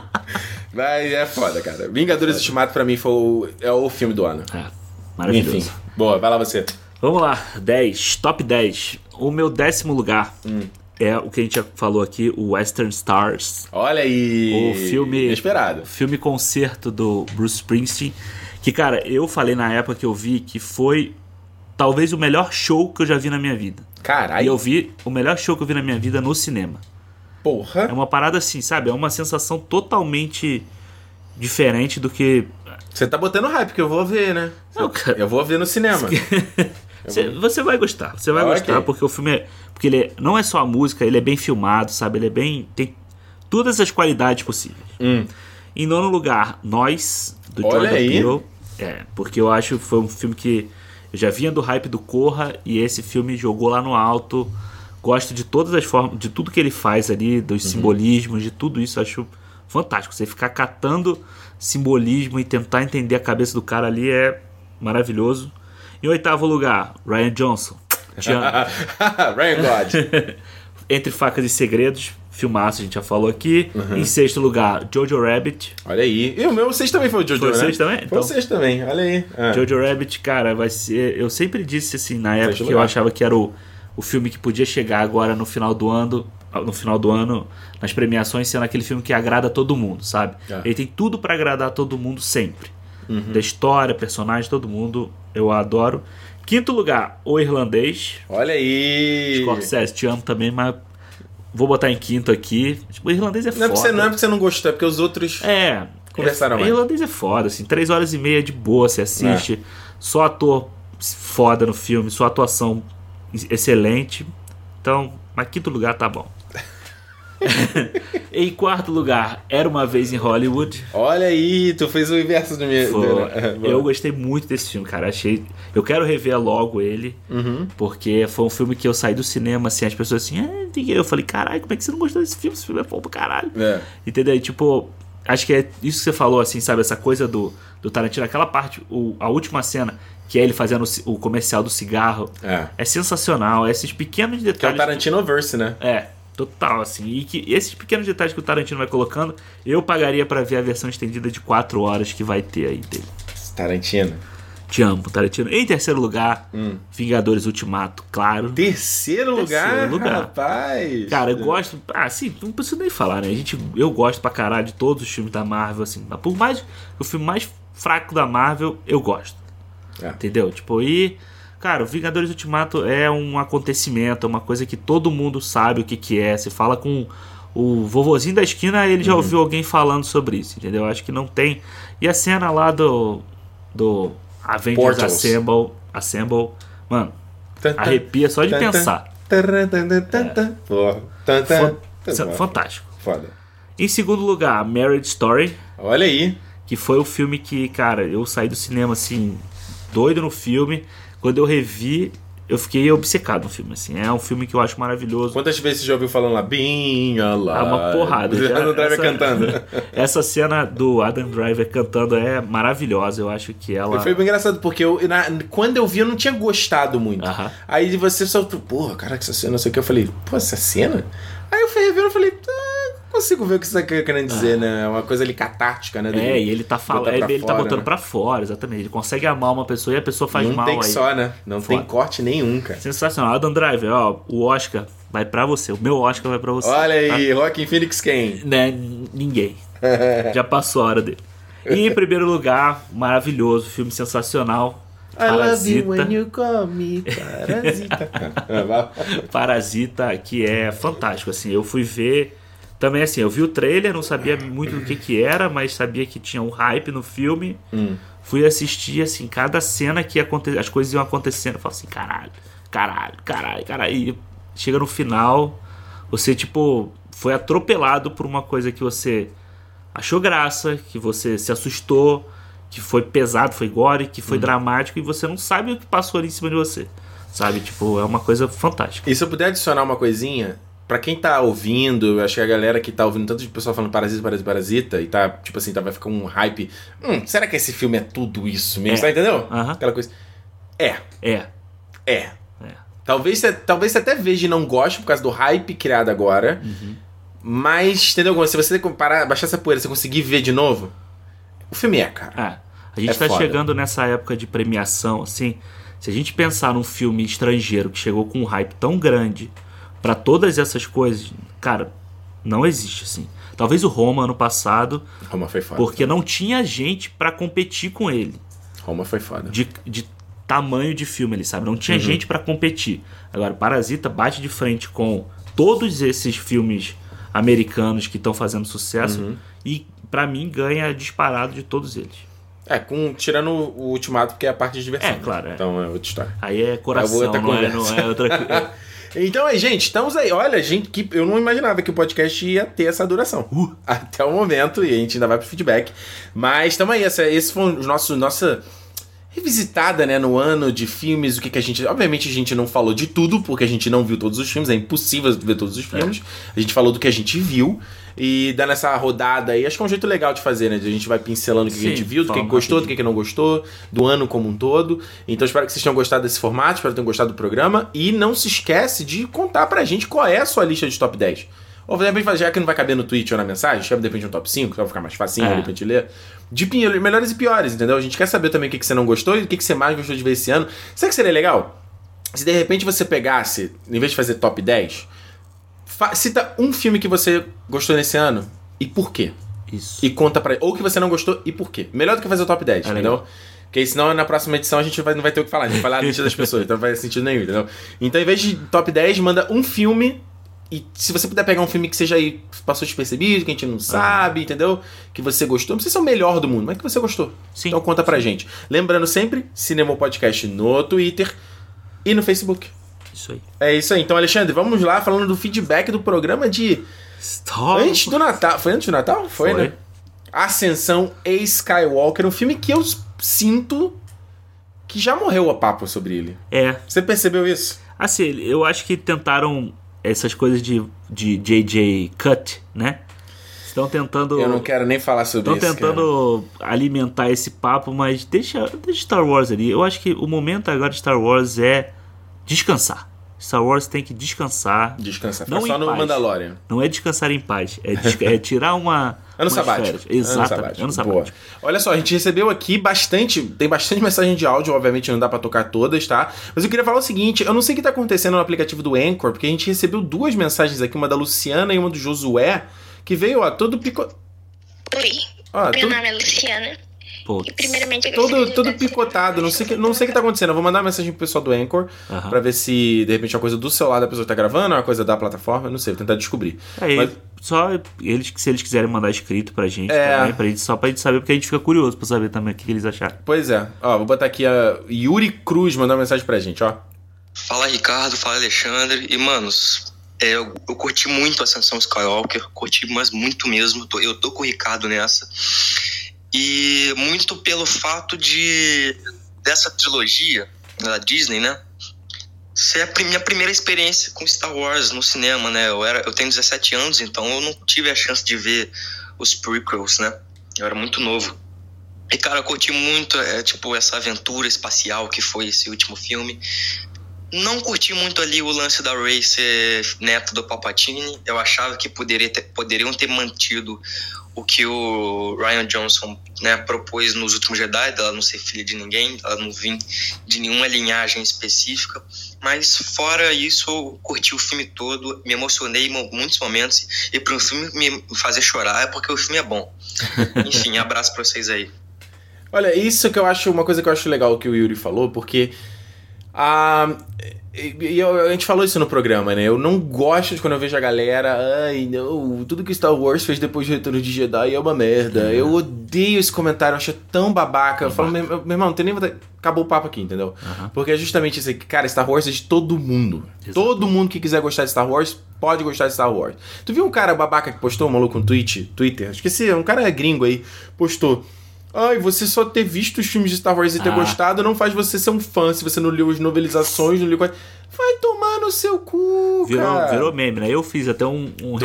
Mas é foda, cara. Vingadores Ultimato pra mim foi o, é o filme do ano. É. Maravilhoso. Enfim, boa, vai lá você. Vamos lá, 10, top 10. O meu décimo lugar Hum. é o que a gente já falou aqui, o Western Stars. Olha aí. O filme. Inesperado. O filme concerto do Bruce Springsteen. Que, cara, eu falei na época que eu vi que foi talvez o melhor show que eu já vi na minha vida. E Caralho. eu vi o melhor show que eu vi na minha vida no cinema. É Porra. uma parada assim, sabe? É uma sensação totalmente diferente do que. Você tá botando hype que eu vou ver, né? Não, cara. Eu vou ver no cinema. (laughs) Você, você vai gostar, você vai Ah, gostar, ok. porque o filme é. Porque ele é- não é só a música, ele é bem filmado, sabe? Ele é bem. tem todas as qualidades possíveis. Hum. Em nono lugar, Nós, do Olha Jordan. Peele. É, porque eu acho que foi um filme que eu já vinha do hype do Corra e esse filme jogou lá no alto. Gosto de todas as formas, de tudo que ele faz ali, dos Uhum. simbolismos, de tudo isso, acho fantástico. Você ficar catando simbolismo e tentar entender a cabeça do cara ali é maravilhoso. Em oitavo lugar, Ryan Johnson. (laughs) Ryan God. (laughs) Entre Facas e Segredos, filmaço, a gente já falou aqui. Uhum. Em sexto lugar, Jojo Rabbit. Olha aí. E o meu, vocês também foi o Jojo, Foi né? vocês também? Foi Então- vocês também, olha aí. Ah. Jojo Rabbit, cara, vai ser. Eu sempre disse assim, na época Sexto que eu lugar. achava que era o, o filme que podia chegar agora no final do ano. No final do ano, nas premiações, sendo aquele filme que agrada todo mundo, sabe? É. Ele tem tudo pra agradar todo mundo sempre. Uhum. Da história, personagem, todo mundo. Eu adoro. Quinto lugar, O Irlandês. Olha aí. Scorsese, te amo também, mas vou botar em quinto aqui. Tipo, o Irlandês é Não é, foda. porque você, não é porque você não gostou, é porque os outros. É. Conversaram é, mais. Irlandês é foda, assim. Três horas e meia de boa, você assiste. É. Só ator foda no filme, sua atuação excelente. Então, mas quinto lugar tá bom. Em quarto lugar, Era Uma Vez em Hollywood. Olha aí, tu fez o inverso do meu. Do- é, eu gostei muito desse filme, cara. Achei. Eu quero rever logo ele. Uhum. Porque foi um filme que eu saí do cinema, assim, as pessoas assim, ah, eu falei, caralho, como é que você não gostou desse filme? Esse filme é bom pra caralho. É. Entendeu? E, tipo, acho que é isso que você falou, assim, sabe? Essa coisa do, do Tarantino, aquela parte, o, a última cena, que é ele fazendo o, o comercial do cigarro, É. é sensacional. Esses pequenos Que é o detalhes. Tarantino Verse, né? É, total, assim. E que esses pequenos detalhes que o Tarantino vai colocando, eu pagaria pra ver a versão estendida de 4 horas que vai ter aí dele. Tarantino. Te amo, Tarantino. Em terceiro lugar, Hum. Vingadores Ultimato, claro. Terceiro lugar, Terceiro lugar. rapaz. Cara, eu gosto. Ah, sim, não preciso nem falar, né? A gente, eu gosto pra caralho de todos os filmes da Marvel, assim. Mas Por mais. O filme mais fraco da Marvel, eu gosto. É. Entendeu? Tipo, e. Cara, o Vingadores Ultimato é um acontecimento, é uma coisa que todo mundo sabe o que, que é. Você fala com o vovozinho da esquina, ele Uhum. já ouviu alguém falando sobre isso, entendeu? Acho que não tem. E a cena lá do. Do Avengers Portals. Assemble. Assemble. Mano, Tan, tan, arrepia só de tan, pensar. Fan- Tan, é Fantástico. Foda. Em segundo lugar, Marriage Story, Olha aí. que foi o filme que, cara, eu saí do cinema assim, doido no filme. Quando eu revi, eu fiquei obcecado no filme, assim. É um filme que eu acho maravilhoso. Quantas vezes você já ouviu falando lá? Being alive. Ah, uma porrada. (laughs) O Já- Adam Driver essa- cantando. (laughs) Essa cena do Adam Driver cantando é maravilhosa. Eu acho que ela. Foi bem engraçado, porque eu, na- quando eu vi, eu não tinha gostado muito. Aham. Aí você só, porra, cara, que essa cena, não sei o que. Eu falei, pô, essa cena? Aí eu fui rever e falei, ah, consigo ver o que você tá querendo dizer, né? É uma coisa ali catártica, né? Ah. É, e ele tá falando. pra Ele tá fora, botando né? pra fora, exatamente. Ele consegue amar uma pessoa e a pessoa faz Não mal tem aí. que só, né? Não Foda. tem corte nenhum, cara. Sensacional. Adam Driver, ó, o Oscar vai pra você. O meu Oscar vai pra você. Olha tá? aí, Rockin' Phoenix quem? Né, ninguém. (laughs) Já passou a hora dele. E em primeiro lugar, maravilhoso, filme sensacional. Parasita. you call me Parasita. (laughs) Ah. Parasita, que é fantástico, assim. Eu fui ver. Também assim, eu vi o trailer, não sabia muito do que que era, mas sabia que tinha um hype no filme. Hum. Fui assistir, assim, cada cena que aconte... as coisas iam acontecendo. Eu falo assim, caralho, caralho, caralho, caralho. E chega no final, você, tipo, foi atropelado por uma coisa que você achou graça, que você se assustou, que foi pesado, foi gore, que foi dramático, e você não sabe o que passou ali em cima de você. Sabe? Tipo, é uma coisa fantástica. E se eu puder adicionar uma coisinha, pra quem tá ouvindo, eu acho que a galera que tá ouvindo tanto de pessoal falando parasita, parasita, parasita, e tá, tipo assim, tá, vai ficar um hype. Hum, será que esse filme é tudo isso mesmo? É. Tá entendeu? Aquela coisa. É, É, é. é. Talvez você, talvez você até veja e não goste por causa do hype criado agora. Uhum. Mas, entendeu? Se você comparar, baixar essa poeira, você conseguir ver de novo, o filme é, cara. É. A gente É tá foda. chegando nessa época de premiação, assim. Se a gente pensar num filme estrangeiro que chegou com um hype tão grande pra todas essas coisas, cara, não existe assim. Talvez o Roma ano passado, Roma foi foda. porque não tinha gente pra competir com ele. Roma foi foda. de, de tamanho de filme, ele sabe? Não tinha Uhum. gente pra competir. Agora, Parasita bate de frente com todos esses filmes americanos que estão fazendo sucesso Uhum. e pra mim ganha disparado de todos eles. É, com, tirando o ultimato, que é a parte de diversão. É, né? claro, é. Então é outra história. Aí é coração, outra não é, não é outra coisa. (laughs) Então aí, gente, estamos aí. Olha, gente, que eu não imaginava que o podcast ia ter essa duração. Uh. (laughs) Até o momento, e a gente ainda vai pro feedback. Mas estamos aí, essa, esse foi o nosso, nossa revisitada, né, no ano de filmes, o que, que a gente... Obviamente a gente não falou de tudo, porque a gente não viu todos os filmes, é impossível ver todos os filmes. A gente falou do que a gente viu. E dando essa rodada aí, acho que é um jeito legal de fazer, né? A gente vai pincelando o que, que a gente Sim, viu, do que, que gostou, do que, que não gostou, do ano como um todo. Então espero que vocês tenham gostado desse formato, espero que tenham gostado do programa. E não se esquece de contar pra gente qual é a sua lista de top 10. Ou de repente, já que não vai caber no tweet ou na mensagem, chama de repente um top 5, só vai ficar mais facinho É. pra gente ler. De pi- melhores e piores, entendeu? A gente quer saber também o que, que você não gostou e o que, que você mais gostou de ver esse ano. O que seria legal? Se de repente você pegasse, em vez de fazer top 10, fa- cita um filme que você gostou nesse ano e por quê? Isso. E conta pra Ou que você não gostou e por quê. Melhor do que fazer o top 10, É entendeu? legal. Porque senão na próxima edição a gente vai- não vai ter o que falar. A gente vai falar a lista das pessoas, então não faz sentido nenhum, entendeu? Então, em vez de top 10, manda um filme. E se você puder pegar um filme que seja aí, passou despercebido, que a gente não sabe, entendeu? Que você gostou. Não precisa ser o melhor do mundo, mas que você gostou. Sim. Então conta pra gente. Lembrando sempre, Cinema Podcast no Twitter e no Facebook. Isso aí. É isso aí. Então, Alexandre, vamos lá falando do feedback do programa de Stop. Antes do Natal. Foi antes do Natal? Foi, Foi. né? Ascensão e Skywalker, um filme que eu sinto que já morreu a papo sobre ele. É. Você percebeu isso? Assim, eu acho que tentaram essas coisas de, de JJ Cut, né? Estão tentando. Eu não quero nem falar sobre Estão isso. tentando alimentar esse papo, mas deixa, deixa Star Wars ali. Eu acho que o momento agora de Star Wars é descansar. Star Wars tem que descansar. Cara. Descansa. Não só no paz. Mandalorian. Não é descansar em paz, é, (laughs) des- é tirar uma. Ano sabático. Exatamente. Ano sabático. Boa. Olha só, a gente recebeu aqui bastante. Tem bastante mensagem de áudio, obviamente não dá pra tocar todas, tá? Mas eu queria falar o seguinte: eu não sei o que tá acontecendo no aplicativo do Anchor, porque a gente recebeu duas mensagens aqui, uma da Luciana e uma do Josué, que veio, ó, todo pico. Oi, Ó, meu tudo, nome é Luciana. Pô, E primeiramente todo, todo picotado. Não sei, que, não sei o que tá acontecendo. Eu vou mandar uma mensagem pro pessoal do Anchor Aham. pra ver se de repente é uma coisa do celular da pessoa que tá gravando, é uma coisa da plataforma. Não sei, vou tentar descobrir. Aí, Mas- só eles, se eles quiserem mandar escrito pra gente É. também, pra gente, só pra gente saber, porque a gente fica curioso pra saber também o que, que eles acharam. Pois é. Ó, vou botar aqui a Yuri Cruz mandar uma mensagem pra gente, ó. Fala Ricardo, fala Alexandre. E, manos, é, eu, eu curti muito a Ascensão Skywalker, curti, mas muito mesmo. Tô- eu tô com o Ricardo nessa. E muito pelo fato de dessa trilogia da Disney, né? Ser a minha primeira experiência com Star Wars no cinema, né? Eu, era, eu tenho 17 anos, então eu não tive a chance de ver os prequels, né? Eu era muito novo. E, cara, eu curti muito, é, tipo, essa aventura espacial que foi esse último filme. Não curti muito ali o lance da Rey ser neto do Palpatine. Eu achava que poderia ter- poderiam ter mantido o que o Ryan Johnson né, propôs nos últimos Jedi, dela não ser filha de ninguém, ela não vir de nenhuma linhagem específica. Mas fora isso, eu curti o filme todo, me emocionei em muitos momentos. E para um filme me fazer chorar é porque o filme é bom. (laughs) Enfim, abraço pra vocês aí. Olha, isso que eu acho uma coisa que eu acho legal que o Yuri falou, porque a e- e eu- a gente falou isso no programa, né? Eu não gosto de quando eu vejo a galera, ai, não, tudo que Star Wars fez depois do Retorno de Jedi é uma merda. Eu odeio esse comentário, eu acho tão babaca. Eu falo, meu, meu irmão, não tem nem vontade. Acabou o papo aqui, entendeu? Aham. Porque é justamente isso aqui, cara, Star Wars é de todo mundo. Exato. Todo mundo que quiser gostar de Star Wars pode gostar de Star Wars. Tu viu um cara babaca que postou, um maluco no Twitch, Twitter? Esqueci, um cara gringo aí, postou. Ai, você só ter visto os filmes de Star Wars e ter Ah. gostado não faz você ser um fã se você não leu as novelizações, não leu. Vai tomar no seu cu, Virou, cara. virou meme, né? Eu fiz até um, um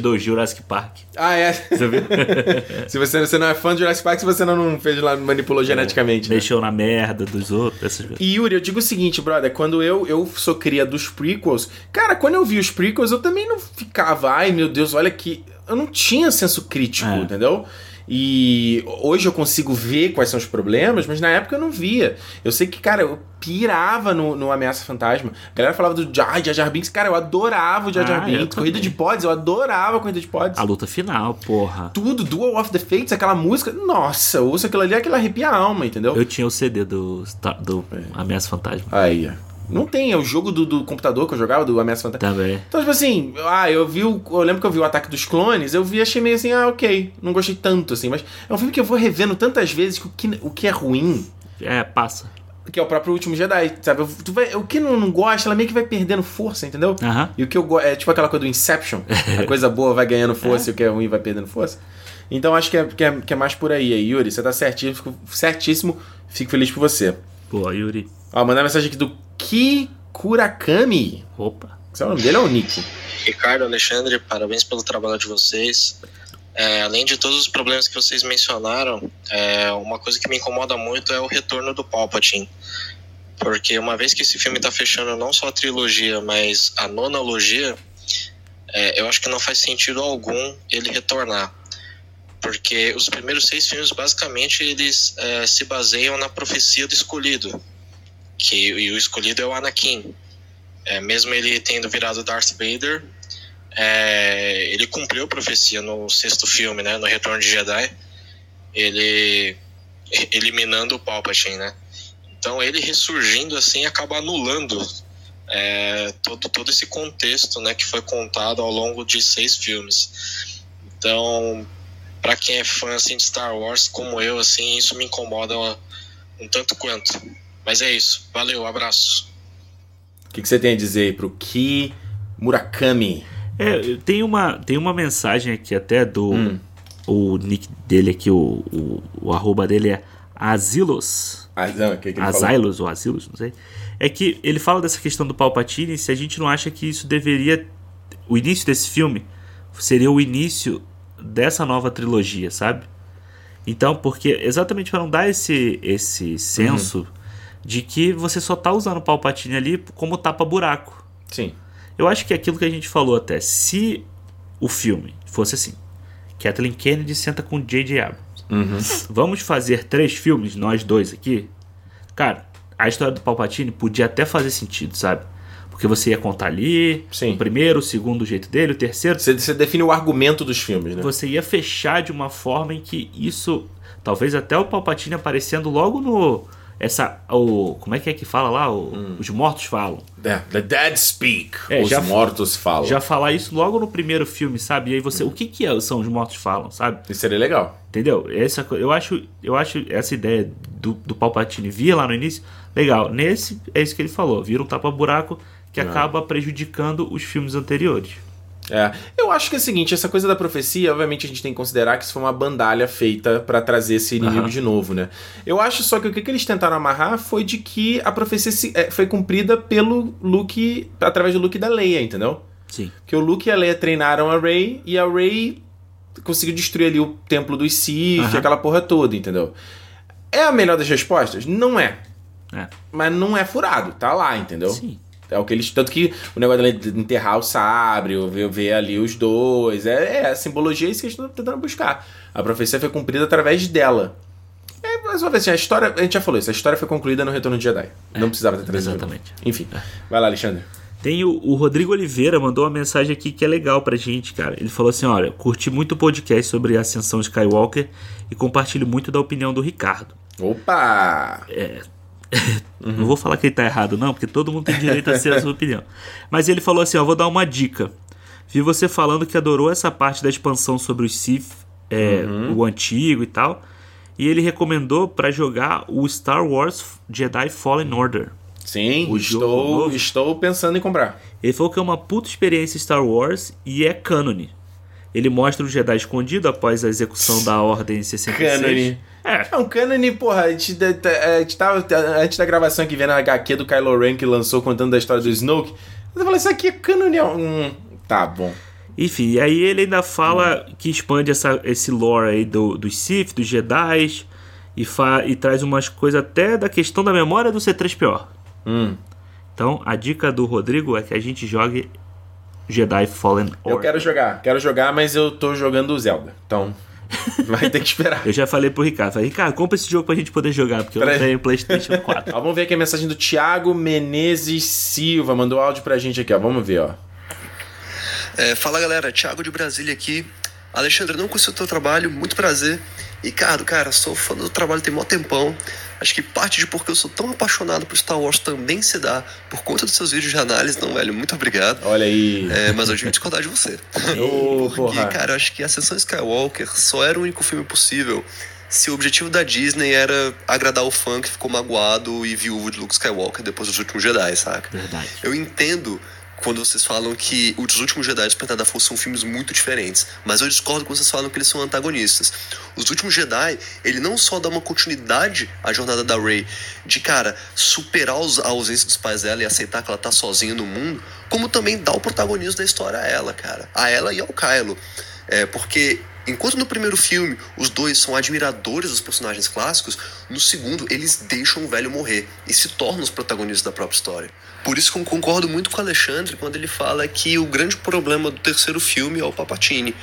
do Jurassic Park. Ah, é. Você viu? (laughs) se você, você não é fã de Jurassic Park, se você não, não fez lá, manipulou geneticamente. né? Deixou na merda dos outros, essas coisas. E Yuri, eu digo o seguinte, brother, quando eu, eu sou cria dos prequels, cara, quando eu vi os prequels, eu também não ficava, ai meu Deus, olha que. Eu não tinha senso crítico, É. entendeu? E hoje eu consigo ver quais são os problemas, mas na época eu não via. Eu sei que, cara, eu pirava no, no Ameaça Fantasma. A galera falava do Jar Jar, Jar Binks. Cara, eu adorava o Jar Jar Ah, eu Binks. Corrida de pods, eu adorava a Corrida de pods. A luta final, porra. Tudo, Duel of the Fates, aquela música. Nossa, eu ouço aquilo ali, aquilo arrepia a alma, entendeu? Eu tinha o CD do, do É. Ameaça Fantasma. Aí, ó. Não tem, é o jogo do, do computador que eu jogava, do Ameaça Fantasma. Também. Então, tipo assim, ah, eu vi o. Eu lembro que eu vi o Ataque dos Clones, eu vi achei meio assim, ah, ok. Não gostei tanto, assim, mas é um filme que eu vou revendo tantas vezes que o que, o que é ruim, É, passa. que é o próprio Último Jedi, sabe? Eu- Tu vai, o que não, não gosta, ela meio que vai perdendo força, entendeu? Aham. E o que eu gosto. É tipo aquela coisa do Inception. a (laughs) coisa boa vai ganhando força e o que é ruim vai perdendo força. Então acho que é, que é, que é mais por aí. aí. Yuri, você tá certíssimo, certíssimo. Fico feliz por você. Pô, Yuri. Ó, mandar mensagem aqui do Kikurakami. Opa. O nome dele, é o Nick. Ricardo, Alexandre, parabéns pelo trabalho de vocês. É, além de todos os problemas que vocês mencionaram, é, uma coisa que me incomoda muito é o retorno do Palpatine. Porque uma vez que esse filme está fechando não só a trilogia, mas a nonologia, é, eu acho que não faz sentido algum ele retornar. Porque os primeiros seis filmes, basicamente, eles é, se baseiam na profecia do escolhido. Que, e o escolhido é o Anakin. É, mesmo ele tendo virado Darth Vader, é, ele cumpriu a profecia no sexto filme, né, no Retorno de Jedi, ele eliminando o Palpatine, né? Então ele ressurgindo assim acaba anulando é, todo todo esse contexto, né, que foi contado ao longo de seis filmes. Então, para quem é fã assim de Star Wars como eu, assim, isso me incomoda um tanto quanto. Mas é isso. Valeu, abraço. O que, que você tem a dizer aí pro Ki Murakami? É, tem uma, tem uma mensagem aqui até do. Hum. O nick dele aqui, o, o, o arroba dele é Asilos. Ah, não, o que, que? Asilos ou Asilos, não sei. É que ele fala dessa questão do Palpatine, se a gente não acha que isso deveria. O início desse filme seria o início dessa nova trilogia, sabe? Então, porque exatamente para não dar esse, esse senso Uhum. De que você só tá usando o Palpatine ali como tapa-buraco. Sim. Eu acho que é aquilo que a gente falou até, se o filme fosse assim, Kathleen Kennedy senta com J.J. Abrams. Uhum. Vamos fazer três filmes, nós dois aqui? Cara, a história do Palpatine podia até fazer sentido, sabe? Porque você ia contar ali, Sim. o primeiro, o segundo, o jeito dele, o terceiro. Você, você define o argumento dos filmes, né? Você ia fechar de uma forma em que isso. Talvez até o Palpatine aparecendo logo no. Essa. O, como é que é que fala lá? O- Os mortos falam. É, the dead speak. É, Os já- mortos falam. Já falar isso logo no primeiro filme, sabe? E aí você. O que, que é, são os mortos falam, sabe? Isso seria legal. Entendeu? Essa, eu, acho, eu acho essa ideia do, do Palpatine vir lá no início legal. Nesse, é isso que ele falou. Vira um tapa-buraco que acaba prejudicando os filmes anteriores. É. Eu acho que é o seguinte, essa coisa da profecia, obviamente a gente tem que considerar que isso foi uma bandalha feita pra trazer esse inimigo Aham. de novo, né? Eu acho só que o que, que eles tentaram amarrar foi de que a profecia se- é, foi cumprida pelo Luke, através do Luke da Leia, entendeu? Sim. Que o Luke e a Leia treinaram a Rey e a Rey conseguiu destruir ali o templo dos Sith, Aham. aquela porra toda, entendeu? É a melhor das respostas? Não é. É. Mas não é furado, tá lá, entendeu? Sim. É o que eles. Tanto que o negócio dela de enterrar o sabre, ou ver, ver ali os dois. É, é a simbologia é isso que eles estão tentando buscar. A profecia foi cumprida através dela. É, mais uma vez, assim, a história. A gente já falou isso, a história foi concluída no Retorno de Jedi. Não precisava ter trazido. exatamente. Enfim. Vai lá, Alexandre. Tem o, o Rodrigo Oliveira mandou uma mensagem aqui que é legal pra gente, cara. Ele falou assim: olha, curti muito o podcast sobre a ascensão de Skywalker e compartilho muito da opinião do Ricardo. Opa! (laughs) Não vou falar que ele tá errado, não, porque todo mundo tem direito a ser a sua (laughs) opinião. Mas ele falou assim: ó, vou dar uma dica. Vi você falando que adorou essa parte da expansão sobre os Sith, é, o antigo e tal. E ele recomendou pra jogar o Star Wars Jedi Fallen Order. Sim, O estou, estou pensando em comprar. Ele falou que é uma puta experiência Star Wars e é cânone. Ele mostra o Jedi escondido após a execução da Ordem 66. Cânone. É, É um cânone, porra. A gente, a gente tava antes da gravação aqui vendo a HQ do Kylo Ren que lançou contando da história do Snoke. Eu falei, isso aqui é cânone. Hum, tá bom. Enfim, e aí ele ainda fala que expande essa, esse lore aí do, dos Sith, dos Jedi, e, fa, e traz umas coisas até da questão da memória do C3PO. Hum. Então, a dica do Rodrigo é que a gente jogue Jedi Fallen Order. Eu quero jogar, quero jogar, mas eu tô jogando o Zelda. Então, (laughs) Vai ter que esperar. Eu já falei pro Ricardo, falei, Ricardo, compra esse jogo pra gente poder jogar, porque eu não aí. tenho Playstation (laughs) 4. Ó, vamos ver aqui a mensagem do Thiago Menezes Silva. Mandou áudio pra gente aqui, ó. Vamos ver, ó. É, fala galera, Thiago de Brasília aqui. Alexandre, não conheci o teu trabalho, muito prazer. Ricardo, cara, sou fã do trabalho tem mó tempão. Acho que parte de porque eu sou tão apaixonado por Star Wars também se dá por conta dos seus vídeos de análise, não, velho? Muito obrigado. Olha aí. É, mas eu tive discordar de você. (laughs) Ô, Porque, porra. cara, eu acho que Ascensão Skywalker só era o único filme possível se o objetivo da Disney era agradar o fã que ficou magoado e viúvo de Luke Skywalker depois dos últimos Jedi, saca? Verdade. Eu entendo quando vocês falam que os últimos Jedi e Despertar da Força são filmes muito diferentes, mas eu discordo quando vocês falam que eles são antagonistas. Os últimos Jedi, ele não só dá uma continuidade à jornada da Rey, de cara superar a ausência dos pais dela e aceitar que ela tá sozinha no mundo, como também dá o protagonismo da história a ela, cara, a ela e ao Kylo. É, porque enquanto no primeiro filme os dois são admiradores dos personagens clássicos, no segundo eles deixam o velho morrer e se tornam os protagonistas da própria história. Por isso que eu concordo muito com o Alexandre quando ele fala que o grande problema do terceiro filme é o Papatini.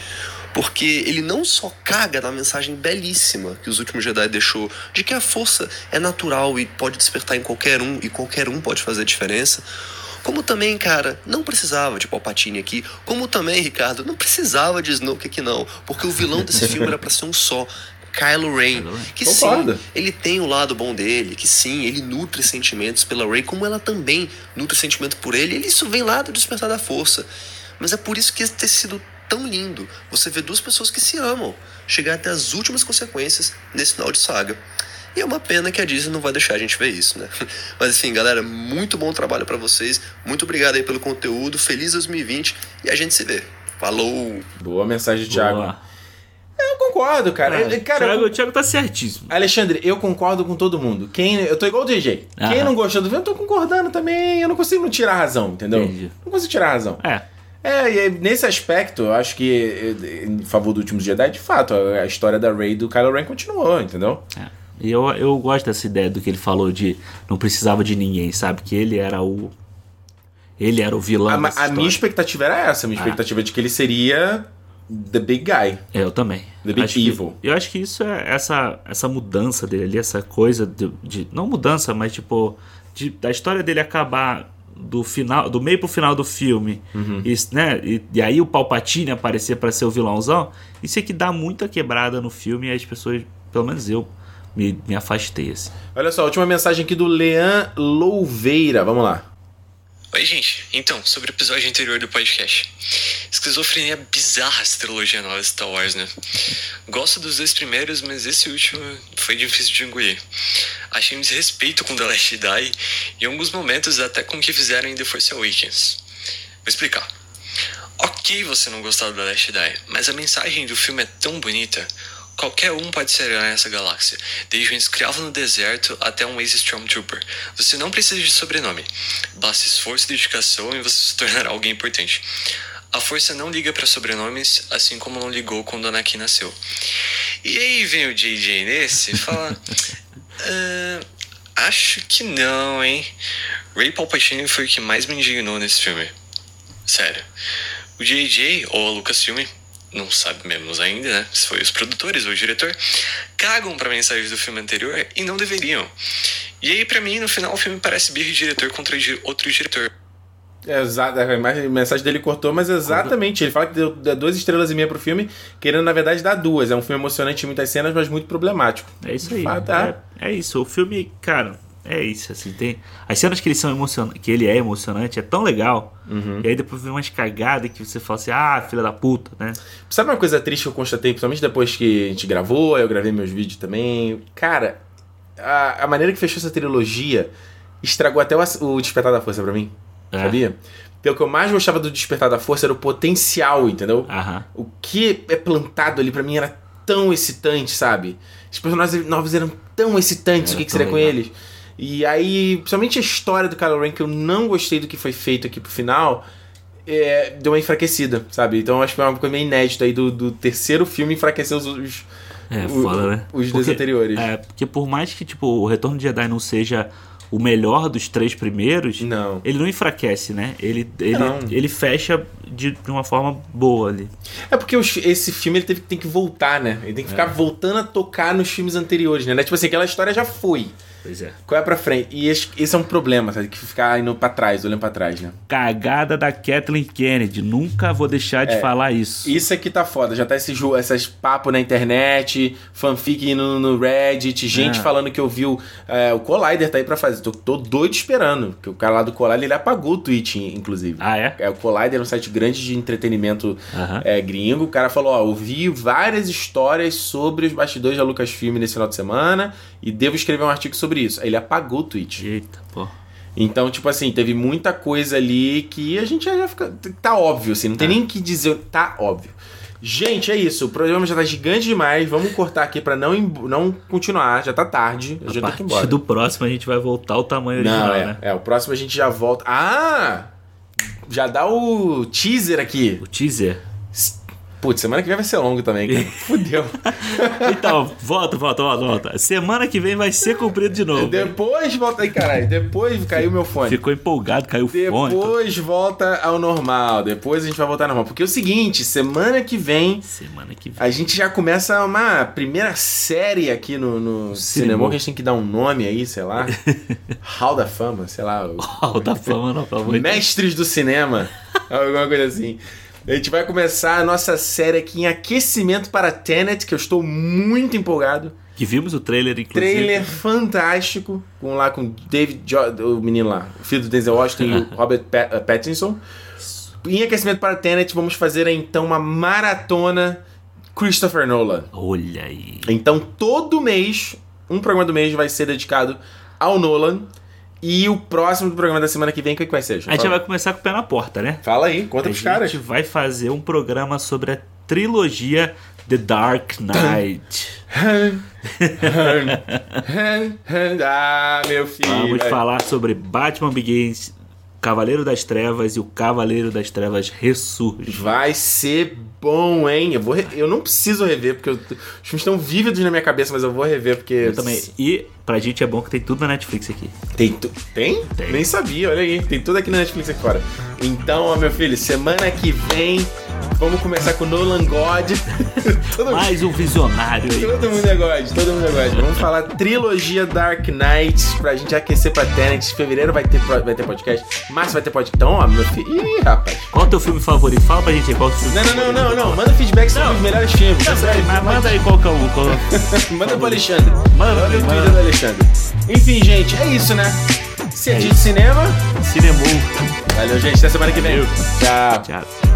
Porque ele não só caga na mensagem belíssima que os últimos Jedi deixou, de que a força é natural e pode despertar em qualquer um, e qualquer um pode fazer a diferença. Como também, cara, não precisava de Palpatine aqui. Como também, Ricardo, não precisava de Snoke aqui não. Porque o vilão desse filme era pra ser um só. Kylo Ren. Que Concordo. sim, ele tem o lado bom dele, que sim, ele nutre sentimentos pela Rey, como ela também nutre sentimento por ele. E isso vem lá do Despertar da Força. Mas é por isso que esse ter sido tão lindo. Você vê duas pessoas que se amam chegar até as últimas consequências nesse final de saga. E é uma pena que a Disney não vai deixar a gente ver isso, né? (laughs) Mas enfim, galera, muito bom trabalho pra vocês. Muito obrigado aí pelo conteúdo. Feliz 2020 e a gente se vê. Falou! Boa mensagem do Thiago. Boa. Eu concordo, cara. Ah, Eu- cara, eu- Thiago, o Thiago tá certíssimo. Alexandre, eu concordo com todo mundo. Quem, eu tô igual o DJ. Quem não gostou do filme, eu tô concordando também. Eu não consigo não tirar a razão, entendeu? Entendi. Não consigo tirar a razão. É. É, e nesse aspecto, eu acho que, eh, em favor do Últimos Jedi, de fato, a história da Rey do Kylo Ren continuou, entendeu? É. E eu, eu gosto dessa ideia do que ele falou de não precisava de ninguém, sabe? Que ele era o. Ele era o vilão. A, a minha expectativa era essa. A minha Ah. expectativa de que ele seria the big guy. É, Eu também. The Big Acho que- Evil. eu acho que isso é essa, essa mudança dele ali, essa coisa de, de- Não mudança, mas tipo. de- da história dele acabar do final. Do meio pro final do filme. Uhum. Isso, né? E, e aí o Palpatine aparecer pra ser o vilãozão. Isso é que dá muita quebrada no filme e as pessoas. Pelo menos eu. Me, me afastei, assim. Olha só, a última mensagem aqui do Lean Louveira. Vamos lá. Oi, gente. Então, sobre o episódio anterior do podcast. Esquizofrenia bizarra essa trilogia nova de Star Wars, né? Gosto dos dois primeiros, mas esse último foi difícil de engolir. Achei um desrespeito com The Last Jedi e em alguns momentos até com o que fizeram em The Force Awakens. Vou explicar. Ok você não gostar do The Last Jedi, mas a mensagem do filme é tão bonita. Qualquer um pode ser herói nessa galáxia, desde um escravo no deserto até um ex-Stormtrooper. Você não precisa de sobrenome, basta esforço e dedicação e você se tornará alguém importante. A força não liga para sobrenomes, assim como não ligou quando Anakin nasceu. E aí vem o JJ nesse e fala: (laughs) "Ah, Acho que não, hein? Ray Palpatine foi o que mais me indignou nesse filme. Sério. O JJ, ou a Lucasfilm, não sabemos ainda, né? Se foi os produtores ou o diretor, cagam pra mensagem do filme anterior e não deveriam. E aí, pra mim, no final, o filme parece birra de diretor contra outro diretor. É, exato, a imagem- a mensagem dele cortou, mas exatamente. Ele fala que deu, deu duas estrelas e meia pro filme, querendo, na verdade, dar duas. É um filme emocionante em muitas cenas, mas muito problemático. É isso aí. Ah, tá. É, é isso. O filme, cara, é isso. Assim, tem. As cenas que, eles são emocion... que ele é emocionante é tão legal. Uhum. E aí depois vem umas cagadas que você fala assim, ah, filha da puta, né? Sabe uma coisa triste que eu constatei, principalmente depois que a gente gravou, eu gravei meus vídeos também. Cara, a, a maneira que fechou essa trilogia estragou até o, o Despertar da Força pra mim. É. Sabia? Porque o que eu mais gostava do Despertar da Força era o potencial, entendeu? Aham. O que é plantado ali pra mim era tão excitante, sabe? Os personagens novos eram tão excitantes, Era o que, que seria com legal. eles? E aí, principalmente a história do Kylo Ren, que eu não gostei do que foi feito aqui pro final, é, deu uma enfraquecida, sabe? Então acho que foi uma coisa meio inédita aí do, do terceiro filme enfraquecer os, os, É, o- foda, né? os dois anteriores. É, porque por mais que, tipo, o Retorno de Jedi não seja o melhor dos três primeiros, Não. ele não enfraquece, né? Ele, ele, Não. ele fecha de, de uma forma boa ali. É porque os- esse filme ele teve, tem que voltar, né? Ele tem que ficar voltando a tocar nos filmes anteriores, né? Tipo assim, aquela história já foi. Pois é. Qual é pra frente? E esse, esse é um problema, sabe? Que ficar indo pra trás, olhando pra trás, né? Cagada da Kathleen Kennedy. Nunca vou deixar de É. falar isso. Isso aqui tá foda. Já tá esse jo- essas papos na internet, fanfic no, no Reddit, gente É. falando que ouviu. É, o Collider tá aí pra fazer. Tô, tô doido esperando. Porque o cara lá do Collider ele apagou o tweet, inclusive. Ah, é? É, o Collider é um site grande de entretenimento é, gringo. O cara falou: Ó, ouvi várias histórias sobre os bastidores da Lucasfilm nesse final de semana e devo escrever um artigo sobre isso. Aí ele apagou o tweet. Eita, pô. Então, tipo assim, teve muita coisa ali que a gente já fica. Tá óbvio, assim, não tem nem o que dizer. Tá óbvio. Gente, é isso. O programa já tá gigante demais. Vamos cortar aqui pra não, não continuar. Já tá tarde. Eu A já tenho que ir partir embora. do próximo a gente vai voltar ao tamanho original, Não, é, né? é. O próximo a gente já volta. Ah! Já dá o teaser aqui. O teaser. Putz, semana que vem vai ser longo também, cara. (laughs) Fudeu. Então, volta, volta, volta, volta. Semana que vem vai ser cumprido de novo. Depois volta aí, caralho. Depois caiu meu fone. Ficou empolgado, caiu o fone. Depois volta ao normal. Depois a gente vai voltar ao normal. Porque é o seguinte, semana que vem Semana que vem. a gente já começa uma primeira série aqui no, no cinema. Que a gente tem que dar um nome aí, sei lá. (laughs) Hall da Fama, sei lá. o- Alta fama, não, pelo amor. Mestres do Cinema. Alguma coisa assim. A gente vai começar a nossa série aqui em aquecimento para Tenet, que eu estou muito empolgado. Que vimos o trailer, inclusive. Trailer fantástico, com lá com David, jo o menino lá, o filho do Denzel Washington e o (laughs) Robert uh, Pattinson. Em aquecimento para Tenet, vamos fazer então uma maratona Christopher Nolan. Olha aí. Então todo mês, um programa do mês vai ser dedicado ao Nolan. E o próximo do programa da semana que vem, o que, que vai ser? A gente vai começar com o pé na porta, né? Fala aí, conta a pros caras. gente vai fazer um programa sobre a trilogia The Dark Knight. (laughs) ah, meu filho. Vamos falar sobre Batman Begins, Cavaleiro das Trevas e o Cavaleiro das Trevas Ressurge. Vai ser bom, hein? Eu, vou re- eu não preciso rever, porque eu- os filmes estão vívidos na minha cabeça, mas eu vou rever, porque. Eu também. E pra gente é bom que tem tudo na Netflix aqui. Tem, tu- tem? Tem. Nem sabia, olha aí. Tem tudo aqui na Netflix aqui fora. Então, ó, meu filho, semana que vem, vamos começar com Nolan God. todo, Mais um visionário aí. todo mundo é God, todo mundo é God. Vamos falar trilogia Dark Knight pra gente aquecer pra Tenet. Fevereiro vai ter, vai ter podcast. Março vai ter podcast. Então, ó, meu filho. Ih, rapaz. Qual é o teu filme favorito? Fala pra gente aí qual é o filme Não, não, não, não, não. Manda feedback sobre Não. os melhores filmes. Não, Sério, mas manda aí qual que é o. Qual... (laughs) Manda pro Alexandre. Manda, Manda o manda. Twitter do Alexandre. Enfim, gente, é isso, né? Se é É de isso. cinema. Cinemou. Valeu, gente. Até semana que vem. Valeu. Tchau. Tchau.